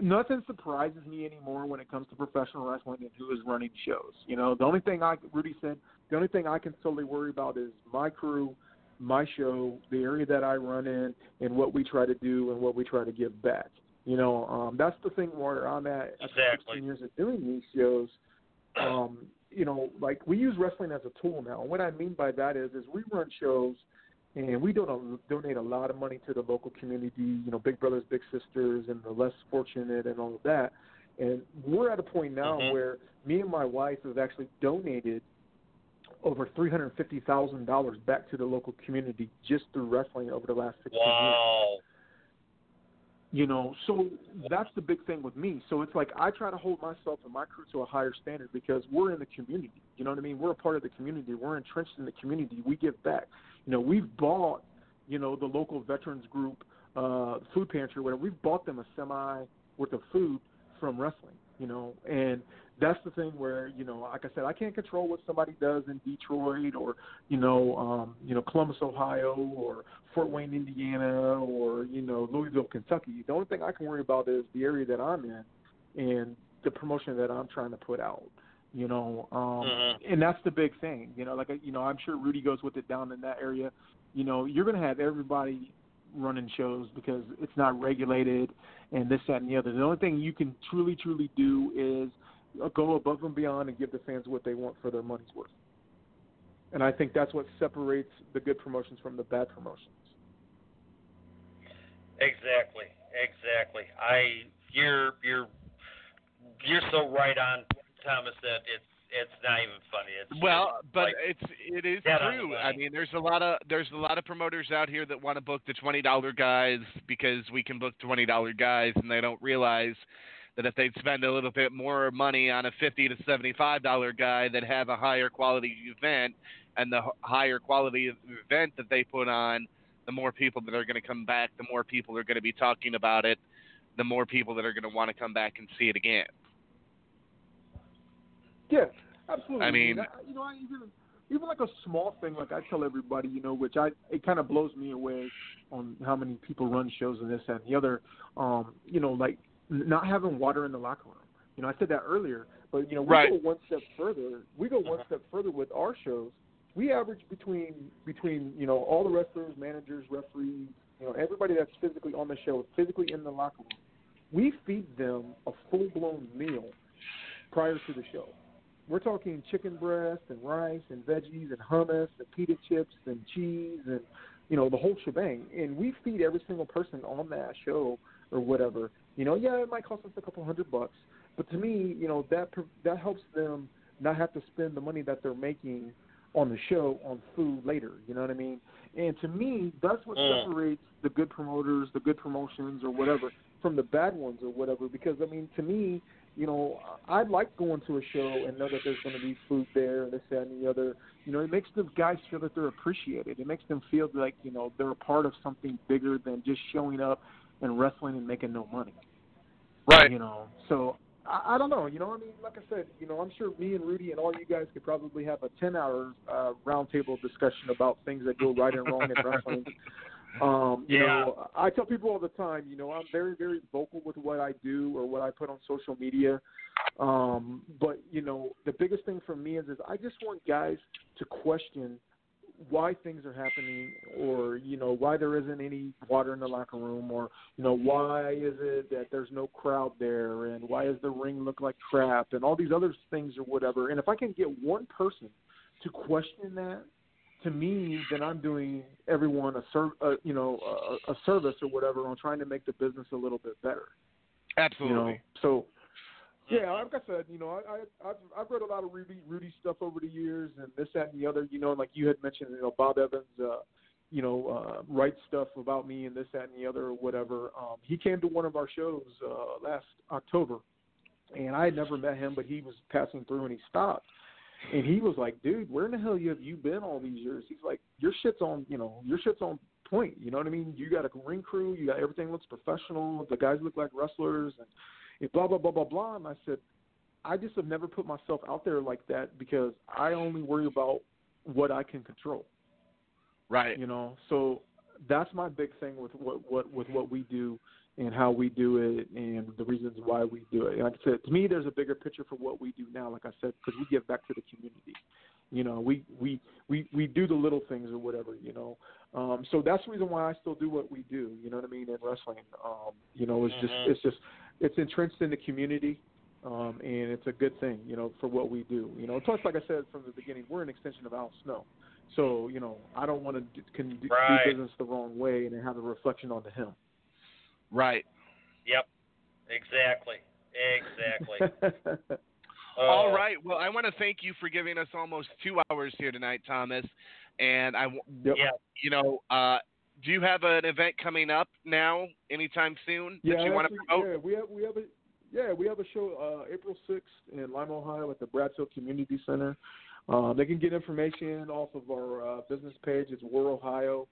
nothing surprises me anymore when it comes to professional wrestling and who is running shows. You know, the only thing I Rudy said, the only thing I can solely worry about is my crew, my show, the area that I run in, and what we try to do and what we try to give back. You know, um, that's the thing where I'm at after Exactly. 16 years of doing these shows. Um, you know, like we use wrestling as a tool now. And what I mean by that is, is we run shows and we don't donate a lot of money to the local community, you know, big brothers, big sisters, and the less fortunate, and all of that. And we're at a point now Mhm. where me and my wife have actually donated over three hundred fifty thousand dollars back to the local community just through wrestling over the last sixteen years. You know, so that's the big thing with me. So it's like I try to hold myself and my crew to a higher standard because we're in the community. You know what I mean? We're a part of the community. We're entrenched in the community. We give back. You know, we've bought, you know, the local veterans group, uh, food pantry, whatever. we've bought them a semi worth of food from wrestling. You know, and that's the thing where you know, like I said, I can't control what somebody does in Detroit or you know, um, you know, Columbus, Ohio, or Fort Wayne, Indiana, or you know, Louisville, Kentucky. The only thing I can worry about is the area that I'm in and the promotion that I'm trying to put out. You know, um, Mhm. and that's the big thing. You know, like you know, I'm sure Rudy goes with it down in that area. You know, you're going to have everybody running shows because it's not regulated and this, that, and the other. The only thing you can truly, truly do is go above and beyond and give the fans what they want for their money's worth. And I think that's what separates the good promotions from the bad promotions. Exactly. Exactly. I you're you're you're so right on, Thomas. That it's it's not even funny. It's Well, just but like, it's it is dead on the true. I mean, there's a lot of there's a lot of promoters out here that want to book the twenty dollar guys because we can book twenty dollar guys, and they don't realize that if they'd spend a little bit more money on a fifty to seventy five dollar guy that have a higher quality event, and the higher quality event that they put on, the more people that are going to come back, the more people are going to be talking about it, the more people that are going to want to come back and see it again. Yeah, absolutely. I mean- I- you know, I even even like a small thing, like I tell everybody, you know, which I it kind of blows me away on how many people run shows and this and the other. Um, you know, like not having water in the locker room. You know, I said that earlier, but you know, we Right. go one step further. We go one step further with our shows. We average between between you know all the wrestlers, managers, referees, you know, everybody that's physically on the show, physically in the locker room. We feed them a full blown meal prior to the show. We're talking chicken breast and rice and veggies and hummus and pita chips and cheese and you know the whole shebang. And we feed every single person on that show or whatever. You know, yeah, it might cost us a couple hundred bucks, but to me, you know, that that helps them not have to spend the money that they're making on the show on food later. You know what I mean? And to me, that's what Mm. separates the good promoters, the good promotions, or whatever, from the bad ones or whatever. Because I mean, to me, you know, I like going to a show and know that there's going to be food there and this, that, and the other. You know, it makes the guys feel that they're appreciated. It makes them feel like you know they're a part of something bigger than just showing up and wrestling and making no money. Right. You know, so I, I don't know. You know, I mean, like I said, you know, I'm sure me and Rudy and all you guys could probably have a 10 hour uh, roundtable discussion about things that go right and wrong in [LAUGHS] wrestling. Um, you Yeah. know, I tell people all the time, you know, I'm very, very vocal with what I do or what I put on social media. Um, but you know, the biggest thing for me is, is I just want guys to question why things are happening or you know why there isn't any water in the locker room or you know why is it that there's no crowd there and why does the ring look like crap and all these other things or whatever and if i can get one person to question that to me then i'm doing everyone a serv- uh, you know a, a service or whatever on trying to make the business a little bit better Absolutely. you know so yeah, like I said, you know, I, I I've I've read a lot of Rudy Rudy stuff over the years, and this that and the other. You know, like you had mentioned, you know, Bob Evans, uh, you know, uh, writes stuff about me and this that and the other or whatever. Um, he came to one of our shows uh, last October, and I had never met him, but he was passing through and he stopped, and he was like, "Dude, where in the hell have you been all these years?" He's like, "Your shit's on, you know, your shit's on point. You know what I mean? You got a ring crew, you got everything looks professional. The guys look like wrestlers, and." and blah blah blah blah blah. And I said, I just have never put myself out there like that because I only worry about what I can control. Right. You know, so that's my big thing with what what with what we do and how we do it and the reasons why we do it. And like I said, to me, there's a bigger picture for what we do now. Like I said, because we give back to the community. You know, we we we we do the little things or whatever. You know, um, so that's the reason why I still do what we do. You know what I mean in wrestling. Um, you know, it's just Mhm. it's just it's entrenched in the community. Um, and it's a good thing, you know, for what we do. You know, plus, like I said from the beginning, we're an extension of Al Snow. So, you know, I don't want to do, can do, Right. do business the wrong way and have a reflection onto him. Right. Yep. Exactly. Exactly. [LAUGHS] All Uh, right. Well, I want to thank you for giving us almost two hours here tonight, Thomas. And I, Yep. Yeah. you know, uh, do you have an event coming up now, anytime soon Yeah, that you want to promote? yeah, we have we have a yeah we have a show uh, April sixth in Lima, Ohio, at the Bradfield Community Center. Uh, they can get information off of our uh, business page. It's War Ohio.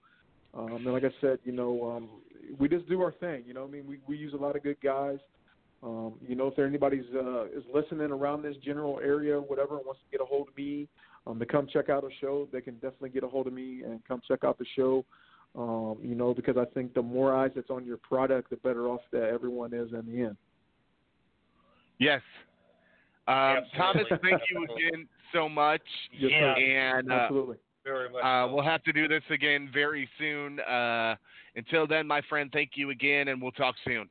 Um, and like I said, you know, um, we just do our thing. You know, what I mean, we we use a lot of good guys. Um, you know, if there anybody's uh, is listening around this general area, whatever, wants to get a hold of me um, to come check out a show, they can definitely get a hold of me and come check out the show. Um, you know, because I think the more eyes that's on your product, the better off that everyone is in the end. Yes. Um, Thomas, thank you again so much. Yes, Yeah. sir. And uh, Absolutely. Very much. uh, we'll have to do this again very soon. Uh, until then, my friend, thank you again, and we'll talk soon.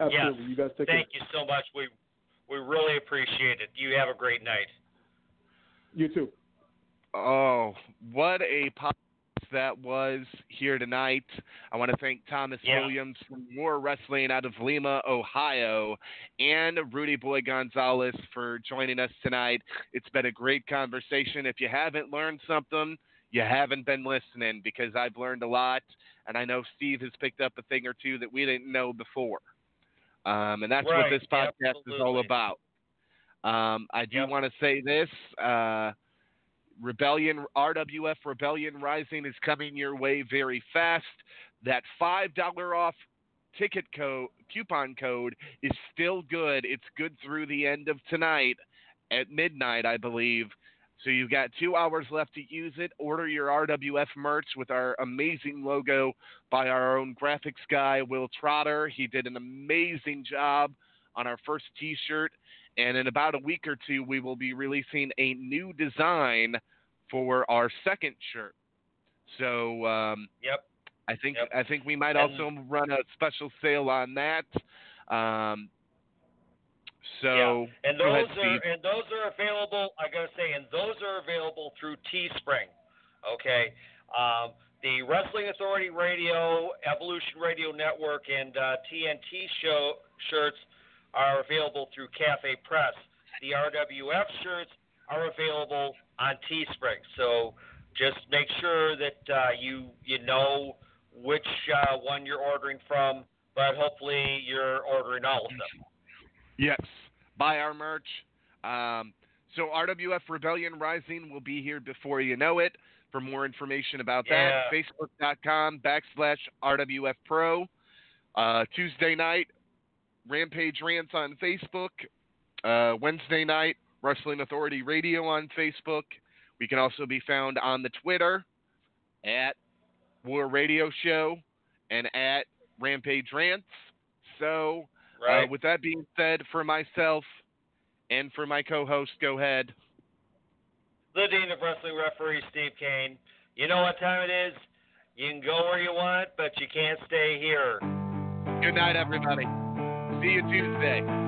Absolutely. You guys take Thank care. you so much. We we really appreciate it. You have a great night. You too. Oh, what a podcast that was here tonight. I want to thank Thomas Yeah. Williams from War Wrestling out of Lima, Ohio, and Rudy Boy Gonzalez for joining us tonight. It's been a great conversation. If you haven't learned something, you haven't been listening because I've learned a lot, and I know Steve has picked up a thing or two that we didn't know before. Um, and that's what this podcast is all about. Um, I do want to say this. Uh, Rebellion RWF Rebellion Rising is coming your way very fast. That five dollar off ticket code coupon code is still good. It's good through the end of tonight at midnight, I believe. So you've got two hours left to use it. Order your RWF merch with our amazing logo by our own graphics guy, Will Trotter. He did an amazing job on our first T-shirt, and in about a week or two, we will be releasing a new design for our second shirt. So um, Yep. I think Yep. I think we might also run a special sale on that. Um, so yeah. and go ahead, those are and those are available. I gotta say, and those are available through Teespring. Okay. Um, the Wrestling Authority Radio, Evolution Radio Network, and uh, TNT show shirts are available through Cafe Press. The RWF shirts are available on Teespring. So just make sure that uh, you you know which uh, one you're ordering from, but hopefully you're ordering all of them. Yes, buy our merch. Um, so RWF Rebellion Rising will be here before you know it. For more information about that, Yeah. facebook.com backslash RWF Pro. Uh, Tuesday night, Rampage Rants on Facebook. Uh, Wednesday night, Wrestling Authority Radio on Facebook. We can also be found on the Twitter at War Radio Show and at Rampage Rants. So, uh, with that being said, for myself and for my co-host, go ahead. the Dean of Wrestling referee, Steve Kane. You know what time it is? You can go where you want, but you can't stay here. Good night, everybody. See you Tuesday.